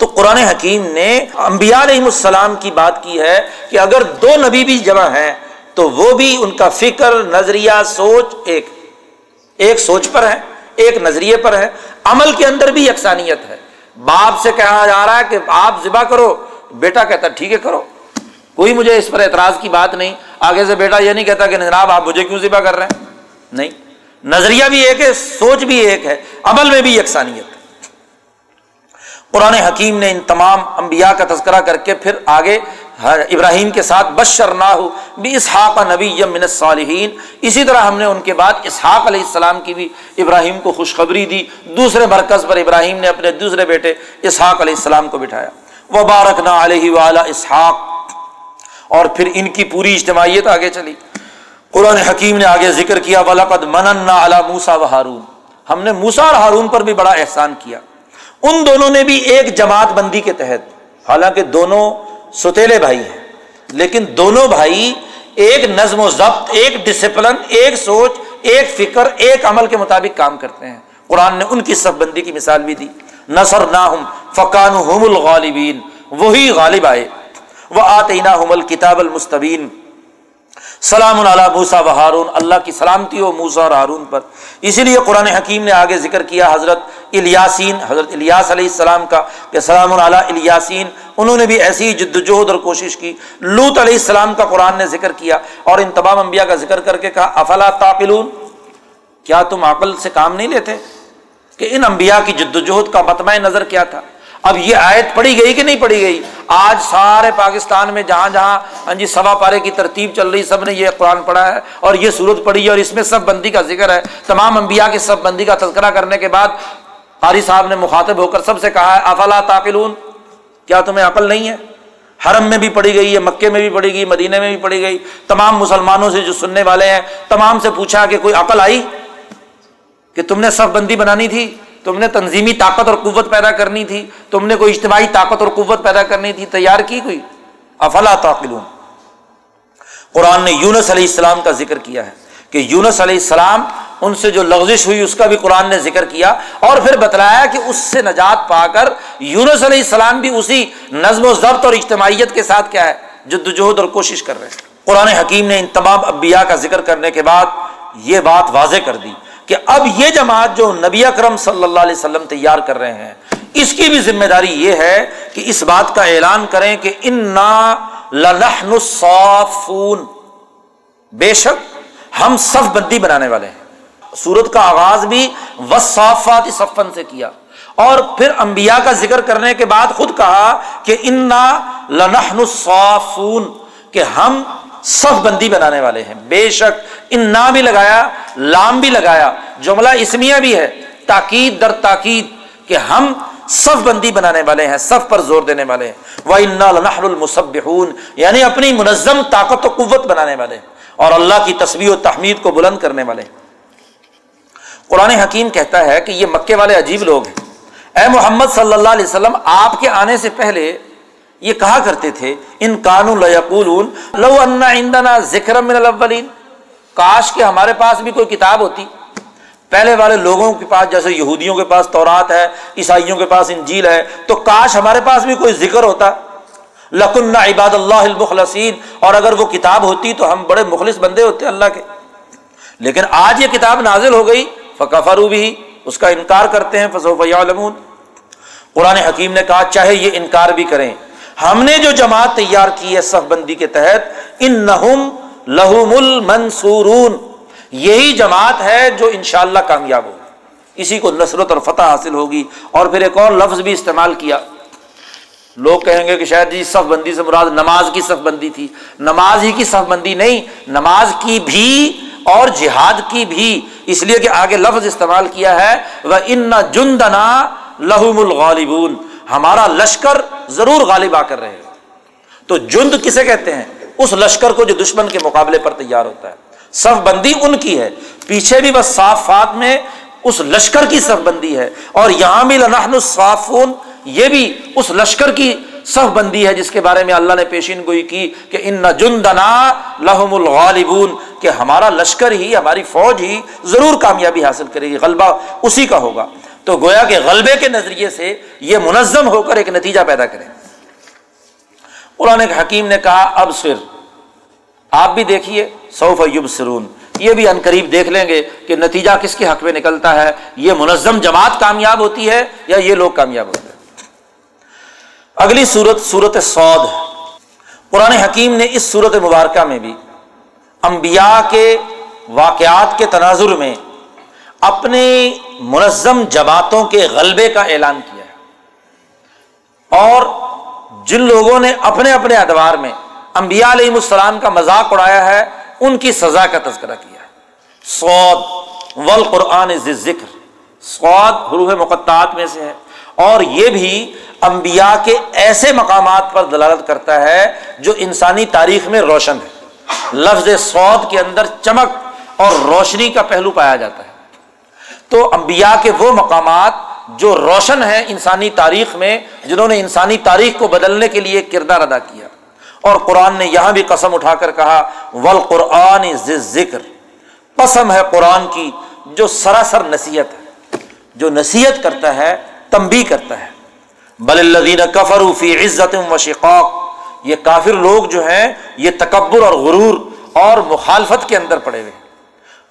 [SPEAKER 1] تو قرآن حکیم نے انبیاء علیہ السلام کی بات کی ہے کہ اگر دو نبی بھی جمع ہیں تو وہ بھی ان کا فکر، نظریہ، سوچ ایک ایک سوچ پر ہے ایک نظریے پر ہے عمل کے اندر بھی یکسانیت ہے۔ باپ سے کہا جا رہا ہے کہ آپ ذبح کرو، بیٹا کہتا ٹھیک ہے، کرو۔ کوئی مجھے اس پر اعتراض کی بات نہیں۔ آگے سے بیٹا یہ نہیں کہتا کہ جناب آپ مجھے کیوں ذبح کر رہے ہیں؟ نہیں۔ نظریہ بھی ایک ہے، سوچ بھی ایک ہے، عمل میں بھی یکسانیت قرآن حکیم نے ان تمام انبیاء کا تذکرہ کر کے پھر آگے ابراہیم کے ساتھ بشر نہ ہو بھی اسحاق نبی من صالحین اسی طرح ہم نے ان کے بعد اسحاق علیہ السلام کی بھی ابراہیم کو خوشخبری دی۔ دوسرے مرکز پر ابراہیم نے اپنے دوسرے بیٹے اسحاق علیہ السلام کو بٹھایا۔ وہ بارک نہ علیہ والا اسحاق۔ اور پھر ان کی پوری اجتماعیت آگے چلی۔ قرآن حکیم نے آگے ذکر کیا ولاقد منن نہ موسا و ہارون ہم نے موسا اور ہارون پر بھی بڑا احسان کیا۔ ان دونوں نے بھی ایک جماعت بندی کے تحت، حالانکہ دونوں ستیلے بھائی ہیں، لیکن دونوں بھائی ایک نظم و ضبط، ایک ڈسپلن ایک سوچ، ایک فکر، ایک عمل کے مطابق کام کرتے ہیں۔ قرآن نے ان کی سب بندی کی مثال بھی دی۔ نثر نہ فقان الغالبین، وہی غالب آئے۔ وہ آتے نہ کتاب المستبین۔ سلام اللہ موسا و ہارون اللہ کی سلامتی ہو موسا اور ہارون پر۔ اسی لیے قرآن حکیم نے آگے ذکر کیا حضرت الیاسین، حضرت الیاس علیہ السلام کا کہ سلام اللہ الیاسین، انہوں نے بھی ایسی جد وجہد اور کوشش کی۔ لوت علیہ السلام کا قرآن نے ذکر کیا اور ان تمام انبیاء کا ذکر کر کے کہا، افلا تاقلون کیا تم عقل سے کام نہیں لیتے کہ ان انبیاء کی جد وجہد کا متمع نظر کیا تھا؟ اب یہ آیت پڑھی گئی کہ نہیں پڑھی گئی؟ آج سارے پاکستان میں جہاں جہاں ہاں جی سوا پارے کی ترتیب چل رہی، سب نے یہ قرآن پڑھا ہے اور یہ صورت پڑھی ہے اور اس میں سب بندی کا ذکر ہے۔ تمام انبیاء کے سب بندی کا تذکرہ کرنے کے بعد قاری صاحب نے مخاطب ہو کر سب سے کہا ہے، افلا تاقلون کیا تمہیں عقل نہیں ہے؟ حرم میں بھی پڑھی گئی ہے، مکے میں بھی پڑھی گئی مدینے میں بھی پڑھی گئی۔ تمام مسلمانوں سے جو سننے والے ہیں، تمام سے پوچھا کہ کوئی عقل آئی کہ تم نے صف بندی بنانی تھی؟ تم نے تنظیمی طاقت اور قوت پیدا کرنی تھی، تم نے کوئی اجتماعی طاقت اور قوت پیدا کرنی تھی، تیار کی کوئی؟ افلا تعقلون؟ قرآن نے یونس علیہ السلام کا ذکر کیا ہے کہ یونس علیہ السلام ان سے جو لغزش ہوئی، اس کا بھی قرآن نے ذکر کیا اور پھر بتلایا کہ اس سے نجات پا کر یونس علیہ السلام بھی اسی نظم و ضبط اور اجتماعیت کے ساتھ کیا ہے جدوجہد اور کوشش کر رہے ہیں۔ قرآن حکیم نے ان تمام ابیا کا ذکر کرنے کے بعد یہ بات واضح کر دی۔ کہ اب یہ جماعت جو نبی اکرم صلی اللہ علیہ وسلم تیار کر رہے ہیں، اس کی بھی ذمہ داری یہ ہے کہ اس بات کا اعلان کریں کہ بے شک ہم صف بندی بنانے والے ہیں۔ سورت کا آغاز بھی وصافات صفن سے کیا۔ اور پھر انبیاء کا ذکر کرنے کے بعد خود کہا کہ انا لنحن صافون کہ ہم صف بندی بنانے والے ہیں۔ بے شک ان نا بھی لگایا، لام بھی لگایا۔ جملہ اسمیہ بھی ہے۔ تاکید در تاکید کہ ہم صف بندی بنانے والے ہیں، صف پر زور دینے والے ہیں۔ وہ المسب یعنی اپنی منظم طاقت و قوت بنانے والے اور اللہ کی تصویر و تحمید کو بلند کرنے والے قرآن حکیم کہتا ہے کہ یہ مکے والے عجیب لوگ ہیں۔ اے محمد صلی اللہ علیہ وسلم، آپ کے آنے سے پہلے یہ کہا کرتے تھے، ان کانو لو انا ذکر من الاولین کاش کے ہمارے پاس بھی کوئی کتاب ہوتی۔ پہلے والے لوگوں کے پاس، جیسے یہودیوں کے پاس تورات ہے، عیسائیوں کے پاس انجیل ہے، تو کاش ہمارے پاس بھی کوئی ذکر ہوتا۔ لکن عباد اللہ المخلصین اور اگر وہ کتاب ہوتی تو ہم بڑے مخلص بندے ہوتے اللہ کے۔ لیکن آج یہ کتاب نازل ہو گئی فکفرو بھی اس کا انکار کرتے ہیں فصوف قرآن حکیم نے کہا، چاہے یہ انکار بھی کریں ہم نے جو جماعت تیار کی ہے صف بندی کے تحت ان نہم لہم المنصورون۔ یہی جماعت ہے جو انشاءاللہ کامیاب ہوگی۔ اسی کو نصرت اور فتح حاصل ہوگی۔ اور پھر ایک اور لفظ بھی استعمال کیا۔ لوگ کہیں گے کہ شاید جی صف بندی سے مراد نماز کی صف بندی تھی۔ نماز ہی کی صف بندی نہیں، نماز کی بھی اور جہاد کی بھی۔ اس لیے کہ آگے لفظ استعمال کیا ہے وہ ان جندنا لہم الغالبون۔ ہمارا لشکر ضرور غالب آ کر رہے گا۔ تو جند کسے کہتے ہیں؟ اس لشکر کو جو دشمن کے مقابلے پر تیار ہوتا ہے۔ صف بندی ان کی ہے۔ پیچھے بھی بس صافات میں اس لشکر کی صف بندی ہے۔ اور یہاں بھی لنحن الصافون، یہ بھی اس لشکر کی صف بندی ہے جس کے بارے میں اللہ نے پیشین گوئی کی کہ ان جندنا لہم الغالبون، کہ ہمارا لشکر ہی، ہماری فوج ہی ضرور کامیابی حاصل کرے گی، غلبہ اسی کا ہوگا۔ تو گویا کہ غلبے کے نظریے سے یہ منظم ہو کر ایک نتیجہ پیدا کریں۔ قرآن حکیم نے کہا، اب سر آپ بھی دیکھیے، سوف یوب سرون یہ بھی ان قریب دیکھ لیں گے کہ نتیجہ کس کے حق میں نکلتا ہے۔ یہ منظم جماعت کامیاب ہوتی ہے یا یہ لوگ کامیاب ہوتے ہیں؟ اگلی صورت صورت سعود قرآن حکیم نے اس صورت مبارکہ میں بھی انبیاء کے واقعات کے تناظر میں اپنی منظم جماعتوں کے غلبے کا اعلان کیا ہے۔ اور جن لوگوں نے اپنے اپنے ادوار میں انبیاء علیہ السلام کا مذاق اڑایا ہے، ان کی سزا کا تذکرہ کیا ہے۔ سعود ول قرآن ذکر سعود حروف مقطعات میں سے ہے۔ اور یہ بھی انبیاء کے ایسے مقامات پر دلالت کرتا ہے جو انسانی تاریخ میں روشن ہے۔ لفظ سعود کے اندر چمک اور روشنی کا پہلو پایا جاتا ہے۔ تو انبیاء کے وہ مقامات جو روشن ہیں انسانی تاریخ میں، جنہوں نے انسانی تاریخ کو بدلنے کے لیے کردار ادا کیا۔ اور قرآن نے یہاں بھی قسم اٹھا کر کہا ول قرآن ذکر قسم ہے قرآن کی جو سراسر نصیحت ہے، جو نصیحت کرتا ہے تمبی کرتا ہے۔ بل الدین کفر فی عزت و شقاق یہ کافر لوگ جو ہیں، یہ تکبر اور غرور اور مخالفت کے اندر پڑے ہوئے ہیں۔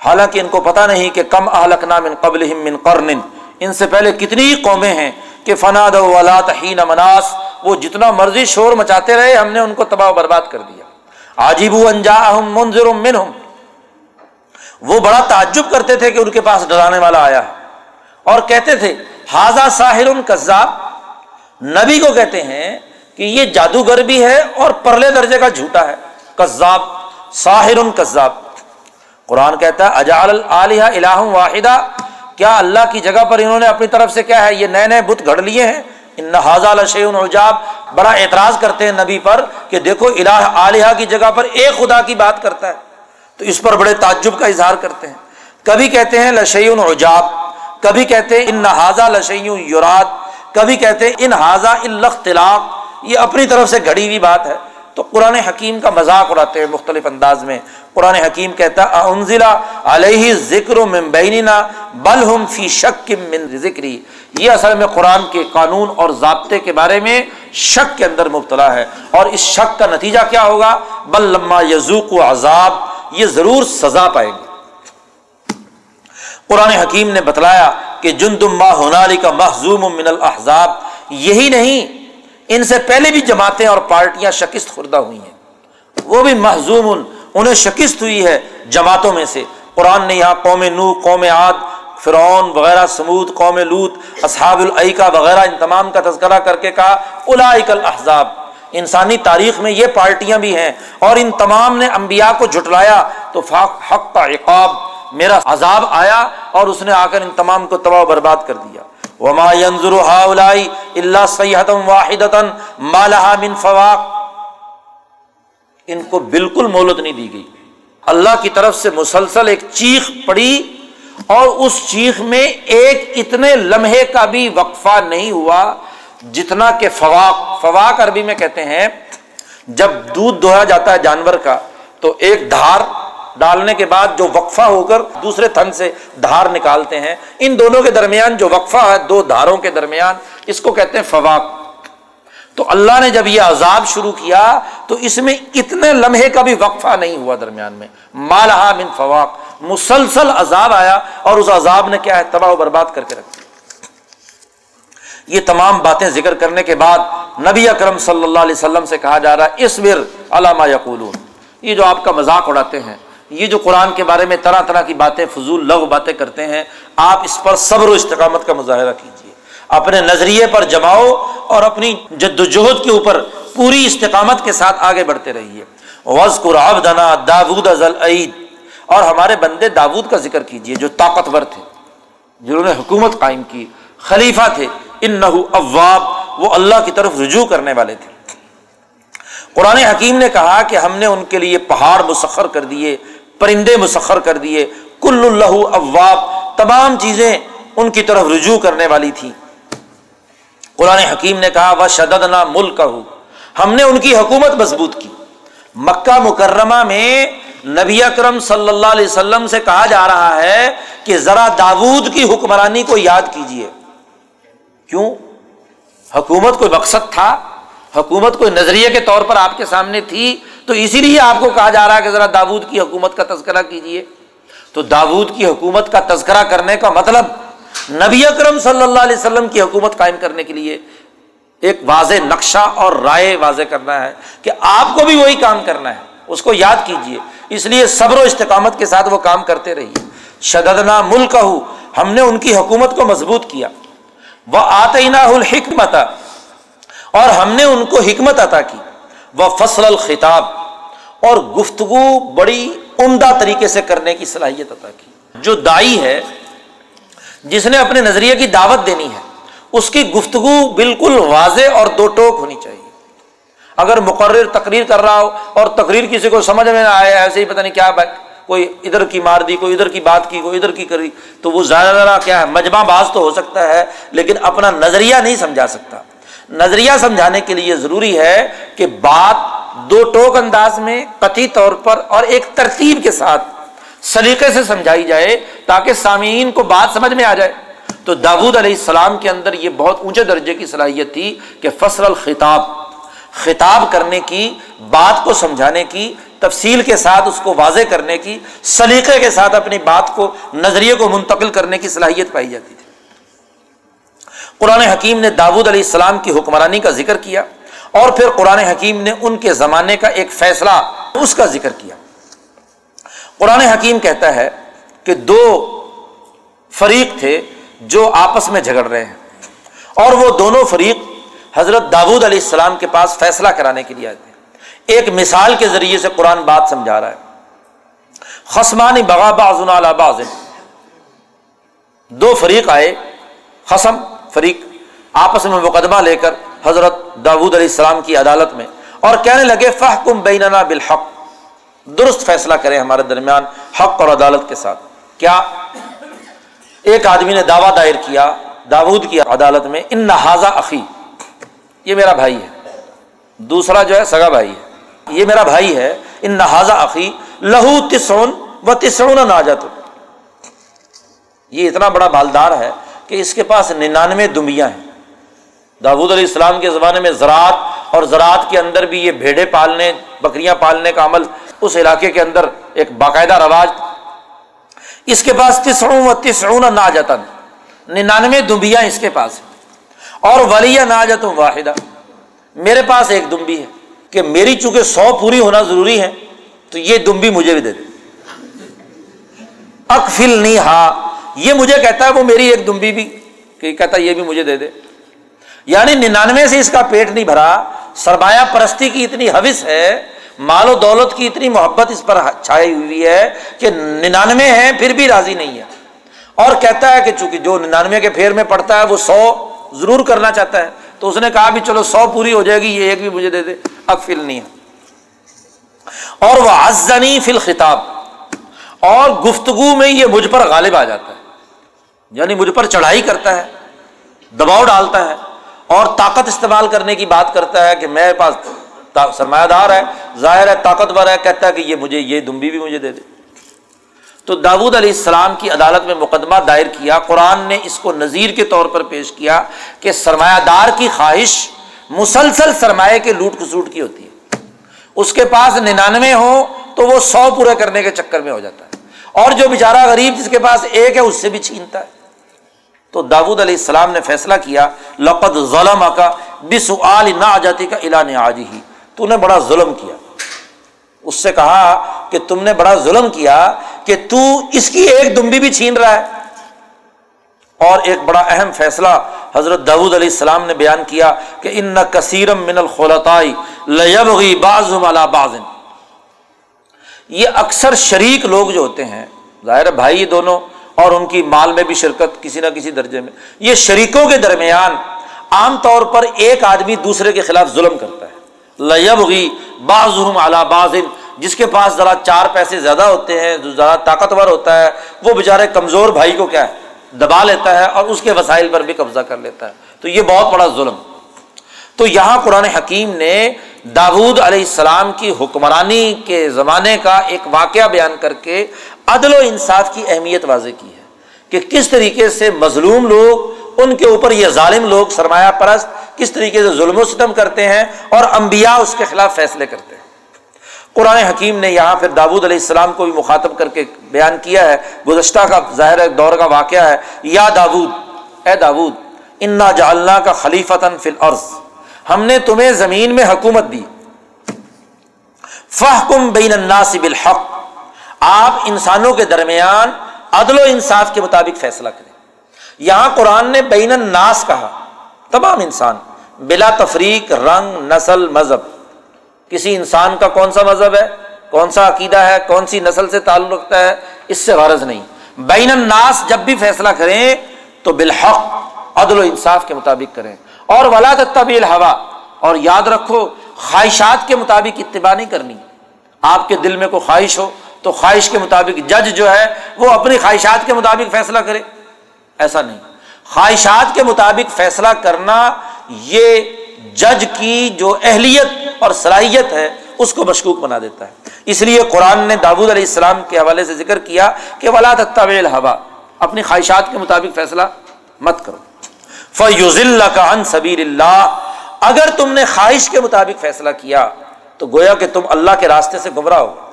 [SPEAKER 1] حالانکہ ان کو پتا نہیں کہ کم اہلکنا من قبل من قرن۔ ان سے پہلے کتنی قومیں ہیں کہ فناد ولا تحین مناس۔ وہ جتنا مرضی شور مچاتے رہے، ہم نے ان کو تباہ و برباد کر دیا۔ عجیب انجا منظر منہم۔ وہ بڑا تعجب کرتے تھے کہ ان کے پاس ڈرانے والا آیا اور کہتے تھے حاضہ ساحر کذاب۔ نبی کو کہتے ہیں کہ یہ جادوگر بھی ہے اور پرلے درجے کا جھوٹا ہے۔ کذاب، ساحر کذاب۔ قرآن کہتا ہے اجال العلیہ الہ واحدہ. کیا اللہ کی جگہ پر انہوں نے اپنی طرف سے کیا ہے، یہ نئے نئے بت گھڑ لیے ہیں؟ ان نہاز الجاب بڑا اعتراض کرتے ہیں نبی پر کہ دیکھو الہ علیہ کی جگہ پر ایک خدا کی بات کرتا ہے۔ تو اس پر بڑے تعجب کا اظہار کرتے ہیں۔ کبھی کہتے ہیں لشیون عجاب، کبھی کہتے ہیں ان نہ لشیون یورات کبھی کہتے ہیں ان حاضہ الختلاق یہ اپنی طرف سے گھڑی ہوئی بات ہے۔ تو قرآن حکیم کا مذاق اڑاتے ہیں مختلف انداز میں۔ قرآن حکیم کہتا انزلہ علیہ ذکر و ممبینہ بل ہم فی شک من ذکری یہ اصل میں قرآن کے قانون اور ضابطے کے بارے میں شک کے اندر مبتلا ہے۔ اور اس شک کا نتیجہ کیا ہوگا؟ بل لما یزوق و عذاب یہ ضرور سزا پائے گی۔ قرآن حکیم نے بتلایا کہ جن تم ماں کا محضوم من الحضاب یہی نہیں ان سے پہلے بھی جماعتیں اور پارٹیاں شکست خوردہ ہوئی ہیں۔ وہ بھی محضوم انہیں شکست ہوئی ہے جماعتوں میں سے۔ قرآن نے یہاں قوم نو قوم عاد، فرعون وغیرہ، سمود، قوم لوت اصحاب العقا وغیرہ، ان تمام کا تذکرہ کر کے کہا الاک الحضاب انسانی تاریخ میں یہ پارٹیاں بھی ہیں اور ان تمام نے انبیاء کو جھٹلایا۔ تو حق کا عقاب، میرا عذاب آیا اور اس نے آ کر ان تمام کو تباہ برباد کر دیا۔ وما ينظر هؤلاء الا صيحه واحده ما لها من فواق۔ ان کو بالکل مہلت نہیں دی گئی۔ اللہ کی طرف سے مسلسل ایک چیخ پڑی اور اس چیخ میں ایک اتنے لمحے کا بھی وقفہ نہیں ہوا جتنا کہ فواق۔ فواق عربی میں کہتے ہیں، جب دودھ دوہا جاتا ہے جانور کا تو ایک دھار ڈالنے کے بعد جو وقفہ ہو کر دوسرے تھن سے دھار نکالتے ہیں، ان دونوں کے درمیان جو وقفہ ہے، دو دھاروں کے درمیان، اس کو کہتے ہیں فواق۔ تو اللہ نے جب یہ عذاب شروع کیا، تو اس میں اتنے لمحے کا بھی وقفہ نہیں ہوا درمیان میں۔ مالہ من فواق۔ مسلسل عذاب آیا اور اس عذاب نے کیا ہے؟ تباہ و برباد کر کے رکھ یہ تمام باتیں ذکر کرنے کے بعد نبی اکرم صلی اللہ علیہ وسلم سے کہا جا رہا ہے اس ور علامہ یقولون۔ یہ جو آپ کا مذاق اڑاتے ہیں یہ جو قرآن کے بارے میں طرح طرح کی باتیں، فضول لغ باتیں کرتے ہیں، آپ اس پر صبر و استقامت کا مظاہرہ کیجیے اپنے نظریے پر جماؤ اور اپنی جد وجہد کے اوپر پوری استقامت کے ساتھ آگے بڑھتے رہیے۔ وز قرآب دنا داود ازل عید اور ہمارے بندے داود کا ذکر کیجیے جو طاقتور تھے، جنہوں نے حکومت قائم کی، خلیفہ تھے۔ ان نہ اواب، وہ اللہ کی طرف رجوع کرنے والے تھے۔ قرآن حکیم نے کہا کہ ہم نے ان کے لیے پہاڑ مسخر کر دیے پرندے مسخر کر دیے، کل اللہ اواب، تمام چیزیں ان کی طرف رجوع کرنے والی تھی قرآن حکیم نے کہا وہ شدد نہ ملک ہم نے ان کی حکومت مضبوط کی۔ مکہ مکرمہ میں نبی اکرم صلی اللہ علیہ وسلم سے کہا جا رہا ہے کہ ذرا داود کی حکمرانی کو یاد کیجیے کیوں؟ حکومت کوئی مقصد تھا؟ حکومت کوئی نظریے کے طور پر آپ کے سامنے تھی تو اسی لیے آپ کو کہا جا رہا ہے کہ ذرا داود کی حکومت کا تذکرہ کیجیے تو داود کی حکومت کا تذکرہ کرنے کا مطلب نبی اکرم صلی اللہ علیہ وسلم کی حکومت قائم کرنے کے لیے ایک واضح نقشہ اور رائے واضح کرنا ہے کہ آپ کو بھی وہی کام کرنا ہے۔ اس کو یاد کیجیے اس لیے صبر و استقامت کے ساتھ وہ کام کرتے رہیے۔ شددنا ملک ہو ہم نے ان کی حکومت کو مضبوط کیا۔ وہ آتے الحکمت اور ہم نے ان کو حکمت عطا کی۔ وہ فصل الخطاب اور گفتگو بڑی عمدہ طریقے سے کرنے کی صلاحیت عطا کی۔ جو دائی ہے، جس نے اپنے نظریے کی دعوت دینی ہے، اس کی گفتگو بالکل واضح اور دو ٹوک ہونی چاہیے۔ اگر مقرر تقریر کر رہا ہو اور تقریر کسی کو سمجھ میں نہ آئے، ایسے ہی پتہ نہیں کیا بات، کوئی ادھر کی مار دی، کوئی ادھر کی بات کی، کوئی ادھر کی کری، تو وہ زیادہ زیادہ کیا ہے، مجمع باز تو ہو سکتا ہے، لیکن اپنا نظریہ نہیں سمجھا سکتا۔ نظریہ سمجھانے کے لیے ضروری ہے کہ بات دو ٹوک انداز میں قطعی طور پر اور ایک ترتیب کے ساتھ سلیقے سے سمجھائی جائے تاکہ سامعین کو بات سمجھ میں آ جائے۔ تو داود علیہ السلام کے اندر یہ بہت اونچے درجے کی صلاحیت تھی کہ فصل الخطاب، خطاب کرنے کی، بات کو سمجھانے کی، تفصیل کے ساتھ اس کو واضح کرنے کی، سلیقے کے ساتھ اپنی بات کو، نظریے کو منتقل کرنے کی صلاحیت پائی جاتی تھی۔ قرآن حکیم نے داود علیہ السلام کی حکمرانی کا ذکر کیا اور پھر قرآن حکیم نے ان کے زمانے کا ایک فیصلہ اس کا ذکر کیا۔ قرآن حکیم کہتا ہے کہ دو فریق تھے جو آپس میں جھگڑ رہے ہیں اور وہ دونوں فریق حضرت داود علیہ السلام کے پاس فیصلہ کرانے کے لیے آتے ہیں ایک مثال کے ذریعے سے قرآن بات سمجھا رہا ہے۔ خسمانی بغا باز دو فریق آئے خسم فریق آپس میں مقدمہ لے کر حضرت داود علیہ السلام کی عدالت میں اور کہنے لگے فہ کم بیننا بالحق۔ درست فیصلہ کرے ہمارے درمیان حق اور عدالت کے ساتھ۔ کیا ایک آدمی نے دعویٰ دائر کیا، داود کی عدالت میں، ان نہذا عقی یہ میرا بھائی ہے۔ دوسرا جو ہے، سگا بھائی ہے۔ یہ میرا بھائی ہے۔ ان نہذا عقی لہو تسون و تسون نہ یہ اتنا بڑا بالدار ہے کہ اس کے پاس ننانوے دمبیاں ہیں۔ داود علیہ السلام کے زمانے میں زراعت اور زراعت کے اندر بھی یہ بھیڑے پالنے، بکریاں پالنے کا عمل اس علاقے کے اندر ایک باقاعدہ رواج اس کے پاس تسعون و تسعون نہ ننانوے دمبیاں اس کے پاس ہیں۔ اور ولی نہ جت واحدہ۔ میرے پاس ایک دمبی ہے کہ میری چونکہ سو پوری ہونا ضروری ہے، تو یہ دمبی مجھے بھی دے دے۔ اکفل نہیں ہا یہ مجھے کہتا ہے، وہ میری ایک دمبی بھی، کہ کہتا ہے، یہ بھی مجھے دے دے۔ یعنی ننانوے سے اس کا پیٹ نہیں بھرا، سرمایہ پرستی کی اتنی حوث ہے، مال و دولت کی اتنی محبت اس پر چھائی ہوئی ہے کہ ننانوے ہیں، پھر بھی راضی نہیں ہے۔ اور کہتا ہے کہ چونکہ جو ننانوے کے پھیر میں پڑتا ہے، وہ سو ضرور کرنا چاہتا ہے۔ تو اس نے کہا بھی چلو، سو پوری ہو جائے گی، یہ ایک بھی مجھے دے دے۔ اب فل نہیں ہے۔ اور وہ ازنی فل خطاب اور گفتگو میں یہ مجھ پر غالب آ جاتا ہے۔ یعنی مجھ پر چڑھائی کرتا ہے، دباؤ ڈالتا ہے اور طاقت استعمال کرنے کی بات کرتا ہے کہ میرے پاس سرمایہ دار ہے، ظاہر ہے طاقتور ہے، کہتا ہے کہ یہ مجھے، یہ دمبی بھی مجھے دے دے۔ تو داود علیہ السلام کی عدالت میں مقدمہ دائر کیا، قرآن نے اس کو نظیر کے طور پر پیش کیا کہ سرمایہ دار کی خواہش مسلسل سرمایہ کے لوٹ کسوٹ کی ہوتی ہے۔ اس کے پاس ننانوے ہوں تو وہ سو پورے کرنے کے چکر میں ہو جاتا ہے۔ اور جو بیچارہ غریب جس کے پاس ایک ہے، اس سے بھی چھینتا ہے۔ تو داود علیہ السلام نے فیصلہ کیا، لقد ظلم کا بس نہ آ جاتی کا اعلان آج ہی تو نے بڑا ظلم کیا۔ اس سے کہا کہ تم نے بڑا ظلم کیا کہ تو اس کی ایک دمبی بھی چھین رہا ہے۔ اور ایک بڑا اہم فیصلہ حضرت داود علیہ السلام نے بیان کیا کہ ان نہ کثیرم من الخلطائی لبغی باز بازن یہ اکثر شریک لوگ جو ہوتے ہیں، ظاہر بھائی دونوں اور ان کی مال میں بھی شرکت کسی نہ کسی درجے میں۔ یہ شریکوں کے درمیان عام طور پر ایک آدمی دوسرے کے خلاف ظلم کرتا ہے۔ لبغی باز بازن جس کے پاس ذرا چار پیسے زیادہ ہوتے ہیں جو ذرا طاقتور ہوتا ہے، وہ بےچارے کمزور بھائی کو کیا ہے؟ دبا لیتا ہے اور اس کے وسائل پر بھی قبضہ کر لیتا ہے۔ تو یہ بہت بڑا ظلم۔ تو یہاں قرآن حکیم نے داود علیہ السلام کی حکمرانی کے زمانے کا ایک واقعہ بیان کر کے عدل و انصاف کی اہمیت واضح کی ہے کہ کس طریقے سے مظلوم لوگ، ان کے اوپر یہ ظالم لوگ سرمایہ پرست کس طریقے سے ظلم و ستم کرتے ہیں اور انبیاء اس کے خلاف فیصلے کرتے ہیں۔ قرآن حکیم نے یہاں پھر داود علیہ السلام کو بھی مخاطب کر کے بیان کیا ہے۔ گزشتہ کا ظاہر دور کا واقعہ ہے۔ یا داود، اے داود، انا جالنا کا خلیفتاً فل عرض ہم نے تمہیں زمین میں حکومت دی۔ فہ کم بین بالحق۔ آپ انسانوں کے درمیان عدل و انصاف کے مطابق فیصلہ کریں۔ یہاں قرآن نے بین الناس کہا، تمام انسان، بلا تفریق، رنگ، نسل، مذہب۔ کسی انسان کا کون سا مذہب ہے؟ کون سا عقیدہ ہے؟ کون سی نسل سے تعلق رکھتا ہے؟ اس سے غرض نہیں۔ بین الناس جب بھی فیصلہ کریں تو بالحق عدل و انصاف کے مطابق کریں۔ اور ولا طبیل ہوا اور یاد رکھو، خواہشات کے مطابق اتباع نہیں کرنی۔ آپ کے دل میں کوئی خواہش ہو، تو خواہش کے مطابق جج جو ہے، وہ اپنی خواہشات کے مطابق فیصلہ کرے۔ ایسا نہیں۔ خواہشات کے مطابق فیصلہ کرنا، یہ جج کی جو اہلیت اور صلاحیت ہے، اس کو مشکوک بنا دیتا ہے۔ اس لیے قرآن نے داود علیہ السلام کے حوالے سے ذکر کیا کہ ولا طویل ہوا اپنی خواہشات کے مطابق فیصلہ مت کرو۔ فیوز اللہ کا ان سبیر اللہ اگر تم نے خواہش کے مطابق فیصلہ کیا، تو گویا کہ تم اللہ کے راستے سے گمراہ ہو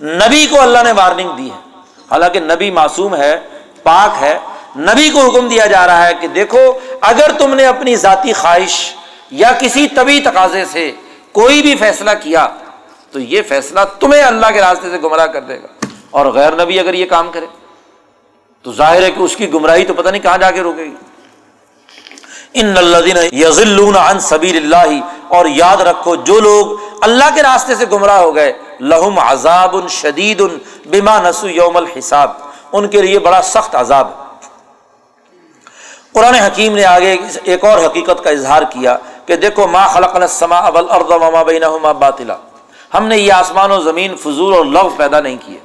[SPEAKER 1] نبی کو اللہ نے وارننگ دی ہے۔ حالانکہ نبی معصوم ہے، پاک ہے۔ نبی کو حکم دیا جا رہا ہے کہ دیکھو، اگر تم نے اپنی ذاتی خواہش یا کسی طبی تقاضے سے کوئی بھی فیصلہ کیا، تو یہ فیصلہ تمہیں اللہ کے راستے سے گمراہ کر دے گا۔ اور غیر نبی اگر یہ کام کرے، تو ظاہر ہے کہ اس کی گمراہی تو پتہ نہیں کہاں جا کے روکے گی۔ ان الدین یزل عن سبیل اللہ اور یاد رکھو، جو لوگ اللہ کے راستے سے گمراہ ہو گئے لہم عذاب شدید بما نسو یوم الحساب۔ ان کے لیے بڑا سخت عذاب۔ ہے قرآن حکیم نے آگے ایک اور حقیقت کا اظہار کیا کہ دیکھو، ما خلق السما ابل ارد وما بینہما باطلا۔ ہم نے یہ آسمان و زمین، فضول اور لو پیدا نہیں کیے۔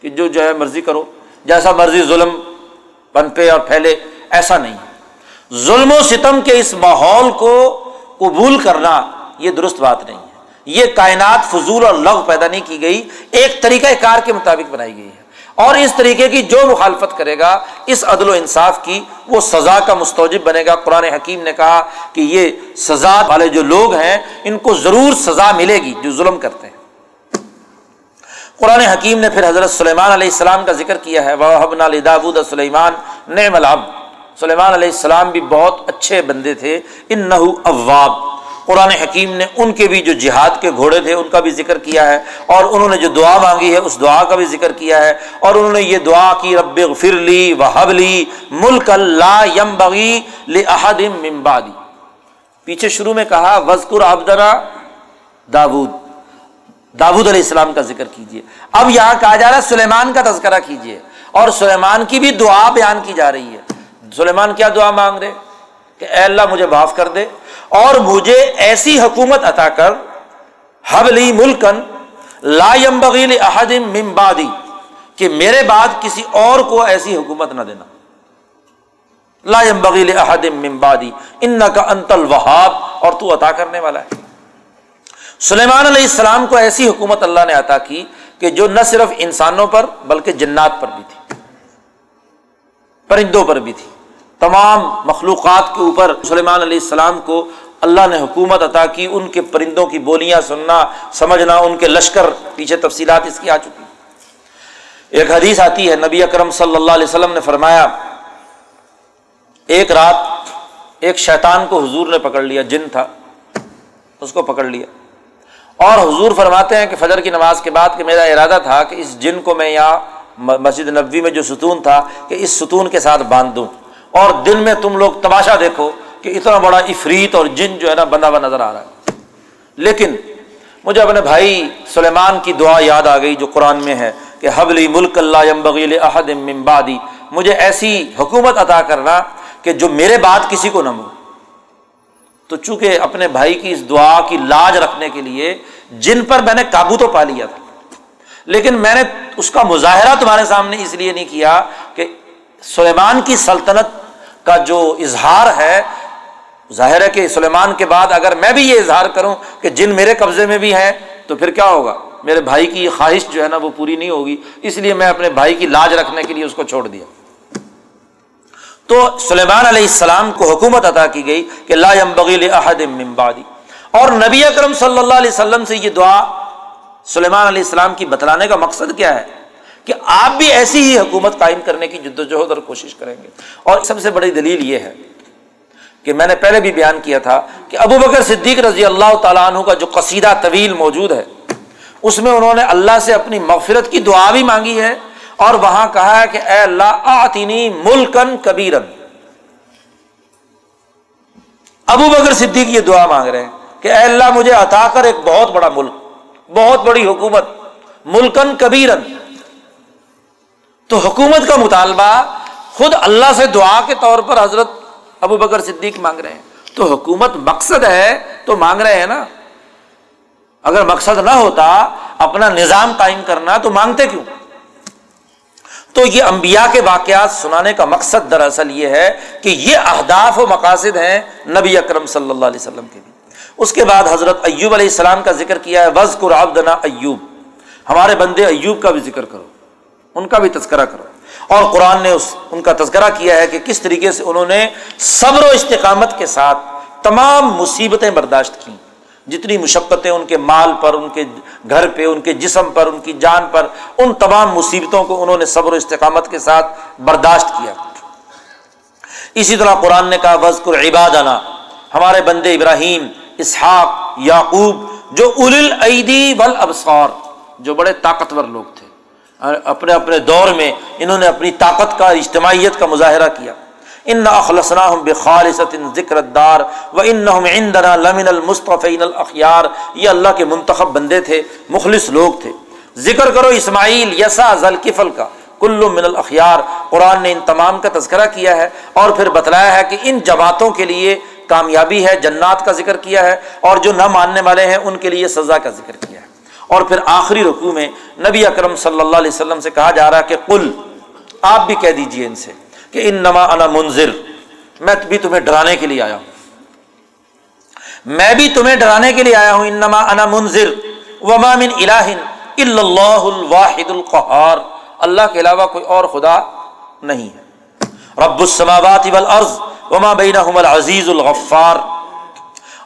[SPEAKER 1] کہ جو جو ہے مرضی کرو، جیسا مرضی ظلم پنپے اور پھیلے، ایسا نہیں۔ ہے ظلم و ستم کے اس ماحول کو قبول کرنا یہ درست بات نہیں ہے۔ یہ کائنات فضول اور لغ پیدا نہیں کی گئی، ایک طریقہ کار کے مطابق بنائی گئی ہے۔ اور اس طریقے کی جو مخالفت کرے گا، اس عدل و انصاف کی وہ سزا کا مستوجب بنے گا۔ قرآن حکیم نے کہا کہ یہ سزا والے جو لوگ ہیں، ان کو ضرور سزا ملے گی جو ظلم کرتے ہیں۔ قرآن حکیم نے پھر حضرت سلیمان علیہ السلام کا ذکر کیا ہے۔ وہ سلیمان نعم العبد سلیمان علیہ السلام بھی بہت اچھے بندے تھے۔ ان نحو اواب۔ قرآن حکیم نے ان کے بھی جو جہاد کے گھوڑے تھے، ان کا بھی ذکر کیا ہے۔ اور انہوں نے جو دعا مانگی ہے، اس دعا کا بھی ذکر کیا ہے۔ اور انہوں نے یہ دعا کی، رب فرلی و حبلی ملک اللہ یم بغی ممبادی پیچھے شروع میں کہا وزقر ابدرا داود۔ داود علیہ السلام کا ذکر کیجیے اب یہاں کہا جا رہا ہے، سلیمان کا تذکرہ کیجیے اور سلیمان کی بھی دعا بیان کی جا رہی ہے۔ سلیمان کیا دعا مانگ رہے؟ کہ اے اللہ مجھے معاف کر دے۔ اور مجھے ایسی حکومت عطا کر حبلی ملکن لا بغیل احدم ممبادی کہ میرے بعد کسی اور کو ایسی حکومت نہ دینا۔ لا بغیل احدم ممبادی ان کا انتل وہاب اور تو عطا کرنے والا ہے۔ سلیمان علیہ السلام کو ایسی حکومت اللہ نے عطا کی کہ جو نہ صرف انسانوں پر، بلکہ جنات پر بھی تھی۔ پرندوں پر بھی تھی۔ تمام مخلوقات کے اوپر سلیمان علیہ السلام کو اللہ نے حکومت عطا کی، ان کے پرندوں کی بولیاں سننا، سمجھنا، ان کے لشکر پیچھے تفصیلات اس کی آ چکی۔ ایک حدیث آتی ہے، نبی اکرم صلی اللہ علیہ وسلم نے فرمایا، ایک رات ایک شیطان کو حضور نے پکڑ لیا، جن تھا، اس کو پکڑ لیا۔ اور حضور فرماتے ہیں کہ فجر کی نماز کے بعد کہ میرا ارادہ تھا کہ اس جن کو میں یہاں مسجد نبوی میں جو ستون تھا، کہ اس ستون کے ساتھ باندھ دوں اور دن میں تم لوگ تماشا دیکھو کہ اتنا بڑا افریت اور جن جو ہے نا بندہ ہوا نظر آ رہا ہے۔ لیکن مجھے اپنے بھائی سلیمان کی دعا یاد آ گئی جو قرآن میں ہے کہ حبلی ملک اللہ بغیل احد ممبادی مجھے ایسی حکومت عطا کرنا کہ جو میرے بعد کسی کو نہ مو تو چونکہ اپنے بھائی کی اس دعا کی لاج رکھنے کے لیے جن پر میں نے قابو تو پا لیا تھا، لیکن میں نے اس کا مظاہرہ تمہارے سامنے اس لیے نہیں کیا کہ سلیمان کی سلطنت کا جو اظہار ہے، ظاہر ہے کہ سلیمان کے بعد اگر میں بھی یہ اظہار کروں کہ جن میرے قبضے میں بھی ہیں، تو پھر کیا ہوگا؟ میرے بھائی کی خواہش جو ہے نا، وہ پوری نہیں ہوگی۔ اس لیے میں اپنے بھائی کی لاج رکھنے کے لیے اس کو چھوڑ دیا۔ تو سلیمان علیہ السلام کو حکومت ادا کی گئی کہ لا بغیل احد ممبادی اور نبی اکرم صلی اللہ علیہ وسلم سے یہ دعا سلیمان علیہ السلام کی بتلانے کا مقصد کیا ہے؟ کہ آپ بھی ایسی ہی حکومت قائم کرنے کی جد و اور کوشش کریں گے۔ اور سب سے بڑی دلیل یہ ہے کہ میں نے پہلے بھی بیان کیا تھا کہ ابو بکر صدیق رضی اللہ تعالیٰ عنہ کا جو قصیدہ طویل موجود ہے، اس میں انہوں نے اللہ سے اپنی مغفرت کی دعا بھی مانگی ہے اور وہاں کہا ہے کہ اے اللہ آتینی ملکن کبیرن ابو بکر صدیق یہ دعا مانگ رہے ہیں کہ اے اللہ، مجھے عطا کر ایک بہت بڑا ملک، بہت بڑی حکومت ملکن کبیرن تو حکومت کا مطالبہ خود اللہ سے دعا کے طور پر حضرت ابو بکر صدیق مانگ رہے ہیں۔ تو حکومت مقصد ہے تو مانگ رہے ہیں نا۔ اگر مقصد نہ ہوتا، اپنا نظام قائم کرنا تو مانگتے کیوں؟ تو یہ انبیاء کے واقعات سنانے کا مقصد دراصل یہ ہے کہ یہ اہداف و مقاصد ہیں نبی اکرم صلی اللہ علیہ وسلم کے بھی۔ اس کے بعد حضرت ایوب علیہ السلام کا ذکر کیا ہے وز قرآبدنا ایوب۔ ہمارے بندے ایوب کا بھی ذکر کرو۔ ان کا بھی تذکرہ کرو۔ اور قرآن نے اس ان کا تذکرہ کیا ہے کہ کس طریقے سے انہوں نے صبر و استقامت کے ساتھ تمام مصیبتیں برداشت کی جتنی مشقتیں ان کے مال پر، ان کے گھر پہ، ان کے جسم پر، ان کی جان پر، ان تمام مصیبتوں کو انہوں نے صبر و استقامت کے ساتھ برداشت کیا۔ اسی طرح قرآن نے کہا وزقر عبادنا ہمارے بندے ابراہیم، اسحاق، یعقوب، جو ال العیدی ول ابسور جو بڑے طاقتور لوگ تھے۔ اپنے اپنے دور میں انہوں نے اپنی طاقت کا اجتماعیت کا مظاہرہ کیا۔ ان اخلصنا بخالصت ذکر دار و ان عندنا لمن المصطفین الاخیار یہ اللہ کے منتخب بندے تھے، مخلص لوگ تھے۔ ذکر کرو اسماعیل یسا ذلکفل کا کلو من الاخیار قرآن نے ان تمام کا تذکرہ کیا ہے اور پھر بتلایا ہے کہ ان جماعتوں کے لیے کامیابی ہے، جنات کا ذکر کیا ہے اور جو نہ ماننے والے ہیں، ان کے لیے سزا کا ذکر کیا ہے۔ اور پھر آخری رقوع میں نبی اکرم صلی اللہ علیہ وسلم سے کہا جا رہا ہے کہ کل آپ بھی کہہ دیجیے ان سے کہ ان نما انا منظر میں بھی تمہیں ڈرانے کے لیے آیا ہوں۔ میں بھی تمہیں ڈرانے کے لیے آیا ہوں ان نما انا منظر وما من الہ الا اللہ الواحد القہار۔ اللہ کے علاوہ کوئی اور خدا نہیں ہے۔ رب السماوات والارض وما بینہم العزیز الغفار۔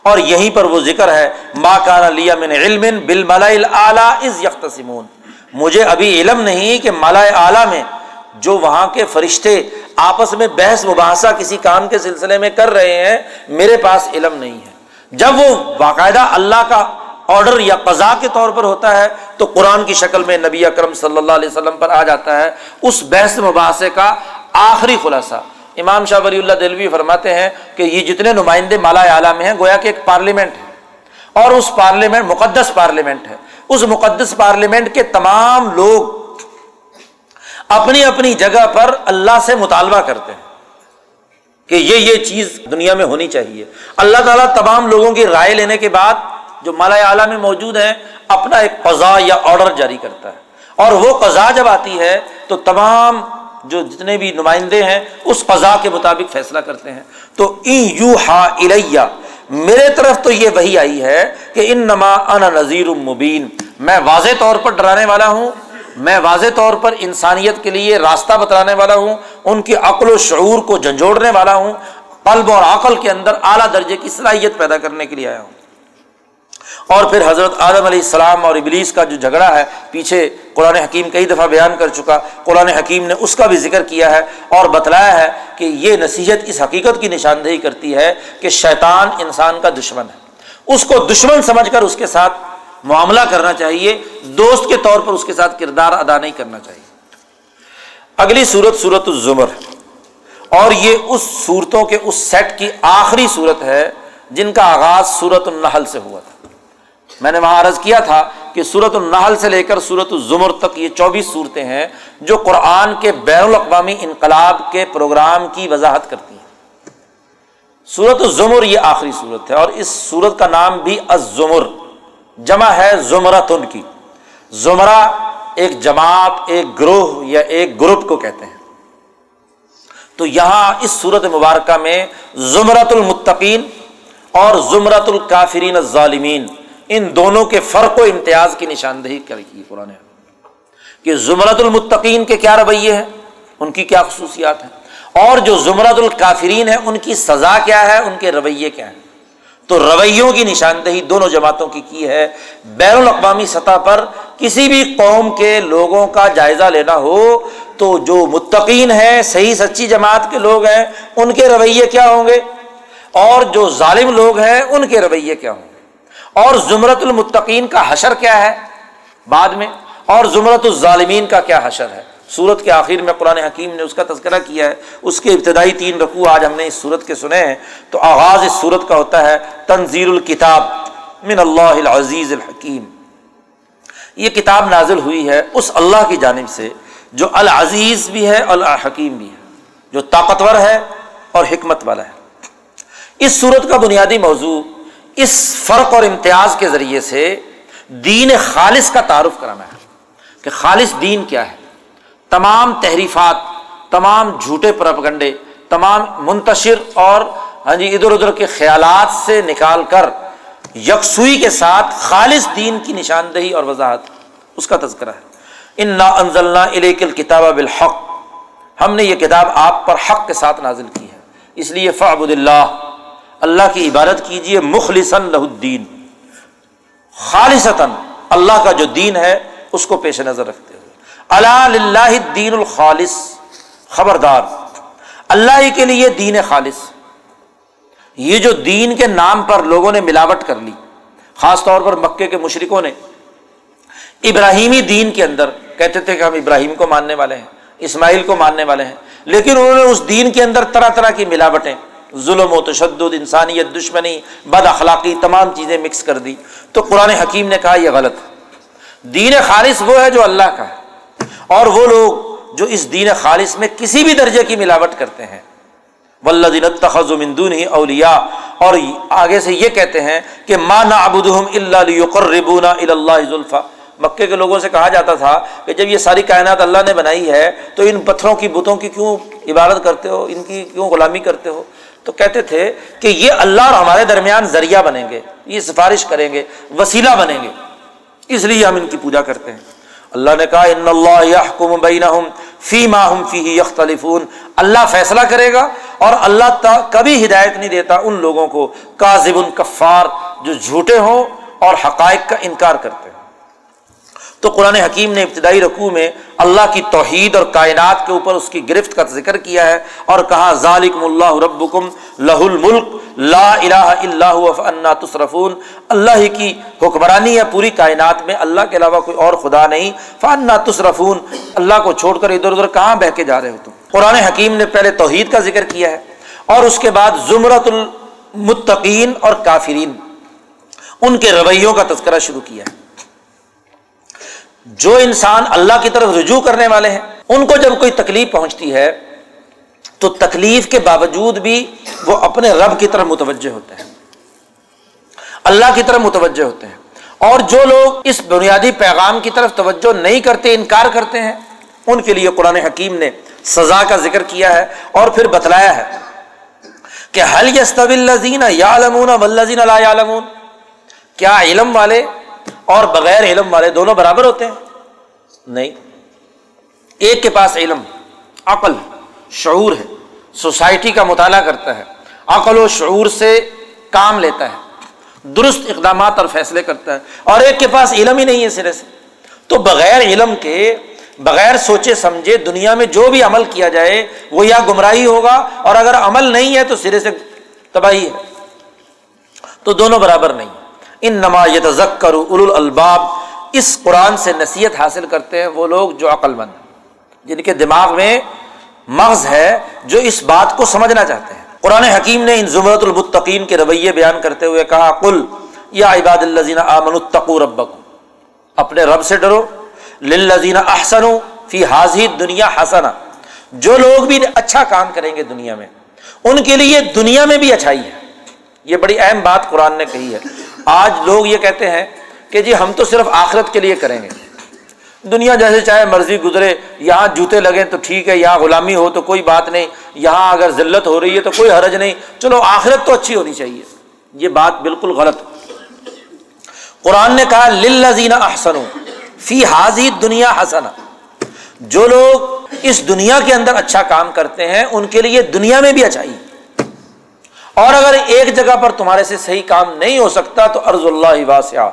[SPEAKER 1] اور یہیں پر وہ ذکر ہے، ما کان لیا من علم بالملائ الاعلی اذ یختصمون مجھے ابھی علم نہیں کہ ملائے اعلیٰ میں جو وہاں کے فرشتے آپس میں بحث مباحثہ کسی کام کے سلسلے میں کر رہے ہیں، میرے پاس علم نہیں ہے۔ جب وہ باقاعدہ اللہ کا آرڈر یا قضا کے طور پر ہوتا ہے، تو قرآن کی شکل میں نبی اکرم صلی اللہ علیہ وسلم پر آ جاتا ہے۔ اس بحث مباحثے کا آخری خلاصہ۔ امام شاہ ولی اللہ دلوی فرماتے ہیں کہ یہ جتنے نمائندے مالا اعلیٰ میں ہیں، گویا کہ ایک پارلیمنٹ ہے۔ اور اس پارلیمنٹ، مقدس پارلیمنٹ ہے۔ اس مقدس پارلیمنٹ کے تمام لوگ اپنی اپنی جگہ پر اللہ سے مطالبہ کرتے ہیں کہ یہ یہ چیز دنیا میں ہونی چاہیے۔ اللہ تعالیٰ تمام لوگوں کی رائے لینے کے بعد جو مالا اعلیٰ میں موجود ہیں، اپنا ایک قضا یا آرڈر جاری کرتا ہے۔ اور وہ قضا جب آتی ہے تو تمام جو جتنے بھی نمائندے ہیں، اس قضا کے مطابق فیصلہ کرتے ہیں۔ تو یو ہا الیہ، میرے طرف تو یہ وہی آئی ہے کہ ان نما ان نذیر مبین۔ میں واضح طور پر ڈرانے والا ہوں، میں واضح طور پر انسانیت کے لیے راستہ بتانے والا ہوں، ان کی عقل و شعور کو جھنجھوڑنے والا ہوں، قلب اور عقل کے اندر اعلیٰ درجے کی صلاحیت پیدا کرنے کے لیے آیا ہوں۔ اور پھر حضرت آدم علیہ السلام اور ابلیس کا جو جھگڑا ہے، پیچھے قرآن حکیم کئی دفعہ بیان کر چکا۔ قرآن حکیم نے اس کا بھی ذکر کیا ہے اور بتلایا ہے کہ یہ نصیحت اس حقیقت کی نشاندہی کرتی ہے کہ شیطان انسان کا دشمن ہے۔ اس کو دشمن سمجھ کر اس کے ساتھ معاملہ کرنا چاہیے، دوست کے طور پر اس کے ساتھ کردار ادا نہیں کرنا چاہیے۔ اگلی صورت صورت الزمر۔ اور یہ اس صورتوں کے، اس سیٹ کی آخری صورت ہے جن کا آغاز صورت النحل سے ہوا تھا۔ میں نے وہاں عرض کیا تھا کہ صورت النحل سے لے کر صورت الزمر تک یہ چوبیس صورتیں ہیں جو قرآن کے بین الاقوامی انقلاب کے پروگرام کی وضاحت کرتی ہیں۔ صورت الزمر یہ آخری صورت ہے اور اس صورت کا نام بھی الزمر، جمع ہے زمرت ان کی۔ زمرہ ایک جماعت، ایک گروہ یا ایک گروپ کو کہتے ہیں۔ تو یہاں اس صورت مبارکہ میں زمرت المتقین اور زمرت الکافرین الظالمین ان دونوں کے فرق و امتیاز کی نشاندہی کی قرآن کہ زمرت المتقین کے کیا رویے ہیں؟ ان کی کیا خصوصیات ہیں؟ اور جو زمرت الکافرین ہیں، ان کی سزا کیا ہے؟ ان کے رویے کیا ہیں؟ تو رویوں کی نشاندہی دونوں جماعتوں کی کی ہے۔ بین الاقوامی سطح پر کسی بھی قوم کے لوگوں کا جائزہ لینا ہو، تو جو متقین ہیں، صحیح سچی جماعت کے لوگ ہیں، ان کے رویے کیا ہوں گے؟ اور جو ظالم لوگ ہیں، ان کے رویے کیا ہوں گے؟ اور زمرت المتقین کا حشر کیا ہے بعد میں؟ اور زمرت الظالمین کا کیا حشر ہے؟ سورت کے آخر میں قرآن حکیم نے اس کا تذکرہ کیا ہے، اس کے ابتدائی تین رقوع آج ہم نے اس صورت کے سنے ہیں۔ تو آغاز اس صورت کا ہوتا ہے تنظیر الکتاب من اللہ العزیز الحکیم۔ یہ کتاب نازل ہوئی ہے اس اللہ کی جانب سے، جو العزیز بھی ہے، الحکیم بھی ہے۔ جو طاقتور ہے اور حکمت والا ہے۔ اس صورت کا بنیادی موضوع اس فرق اور امتیاز کے ذریعے سے دین خالص کا تعارف کرانا ہے کہ خالص دین کیا ہے؟ تمام تحریفات، تمام جھوٹے پرپگنڈے تمام منتشر اور ہاں جی ادھر ادھر کے خیالات سے نکال کر یکسوئی کے ساتھ خالص دین کی نشاندہی اور وضاحت اس کا تذکرہ ہے۔ ان نا انزلنا الیکل کتاب بالحق۔ ہم نے یہ کتاب آپ پر حق کے ساتھ نازل کی ہے۔ اس لیے فعبد اللہ اللہ کی عبادت کیجیے مخلصن لہ الدین۔ خالصتاً اللہ کا جو دین ہے، اس کو پیش نظر رکھتے ہوئے۔ اللہ دین الخالص۔ خبردار۔ اللہ ہی کے لیے دین خالص۔ یہ جو دین کے نام پر لوگوں نے ملاوٹ کر لی، خاص طور پر مکے کے مشرقوں نے۔ ابراہیمی دین کے اندر کہتے تھے کہ ہم ابراہیم کو ماننے والے ہیں، اسماعیل کو ماننے والے ہیں، لیکن انہوں نے اس دین کے اندر طرح طرح کی ملاوٹیں۔ ظلم و تشدد، انسانیت، دشمنی، بد اخلاقی، تمام چیزیں مکس کر دی۔ تو قرآن حکیم نے کہا یہ غلط دین خالص وہ ہے جو اللہ کا ہے۔ اور وہ لوگ جو اس دین خالص میں کسی بھی درجے کی ملاوٹ کرتے ہیں۔ ولدین تخمندون ہی اولیا اور آگے سے یہ کہتے ہیں کہ مانا ابودم اللہ اللہ مکے کے لوگوں سے کہا جاتا تھا کہ جب یہ ساری کائنات اللہ نے بنائی ہے تو ان پتھروں کی بتوں کی کیوں عبادت کرتے ہو؟ ان کی کیوں غلامی کرتے ہو؟ تو کہتے تھے کہ یہ اللہ اور ہمارے درمیان ذریعہ بنیں گے، یہ سفارش کریں گے، وسیلہ بنیں گے۔ اس لیے ہم ان کی پوجا کرتے ہیں۔ اللہ نے کہا، ان اللہ بینہم فی ماہم فی یختلفون۔ اللہ فیصلہ کرے گا اور اللہ تا کبھی ہدایت نہیں دیتا ان لوگوں کو کاذب کفار جو جھوٹے ہوں اور حقائق کا انکار کرتے ہیں۔ تو قرآن حکیم نے ابتدائی رقوع میں اللہ کی توحید اور کائنات کے اوپر اس کی گرفت کا ذکر کیا ہے اور کہا، ذالکم اللہ ربکم لہ الملک، لا الہ الا تصرفون اللہ ہی کی حکمرانی ہے پوری کائنات میں، اللہ کے علاوہ کوئی اور خدا نہیں۔ فانا تصرفون اللہ کو چھوڑ کر ادھر ادھر کہاں بہ کے جا رہے ہو تم؟ قرآن حکیم نے پہلے توحید کا ذکر کیا ہے اور اس کے بعد زمرت المتقین اور کافرین، ان کے رویوں کا تذکرہ شروع کیا ہے۔ جو انسان اللہ کی طرف رجوع کرنے والے ہیں، ان کو جب کوئی تکلیف پہنچتی ہے، تو تکلیف کے باوجود بھی وہ اپنے رب کی طرف متوجہ ہوتے ہیں۔ اللہ کی طرف متوجہ ہوتے ہیں۔ اور جو لوگ اس بنیادی پیغام کی طرف توجہ نہیں کرتے، انکار کرتے ہیں، ان کے لیے قرآن حکیم نے سزا کا ذکر کیا ہے اور پھر بتلایا ہے کہ حل یستین یا علمون کیا علم والے اور بغیر علم والے دونوں برابر ہوتے ہیں؟ نہیں. ایک کے پاس علم، عقل، شعور ہے، سوسائٹی کا مطالعہ کرتا ہے، عقل و شعور سے کام لیتا ہے، درست اقدامات اور فیصلے کرتا ہے، اور ایک کے پاس علم ہی نہیں ہے سرے سے. تو بغیر علم کے، بغیر سوچے سمجھے دنیا میں جو بھی عمل کیا جائے، وہ یا گمراہی ہوگا، اور اگر عمل نہیں ہے تو سرے سے تباہی ہے. تو دونوں برابر نہیں. ان نما یتذکر اول الباب اس قرآن سے نصیحت حاصل کرتے ہیں وہ لوگ جو عقل مند جن کے دماغ میں مغز ہے جو اس بات کو سمجھنا چاہتے ہیں۔ قرآن حکیم نے ان زمرت المتقین کے رویے بیان کرتے ہوئے کہا کل یا عباد الزین آمن التقو ربک اپنے رب سے ڈرو۔ للذین احسن فی حاضی دنیا حسنا جو لوگ بھی اچھا کام کریں گے دنیا میں، ان کے لیے دنیا میں بھی اچھائی ہے۔ یہ بڑی اہم بات قرآن نے کہی ہے۔ آج لوگ یہ کہتے ہیں کہ جی ہم تو صرف آخرت کے لیے کریں گے۔ دنیا جیسے چاہے مرضی گزرے، یہاں جوتے لگیں تو ٹھیک ہے، یہاں غلامی ہو تو کوئی بات نہیں، یہاں اگر ذلت ہو رہی ہے تو کوئی حرج نہیں۔ چلو آخرت تو اچھی ہونی چاہیے۔ یہ بات بالکل غلط۔ قرآن نے کہا، للذین احسن فی حاضی دنیا حسنا۔ جو لوگ اس دنیا کے اندر اچھا کام کرتے ہیں، ان کے لیے دنیا میں بھی اچھائی اور اگر ایک جگہ پر تمہارے سے صحیح کام نہیں ہو سکتا تو ارض اللہ واسع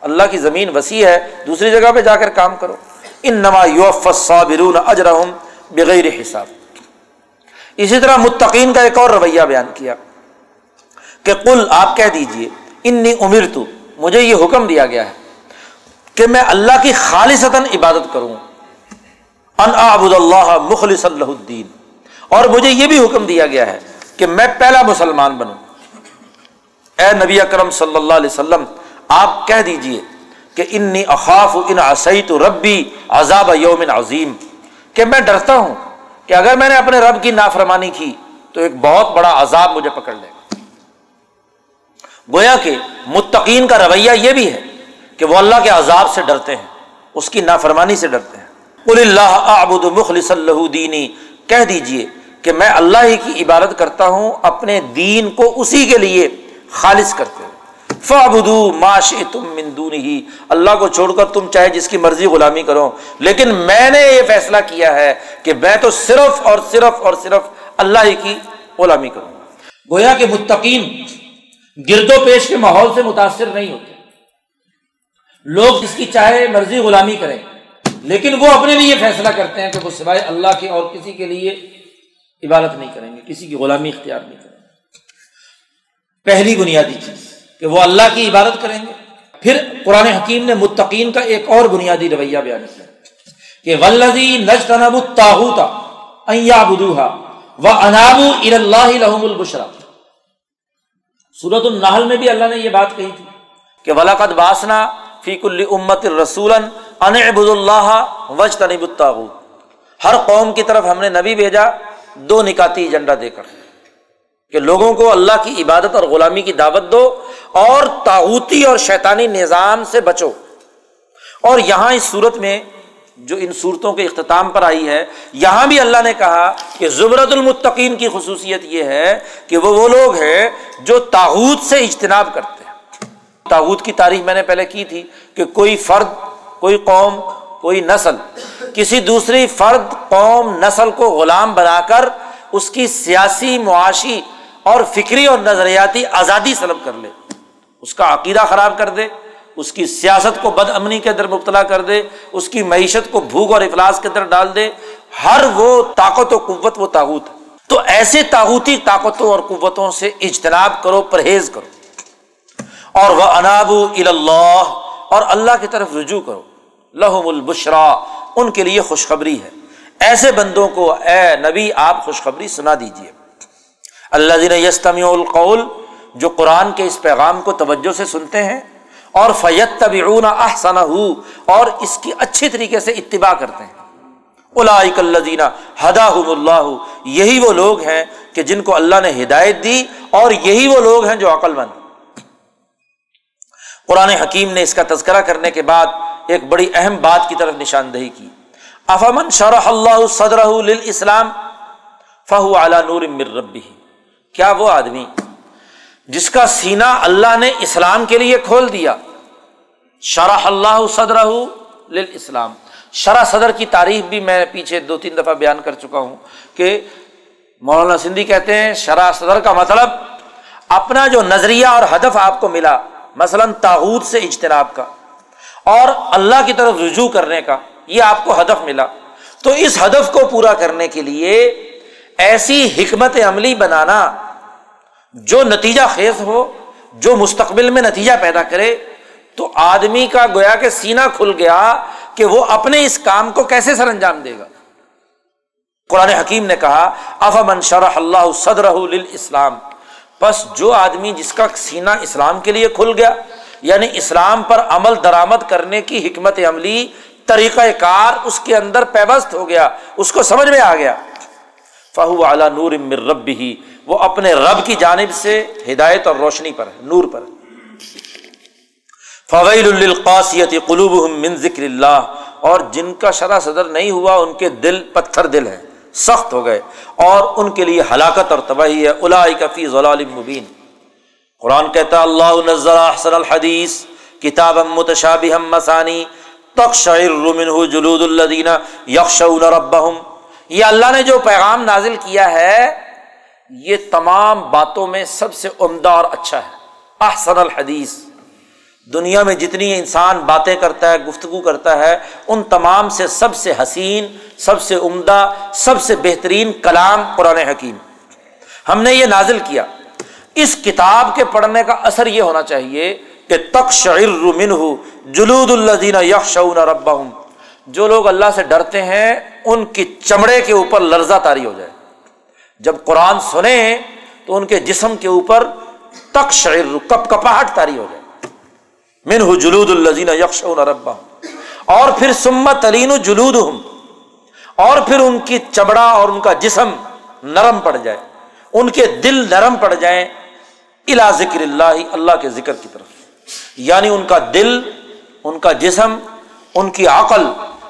[SPEAKER 1] اللہ کی زمین وسیع ہے، دوسری جگہ پہ جا کر کام کرو۔ ان نما صابرون اجرحم بغیر حساب۔ اسی طرح متقین کا ایک اور رویہ بیان کیا کہ کل آپ کہہ دیجیے، انی امر تو مجھے یہ حکم دیا گیا ہے کہ میں اللہ کی خالص عبادت کروں۔ ان آبد اللہ مخلص اللہ الدین۔ اور مجھے یہ بھی حکم دیا گیا ہے کہ میں پہلا مسلمان بنوں۔ اے نبی اکرم صلی اللہ علیہ وسلم، آپ کہہ دیجیے کہ انی اخاف ان تو ربی عذاب یوم عظیم۔ کہ میں ڈرتا ہوں کہ اگر میں نے اپنے رب کی نافرمانی کی تو ایک بہت بڑا عذاب مجھے پکڑ لے گا۔ گویا کہ متقین کا رویہ یہ بھی ہے کہ وہ اللہ کے عذاب سے ڈرتے ہیں، اس کی نافرمانی سے ڈرتے ہیں۔ قل اللہ مخلص اللہ دینی، کہہ دیجیے کہ میں اللہ ہی کی عبادت کرتا ہوں، اپنے دین کو اسی کے لیے خالص کرتے فابدو معاش تم مندون ہی اللہ کو چھوڑ کر تم چاہے جس کی مرضی غلامی کرو۔ لیکن میں نے یہ فیصلہ کیا ہے کہ میں تو صرف اور صرف اور صرف اللہ ہی کی غلامی کروں گویا کہ متقین گرد و پیش کے ماحول سے متاثر نہیں ہوتے۔ لوگ جس کی چاہے مرضی غلامی کریں، لیکن وہ اپنے لیے فیصلہ کرتے ہیں کہ وہ سوائے اللہ کے اور کسی کے لیے عبادت نہیں کریں گے، کسی کی غلامی اختیار نہیں کریں گے۔ پہلی بنیادی چیز کہ وہ اللہ کی عبادت کریں گے۔ پھر قرآن حکیم نے متقین کا ایک اور بنیادی رویہ بیان کیا۔ کہ ولزی نج تنب بدوہا و انابو اللہ لحم البشرا سورت النحل میں بھی اللہ نے یہ بات کہی تھی کہ ولاقت باسنا فیق امت رسول انبد اللہ وج تنب ہر قوم کی طرف ہم نے نبی بھیجا دو نکاتی ایجنڈا دے کر۔ کہ لوگوں کو اللہ کی عبادت اور غلامی کی دعوت دو اور تاوتی اور شیطانی نظام سے بچو۔ اور یہاں اس صورت میں جو ان صورتوں کے اختتام پر آئی ہے، یہاں بھی اللہ نے کہا کہ زبرت المتقین کی خصوصیت یہ ہے کہ وہ وہ لوگ ہیں جو تاحود سے اجتناب کرتے ہیں۔ تاحود کی تاریخ میں نے پہلے کی تھی کہ کوئی فرد، کوئی قوم، کوئی نسل کسی دوسری فرد، قوم، نسل کو غلام بنا کر اس کی سیاسی، معاشی اور فکری اور نظریاتی آزادی سلب کر لے۔ اس کا عقیدہ خراب کر دے، اس کی سیاست کو بد امنی کے اندر مبتلا کر دے، اس کی معیشت کو بھوک اور افلاس کے اندر ڈال دے۔ ہر وہ طاقت و قوت، وہ تاوت تو ایسے تاوتی طاقتوں اور قوتوں سے اجتناب کرو، پرہیز کرو۔ اور وہ اناب اللہ اور اللہ کی طرف رجوع کرو۔ لہم البشرا، ان کے لیے خوشخبری ہے۔ ایسے بندوں کو اے نبی، آپ خوشخبری سنا دیجیے اللہ دین یستمی القول، جو قرآن کے اس پیغام کو توجہ سے سنتے ہیں، اور فیت طبعون احسن ہو اور اس کی اچھی طریقے سے اتباع کرتے ہیں۔ اولائک الذین ہداہم اللہ، یہی وہ لوگ ہیں کہ جن کو اللہ نے ہدایت دی، اور یہی وہ لوگ ہیں جو عقل مند قرآن حکیم نے اس کا تذکرہ کرنے کے بعد ایک بڑی اہم بات کی طرف نشاندہی کی۔ افامن شرح اللہ صدر اسلام فہو اعلیٰ نور مر ربی کیا وہ آدمی جس کا سینہ اللہ نے اسلام کے لیے کھول دیا، شرح اللہ صدر اسلام شرح صدر کی تعریف بھی میں پیچھے دو تین دفعہ بیان کر چکا ہوں کہ مولانا سندھی کہتے ہیں، شرح صدر کا مطلب اپنا جو نظریہ اور ہدف آپ کو ملا، مثلاً تاحود سے اجتناب کا۔ اور اللہ کی طرف رجوع کرنے کا یہ آپ کو ہدف ملا۔ تو اس ہدف کو پورا کرنے کے لیے ایسی حکمت عملی بنانا جو نتیجہ خیز ہو، جو مستقبل میں نتیجہ پیدا کرے۔ تو آدمی کا گویا کہ سینا کھل گیا کہ وہ اپنے اس کام کو کیسے سر انجام دے گا۔ قرآن حکیم نے کہا، افمن شرح اللہ صدر اسلام بس جو آدمی جس کا سینا اسلام کے لیے کھل گیا یعنی اسلام پر عمل درآمد کرنے کی حکمت عملی، طریقہ کار اس کے اندر پیبست ہو گیا، اس کو سمجھ میں آ گیا۔ فہو اعلیٰ نور رب ہی وہ اپنے رب کی جانب سے ہدایت اور روشنی پر ہے، نور پر۔ فویل القاسیت قلوب من ذکر اللہ، اور جن کا شرح صدر نہیں ہوا، ان کے دل پتھر دل ہیں، سخت ہو گئے، اور ان کے لیے ہلاکت اور تباہی ہے۔ الا کفی ضلال مبین۔ قرآن کہتا اللہ نزل احسن الحدیث کتاب متشابہ مسانی تقشعر منه جلود الذین یخشون ربهم یہ اللہ نے جو پیغام نازل کیا ہے، یہ تمام باتوں میں سب سے عمدہ اور اچھا ہے۔ احسن الحدیث۔ دنیا میں جتنی انسان باتیں کرتا ہے، گفتگو کرتا ہے، ان تمام سے سب سے حسین، سب سے عمدہ، سب سے بہترین کلام قرآن حکیم۔ ہم نے یہ نازل کیا۔ اس کتاب کے پڑھنے کا اثر یہ ہونا چاہیے کہ تک من ہو جلود اللہ یکشون ربا جو لوگ اللہ سے ڈرتے ہیں، ان کی چمڑے کے اوپر لرزہ تاری ہو جائے۔ جب قرآن سنے تو ان کے جسم کے اوپر تک شعر کپ کپاہٹ تاری ہو جائے۔ من ہو جلود الزین یکش ربا اور پھر سمت ترین جلود ہوں اور پھر ان کی چمڑا اور ان کا جسم نرم پڑ جائے۔ ان کے دل نرم پڑ جائیں۔ الا ذکر اللہ اللہ کے ذکر کی طرف۔ یعنی ان کا دل، ان کا جسم، ان کی عقل،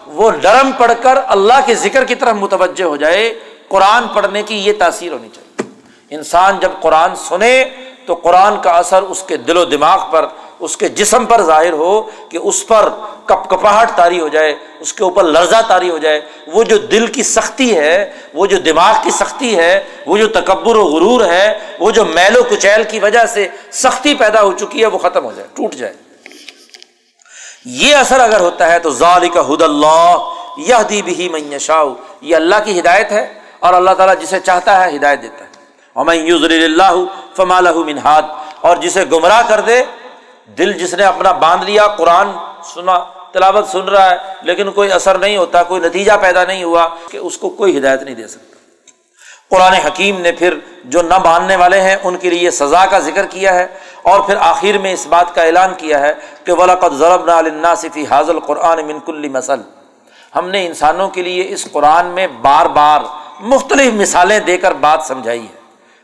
[SPEAKER 1] وہ نرم پڑھ کر اللہ کے ذکر کی طرف متوجہ ہو جائے۔ قرآن پڑھنے کی یہ تاثیر ہونی چاہیے۔ انسان جب قرآن سنے تو قرآن کا اثر اس کے دل و دماغ پر اس کے جسم پر ظاہر ہو کہ اس پر کپ کپاہٹ تاری ہو جائے، اس کے اوپر لرزہ تاری ہو جائے۔ وہ جو دل کی سختی ہے، وہ جو دماغ کی سختی ہے، وہ جو تکبر و غرور ہے، وہ جو میل و کچیل کی وجہ سے سختی پیدا ہو چکی ہے، وہ ختم ہو جائے، ٹوٹ جائے۔ یہ اثر اگر ہوتا ہے تو ظال کا حد اللہ یہ دی بھی منشاؤ یہ اللہ کی ہدایت ہے اور اللہ تعالیٰ جسے چاہتا ہے ہدایت دیتا ہے۔ اور اللہ فما منہاد اور جسے گمراہ کر دے دل جس نے اپنا باندھ لیا، قرآن سنا، تلاوت سن رہا ہے، لیکن کوئی اثر نہیں ہوتا، کوئی نتیجہ پیدا نہیں ہوا کہ اس کو کوئی ہدایت نہیں دے سکتا۔ قرآن حکیم نے پھر جو نہ ماننے والے ہیں، ان کے لیے سزا کا ذکر کیا ہے، اور پھر آخر میں اس بات کا اعلان کیا ہے کہ ولاقت ضرب نہ علنا صفی حاضل قرآن منک مسل ہم نے انسانوں کے لیے اس قرآن میں بار بار مختلف مثالیں دے کر بات سمجھائی ہے۔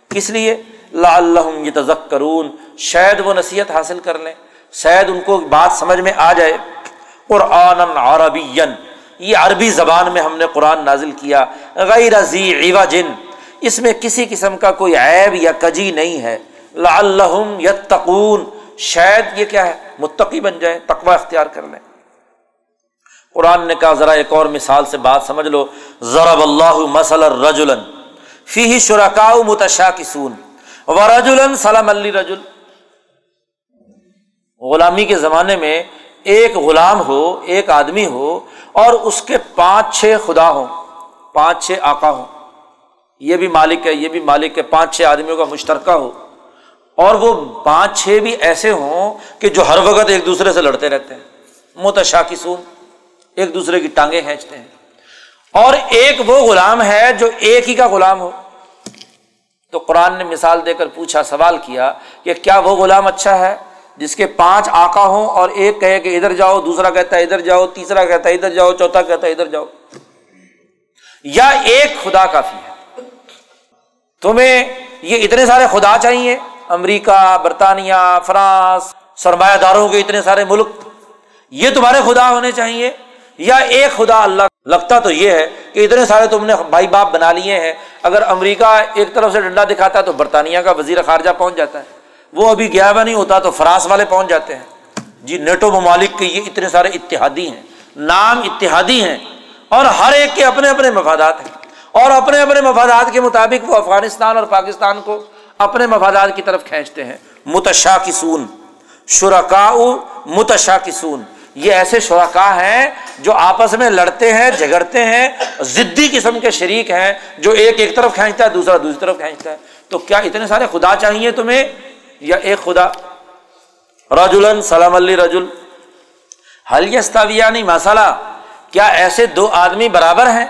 [SPEAKER 1] کس لیے؟ لا اللہ یہ تذک کرون شاید وہ نصیحت حاصل کر لیں، شاید ان کو بات سمجھ میں آ جائے۔ قرآن عربی یہ عربی زبان میں ہم نے قرآن نازل کیا۔ غیر ذی عوا جن اس میں کسی قسم کا کوئی عیب یا کجی نہیں ہے۔ لا اللہ یتقون، شاید یہ کیا ہے، متقی بن جائے تقوا اختیار کر لیں۔ قرآن نے کہا، ذرا ایک اور مثال سے بات سمجھ لو۔ ضرب اللہ مسل رجولن فی شرکا متشا کسون و سلام علی رجول غلامی کے زمانے میں ایک غلام ہو، ایک آدمی ہو اور اس کے پانچ چھ خدا ہوں، پانچ چھ آقا ہوں۔ یہ بھی مالک ہے، یہ بھی مالک ہے، پانچ چھ آدمیوں کا مشترکہ ہو۔ اور وہ پانچ چھ بھی ایسے ہوں کہ جو ہر وقت ایک دوسرے سے لڑتے رہتے ہیں۔ متشا کسون ایک دوسرے کی ٹانگیں کھینچتے ہیں۔ اور ایک وہ غلام ہے جو ایک ہی کا غلام ہو۔ تو قرآن نے مثال دے کر پوچھا، سوال کیا کہ کیا وہ غلام اچھا ہے؟ جس کے پانچ آقا ہوں اور ایک کہے کہ ادھر جاؤ، دوسرا کہتا ہے ادھر جاؤ، تیسرا کہتا ہے ادھر جاؤ، چوتھا کہتا ہے ادھر جاؤ۔ یا ایک خدا کافی ہے۔ تمہیں یہ اتنے سارے خدا چاہیے؟ امریکہ، برطانیہ، فرانس، سرمایہ داروں کے اتنے سارے ملک، یہ تمہارے خدا ہونے چاہیے۔ یا ایک خدا اللہ لگتا تو یہ ہے کہ اتنے سارے تم نے بھائی باپ بنا لیے ہیں۔ اگر امریکہ ایک طرف سے ڈنڈا دکھاتا ہے تو برطانیہ کا وزیر خارجہ پہنچ جاتا ہے۔ وہ ابھی گیا ہوا نہیں ہوتا تو فرانس والے پہنچ جاتے ہیں۔ جی نیٹو ممالک کے یہ اتنے سارے اتحادی ہیں۔ نام اتحادی ہیں۔ اور ہر ایک کے اپنے اپنے مفادات ہیں۔ اور اپنے اپنے مفادات کے مطابق وہ افغانستان اور پاکستان کو اپنے مفادات کی طرف کھینچتے ہیں۔ متشا کی سون شرکا متشا کی سون یہ ایسے شرکا ہیں جو آپس میں لڑتے ہیں، جھگڑتے ہیں ضدی قسم کے شریک ہیں جو ایک ایک طرف کھینچتا ہے، دوسرا دوسری طرف کھینچتا ہے۔ تو کیا اتنے سارے خدا چاہیے تمہیں؟ یا ایک خدا؟ رجولن سلام علی رجول حل یستاویانی مسئلہ کیا ایسے دو آدمی برابر ہیں؟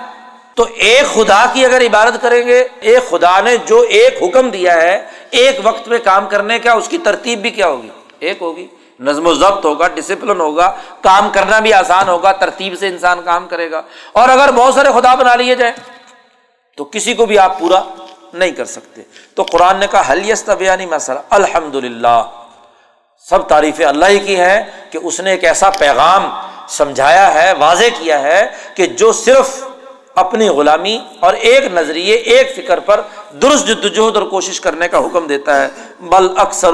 [SPEAKER 1] تو ایک خدا کی اگر عبادت کریں گے، ایک خدا نے جو ایک حکم دیا ہے، ایک وقت میں کام کرنے کا، اس کی ترتیب بھی کیا ہوگی؟ ایک ہوگی۔ نظم و ضبط ہوگا ڈسپلن ہوگا، کام کرنا بھی آسان ہوگا، ترتیب سے انسان کام کرے گا۔ اور اگر بہت سارے خدا بنا لیے جائیں، تو کسی کو بھی آپ پورا نہیں کر سکتے۔ تو قرآن نے کہا حلیست بیانی مسئلہ الحمد للہ سب تعریفیں اللہ ہی کی ہے کہ اس نے ایک ایسا پیغام سمجھایا ہے، واضح کیا ہے کہ جو صرف اپنی غلامی اور ایک نظریے، ایک فکر پر درست جدوجہد اور کوشش کرنے کا حکم دیتا ہے۔ بل اکثر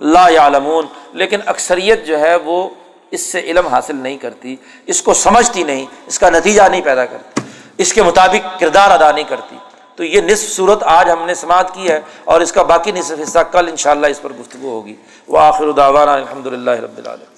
[SPEAKER 1] لا یعلمون، لیکن اکثریت جو ہے وہ اس سے علم حاصل نہیں کرتی، اس کو سمجھتی نہیں، اس کا نتیجہ نہیں پیدا کرتی، اس کے مطابق کردار ادا نہیں کرتی۔ تو یہ نصف صورت آج ہم نے سماعت کی ہے اور اس کا باقی نصف حصہ کل ان شاء اللہ اس پر گفتگو ہوگی۔ وہ آخر الداوانہ الحمد للہ رب العالمین۔